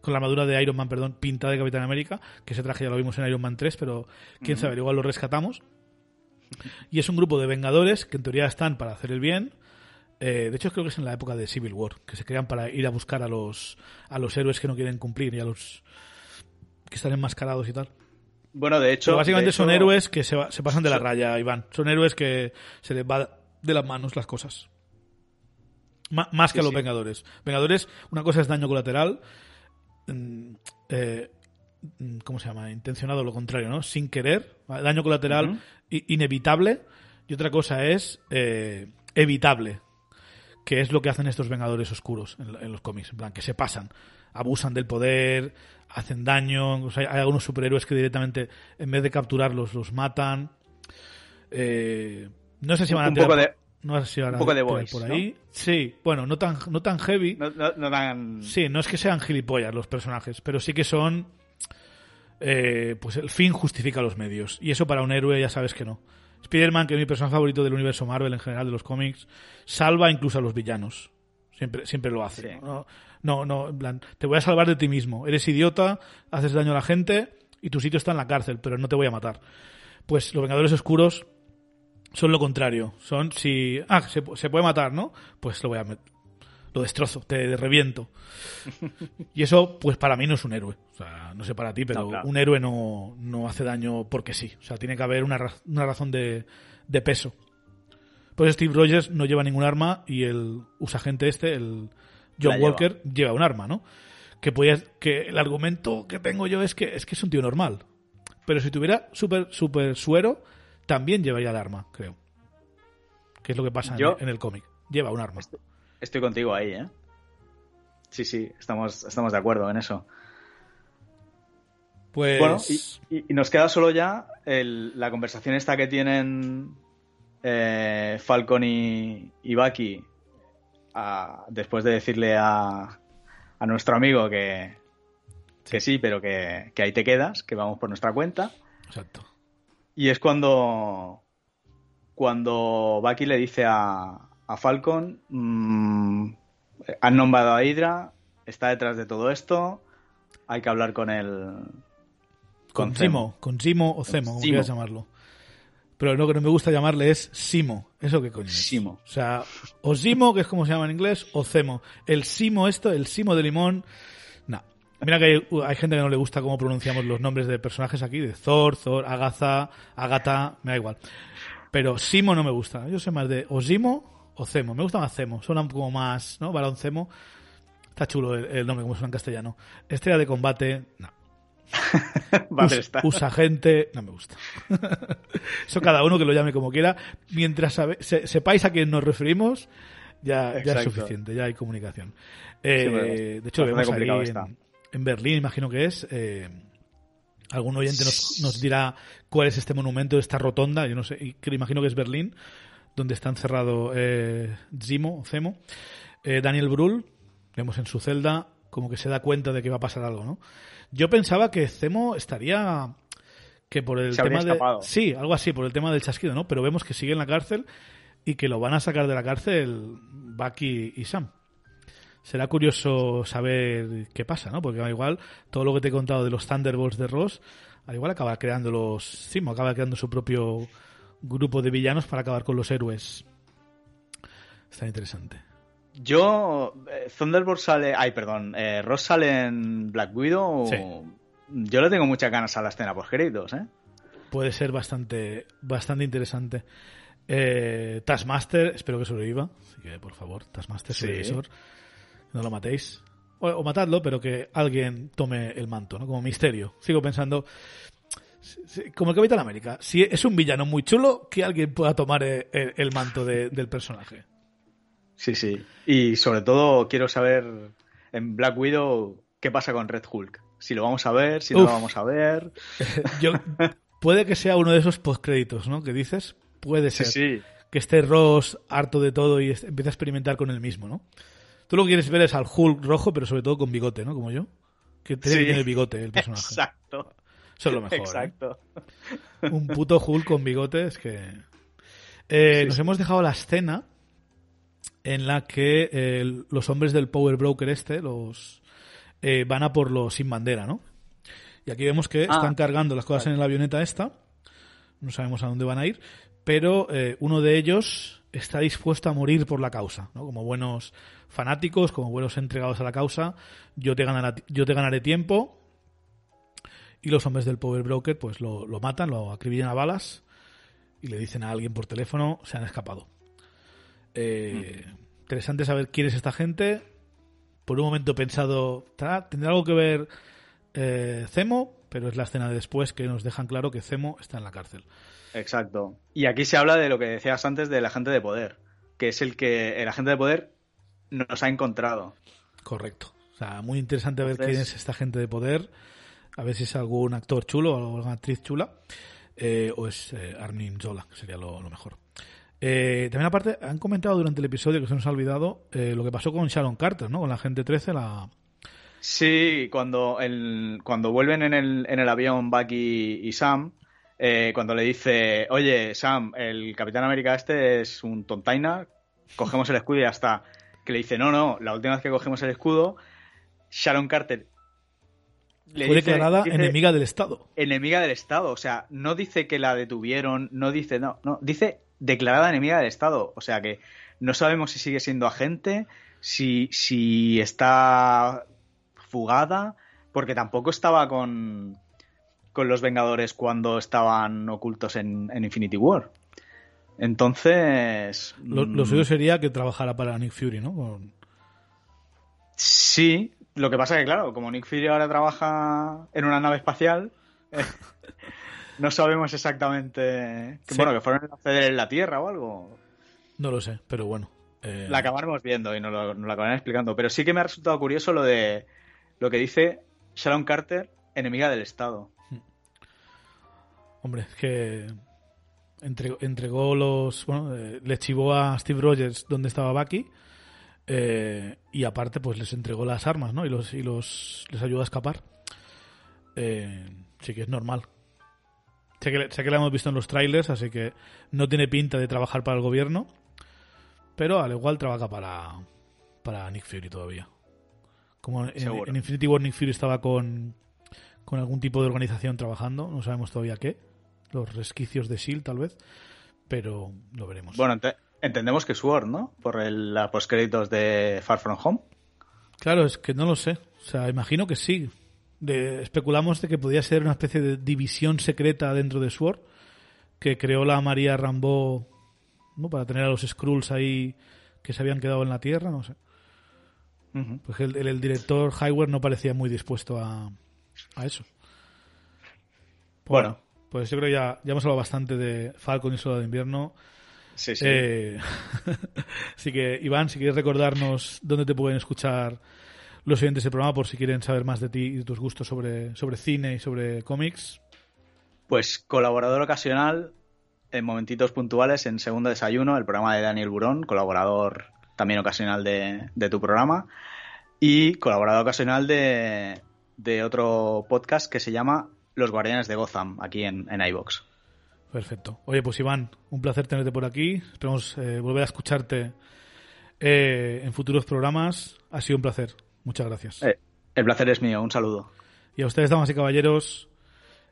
Speaker 1: Con la armadura de Iron Man, perdón, pintada de Capitán América, que ese traje ya lo vimos en Iron Man 3, pero quién sabe, igual lo rescatamos. Y es un grupo de vengadores que en teoría están para hacer el bien. Eh, de hecho, creo que es en la época de Civil War, que se crean para ir a buscar a los, a los héroes que no quieren cumplir y a los que están enmascarados y tal.
Speaker 2: Bueno, de hecho.
Speaker 1: básicamente son héroes que se, se pasan de la raya, Iván. Son héroes que se les va de las manos las cosas. más que a los Vengadores. Vengadores, una cosa es daño colateral. Mm, eh, mm, ¿Cómo se llama? Intencionado, lo contrario, ¿no? Sin querer. Daño colateral inevitable. Y otra cosa es eh, evitable. Que es lo que hacen estos Vengadores oscuros en, en los cómics. En plan, que se pasan. Abusan del poder, hacen daño. hay algunos superhéroes que directamente, en vez de capturarlos, los matan. Eh, no sé si van a
Speaker 2: un poco de,
Speaker 1: no sé si
Speaker 2: un poco de
Speaker 1: por ahí. Sí, bueno, no tan, no tan heavy.
Speaker 2: No, tan...
Speaker 1: Sí, no es que sean gilipollas los personajes, pero sí que son. Eh, pues el fin justifica los medios. Y eso para un héroe ya sabes que no. Spider-Man, que es mi personaje favorito del universo Marvel en general, de los cómics, salva incluso a los villanos. Siempre, siempre lo hace. ¿no? No, no, en plan, te voy a salvar de ti mismo. Eres idiota, haces daño a la gente y tu sitio está en la cárcel, pero no te voy a matar. Pues los Vengadores Oscuros son lo contrario. Son si. Ah, se, puede matar, ¿no? Pues lo voy a. Lo destrozo, te reviento. Y eso, pues para mí no es un héroe. O sea, no sé para ti, pero un héroe no, no, hace daño porque sí. O sea, tiene que haber una, una razón de, de peso. Pues Steve Rogers no lleva ningún arma y el usagente este, el, John Walker lleva. un arma, ¿no? Que, que el argumento que tengo yo es que es que es un tío normal. Pero si tuviera super, super suero, también llevaría el arma, creo. Que es lo que pasa en, el cómic. Lleva un arma.
Speaker 2: Estoy, contigo ahí, ¿eh? Sí, sí, estamos, estamos de acuerdo en eso.
Speaker 1: Pues.
Speaker 2: Bueno, y, nos queda solo ya la conversación esta que tienen eh, Falcon y, y Bucky después de decirle a, a nuestro amigo que, que sí, pero que, ahí te quedas, que vamos por nuestra cuenta.
Speaker 1: Exacto.
Speaker 2: Y es cuando, cuando Bucky le dice a, a Falcon, mmm, han nombrado a Hydra, está detrás de todo esto, hay que hablar con el...
Speaker 1: Con, Simo, con Simo o Cemo, como quieras llamarlo. Pero lo que no me gusta llamarle es Simo. ¿Eso qué coño es?
Speaker 2: Simo.
Speaker 1: O sea, o Simo, que es como se llama en inglés, o Cemo. El Simo esto, el Simo de limón... No. Mira que hay, gente que no le gusta cómo pronunciamos los nombres de personajes aquí, de Thor, Thor, Agatha, Agatha, me da igual. Pero Simo no me gusta. Yo sé más de o Simo o Cemo. Me gusta más Cemo. Suena como más, ¿no? Balón Cemo. Está chulo el, el nombre, como suena en castellano. Estrella de combate, no. Usa gente, no me gusta. Eso cada uno que lo llame como quiera. Mientras sepáis a quién nos referimos, ya, es suficiente, ya hay comunicación. Eh, de hecho, vemos en, Berlín, imagino que es. Eh, algún oyente nos, dirá cuál es este monumento, esta rotonda, yo no sé, imagino que es Berlín, donde está encerrado eh, Zimo, Zemo. Eh, Daniel Brühl, vemos en su celda, como que se da cuenta de que va a pasar algo, ¿no? Yo pensaba que Zemo estaría que por el tema de sí, algo así, por el tema del chasquido, ¿no? Pero vemos que sigue en la cárcel y que lo van a sacar de la cárcel Bucky y Sam. Será curioso saber qué pasa, ¿no? Porque al igual todo lo que te he contado de los Thunderbolts de Ross, al igual acaba creando los Zemo acaba creando su propio grupo de villanos para acabar con los héroes. Está interesante.
Speaker 2: Yo, eh, Thunderbolt sale, ay, perdón, eh, Ross sale en Black Widow. Yo le tengo muchas ganas a la escena por créditos, ¿eh?
Speaker 1: Puede ser bastante, bastante interesante. Eh, Taskmaster, espero que sobreviva. Así que, por favor, Taskmaster, sí. no lo matéis. o, matadlo, pero que alguien tome el manto, ¿no? Como misterio. Sigo pensando, como el Capitán América, si es un villano muy chulo, que alguien pueda tomar el, el manto del personaje.
Speaker 2: Sí, sí. Y sobre todo quiero saber en Black Widow qué pasa con Red Hulk. Si lo vamos a ver, si no lo vamos a ver.
Speaker 1: Yo, puede que sea uno de esos postcréditos, ¿no? Que dices, puede ser.
Speaker 2: Sí,
Speaker 1: Que esté Ross harto de todo y empiece a experimentar con él mismo, ¿no? Tú lo que quieres ver es al Hulk rojo, pero sobre todo con bigote, ¿no? Como yo. Que tiene el bigote el personaje.
Speaker 2: Exacto.
Speaker 1: Eso es lo mejor. ¿eh?
Speaker 2: Exacto.
Speaker 1: Un puto Hulk con bigote es que. Eh, nos hemos dejado la escena en la que eh, los hombres del Power Broker este, los van a por los sin bandera, ¿no? Y aquí vemos que
Speaker 2: Ah.
Speaker 1: están cargando las cosas en la avioneta esta. No sabemos a dónde van a ir. Pero uno de ellos está dispuesto a morir por la causa, ¿no? Como buenos fanáticos, como buenos entregados a la causa. Yo te ganaré, yo te ganaré tiempo. Y los hombres del Power Broker pues lo, lo matan, lo acribillan a balas y le dicen a alguien por teléfono, se han escapado. Eh, Interesante saber quién es esta gente. Por un momento he pensado, "¿Tra- ¿tendrá algo que ver eh, Zemo? Pero es la escena de después que nos dejan claro que Zemo está en la cárcel.
Speaker 2: Exacto. Y aquí se habla de lo que decías antes del agente de poder, que es el que el agente de poder nos ha encontrado.
Speaker 1: Correcto. O sea, muy interesante ver quién es esta gente de poder. A ver si es algún actor chulo o alguna actriz chula. eh, o es eh, Armin Zola, que sería lo, mejor. Eh, también aparte, han comentado durante el episodio que se nos ha olvidado eh, lo que pasó con Sharon Carter, ¿no? Con la gente 13, la...
Speaker 2: Sí, cuando, cuando vuelven en el, en el avión Bucky y Sam, cuando le dice, oye, Sam, el Capitán América este es un tontaina, cogemos el escudo y ya está. Que le dice, no, no, la última vez que cogemos el escudo, Sharon Carter le
Speaker 1: fue
Speaker 2: dice-
Speaker 1: declarada
Speaker 2: dice-
Speaker 1: enemiga del Estado.
Speaker 2: enemiga del Estado. O sea, no dice que la detuvieron, no dice, no, no, dice declarada enemiga del Estado. O sea que no sabemos si sigue siendo agente, si, si está fugada, porque tampoco estaba con, con los Vengadores cuando estaban ocultos en, en Infinity War. Entonces.
Speaker 1: Lo,
Speaker 2: mm,
Speaker 1: lo suyo sería que trabajara para Nick Fury, ¿no? Con-
Speaker 2: Sí, lo que pasa que, claro, como Nick Fury ahora trabaja en una nave espacial, eh, no sabemos exactamente. que,
Speaker 1: Sí.
Speaker 2: Bueno, que fueron a ceder en la Tierra o algo.
Speaker 1: No lo sé, pero bueno. eh,
Speaker 2: La acabaremos viendo y nos lo, nos lo acabarán explicando. Pero sí que me ha resultado curioso lo de lo que dice Sharon Carter, enemiga del Estado.
Speaker 1: Hombre, es que entregó, entregó los. Bueno, eh, le chivó a Steve Rogers donde estaba Bucky. Eh, y aparte, pues les entregó las armas, ¿no? Y los, y los les ayudó a escapar. Eh, sí que es normal. Sé que, sé que la hemos visto en los trailers, así que no tiene pinta de trabajar para el gobierno. Pero al igual trabaja para, para Nick Fury todavía. Como en, Infinity War Nick Fury estaba con, con algún tipo de organización trabajando, no sabemos todavía qué. Los resquicios de S.H.I.E.L.D. tal vez. Pero lo veremos.
Speaker 2: Bueno, ente- entendemos que Sword, ¿no? Por el, la postcréditos de Far From Home.
Speaker 1: Claro, es que no lo sé. O sea, imagino que sí. De- especulamos de que podía ser una especie de división secreta dentro de SWORD que creó la María Rambo ¿no? para tener a los Skrulls ahí que se habían quedado en la Tierra, no sé.
Speaker 2: Ujú.
Speaker 1: Pues el, el- el director Highware no parecía muy dispuesto a, a eso.
Speaker 2: Bueno.
Speaker 1: Pues yo creo que ya, ya hemos hablado bastante de Falcon y Soldado de Invierno.
Speaker 2: Sí, sí.
Speaker 1: Eh, así que, Iván, si quieres recordarnos dónde te pueden escuchar los oyentes del programa por si quieren saber más de ti y de tus gustos sobre, sobre cine y sobre cómics.
Speaker 2: Pues colaborador ocasional en momentitos puntuales en Segundo Desayuno, el programa de Daniel Burón, colaborador también ocasional de, de tu programa, y colaborador ocasional de, de otro podcast que se llama Los Guardianes de Gotham, aquí en, en iVox.
Speaker 1: Perfecto. Oye, pues Iván, un placer tenerte por aquí. Esperamos eh, volver a escucharte eh, en futuros programas. Ha sido un placer. Muchas gracias.
Speaker 2: Eh, el placer es mío, un saludo.
Speaker 1: Y a ustedes, damas y caballeros,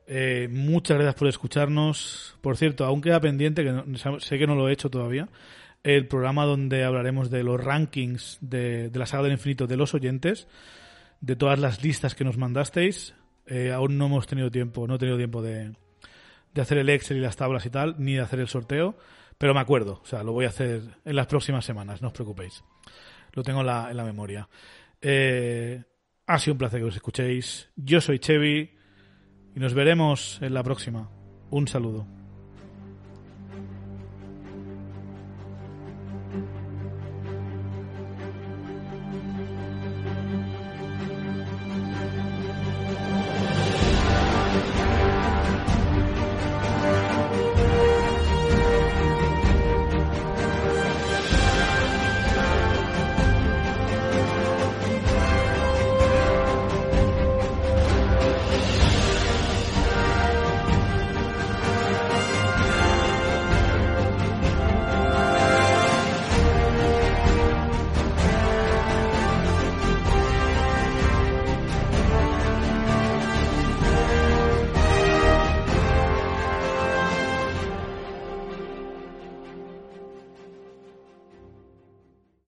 Speaker 1: eh, muchas gracias por escucharnos. Por cierto, aún queda pendiente, que no- sé que no lo he hecho todavía, el programa donde hablaremos de los rankings de, de la saga del infinito de los oyentes, de todas las listas que nos mandasteis. Aún no hemos tenido tiempo, no he tenido tiempo de, de hacer el Excel y las tablas y tal, ni de hacer el sorteo, pero me acuerdo, o sea, lo voy a hacer en las próximas semanas, no os preocupéis. Lo tengo en la, memoria. Eh, ha sido un placer que os escuchéis. Yo soy Chevy y nos veremos en la próxima. Un saludo.